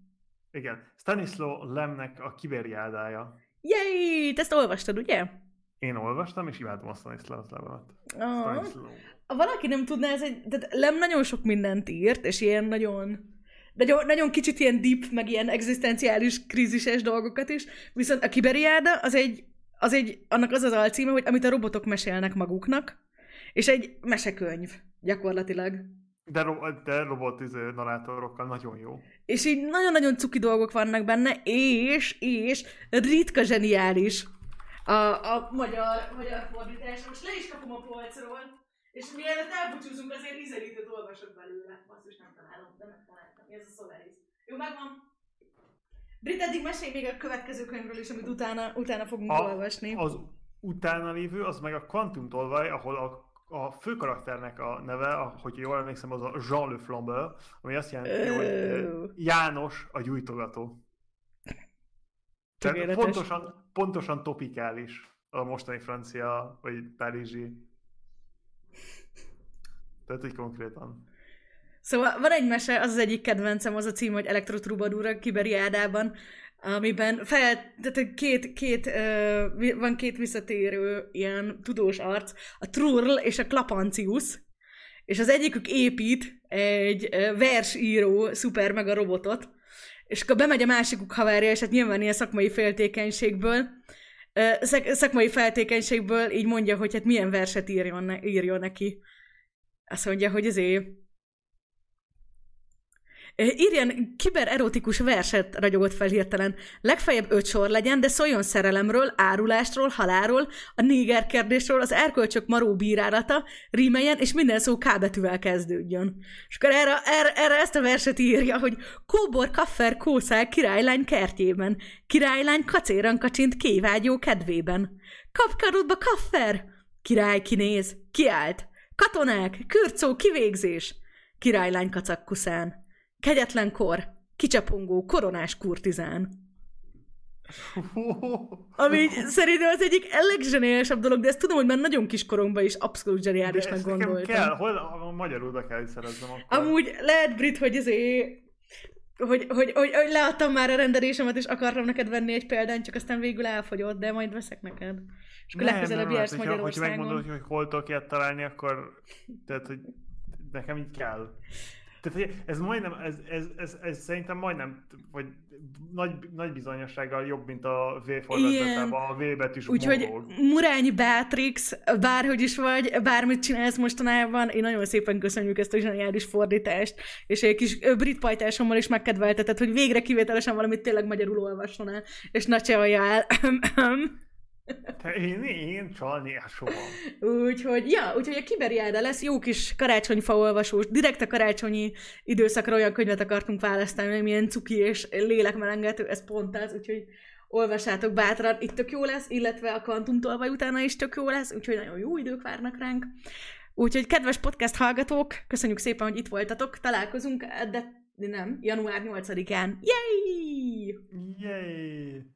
Speaker 2: Igen, Stanislaw Lemnek a Kiberiádája.
Speaker 1: Yay! Te ezt olvastad, ugye?
Speaker 2: Én olvastam, és imádom a Stanislas Lemet.
Speaker 1: Ah.
Speaker 2: Stanislaw.
Speaker 1: Valaki nem tudná, ez egy, tehát Lem nagyon sok mindent írt, és ilyen nagyon, nagyon, nagyon kicsit ilyen deep, meg ilyen egzisztenciális, krízises dolgokat is, viszont a Kiberiáda az egy, az egy, annak az az alcíme, hogy amit a robotok mesélnek maguknak, és egy mesekönyv, gyakorlatilag.
Speaker 2: De, ro- de robot izé, narrátorokkal nagyon jó.
Speaker 1: És így nagyon-nagyon cuki dolgok vannak benne, és, és ritka zseniális a, a magyar, magyar fordítás. Most le is kapom a polcról, és mielőtt elbúcsúzunk, azért ízelítőt olvasok belőle. Azt is nem találom, de megtaláltam. Ez a Solaris. Jó, megvan. Brit, eddig mesélj még a következő könyvről is, amit utána, utána fogunk
Speaker 2: A,
Speaker 1: olvasni.
Speaker 2: az utána lévő, az meg a Quantum tolvaj, ahol a, a főkarakternek a neve, a- hogy jól emlékszem, az a Jean le Flambeur, ami azt jelenti, hogy
Speaker 1: Ö.
Speaker 2: eh, János a gyújtogató. Tehát pontosan, pontosan topikális a mostani francia, vagy párizsi. Tehát, hogy konkrétan.
Speaker 1: Szóval van egy mese, az az egyik kedvencem, az a cím, hogy Elektrotrubadur a Kiberiádában, amiben fel, tehát két, két, vi- van két visszatérő ilyen tudós arc, a Trurl és a Klapancius, és az egyikük épít egy versíró szuper meg a robotot, és akkor bemegy a másikuk haverja, és hát nyilván ilyen szakmai féltékenységből, szak, szakmai feltékenységből így mondja, hogy hát milyen verset írjon, ne, írjon neki. Azt mondja, hogy azért Írjen kibererotikus verset ragyogott fel hirtelen. Legfeljebb öt sor legyen, de szóljon szerelemről, árulástról, halálról, a néger kérdésről, az erkölcsök maró bírálata, rímeljen, és minden szó K betűvel kezdődjön. És akkor erre, erre, erre ezt a verset írja, hogy Kóbor kaffer kószál királylány kertjében, királylány kacéran kacsint kévágyó kedvében. Kapkarodba kaffer! Király kinéz, kiállt. Katonák, kürcó, kivégzés. Királylány kacakkuszán. Kegyetlen kor, kicsapongó, koronás kurtizán. Ami szerintem az egyik legzseniálisabb dolog, de ezt tudom, hogy már nagyon kiskoromban is abszolút zseniálisnak
Speaker 2: ezt nekem
Speaker 1: gondoltam.
Speaker 2: kell, hol a magyarul be kell, szereznem akkor.
Speaker 1: Amúgy lehet, Brit, hogy azért hogy, hogy, hogy, hogy leadtam már a rendelésemet, és akartam neked venni egy példányt, csak aztán végül elfogyott, de majd veszek neked. És akkor legközelebb jársz
Speaker 2: hogyha, hogyha
Speaker 1: Magyarországon.
Speaker 2: megmondod, hogy hol tudok ilyet találni, akkor tehát, hogy nekem így kell. Tehát, ez majdnem, ez, ez, ez, ez szerintem majdnem, vagy nagy, nagy bizonyossággal jobb, mint a V forgatásában a V betűs
Speaker 1: Úgyhogy. Murányi Beatrix, bárhogy is vagy, bármit csinálsz mostanában, én nagyon szépen köszönjük ezt a zseniális fordítást, és egy kis brit pajtásommal is megkedveltetett, hogy végre kivételesen valamit tényleg magyarul olvasson el, és ne csalja el.
Speaker 2: Te, én, én csalni soha.
Speaker 1: úgyhogy, ja, úgyhogy a Kiberiáda lesz jó kis karácsonyfa olvasós, direkt a karácsonyi időszakra olyan könyvet akartunk választani, ami milyen cuki és lélekmelengető, ez pont az, úgyhogy olvassátok bátran, itt tök jó lesz, illetve a Quantum tolvaj utána is tök jó lesz, úgyhogy nagyon jó idők várnak ránk. Úgyhogy kedves podcast hallgatók, köszönjük szépen, hogy itt voltatok, találkozunk, de nem, január 8-án. Yay!
Speaker 2: Yay!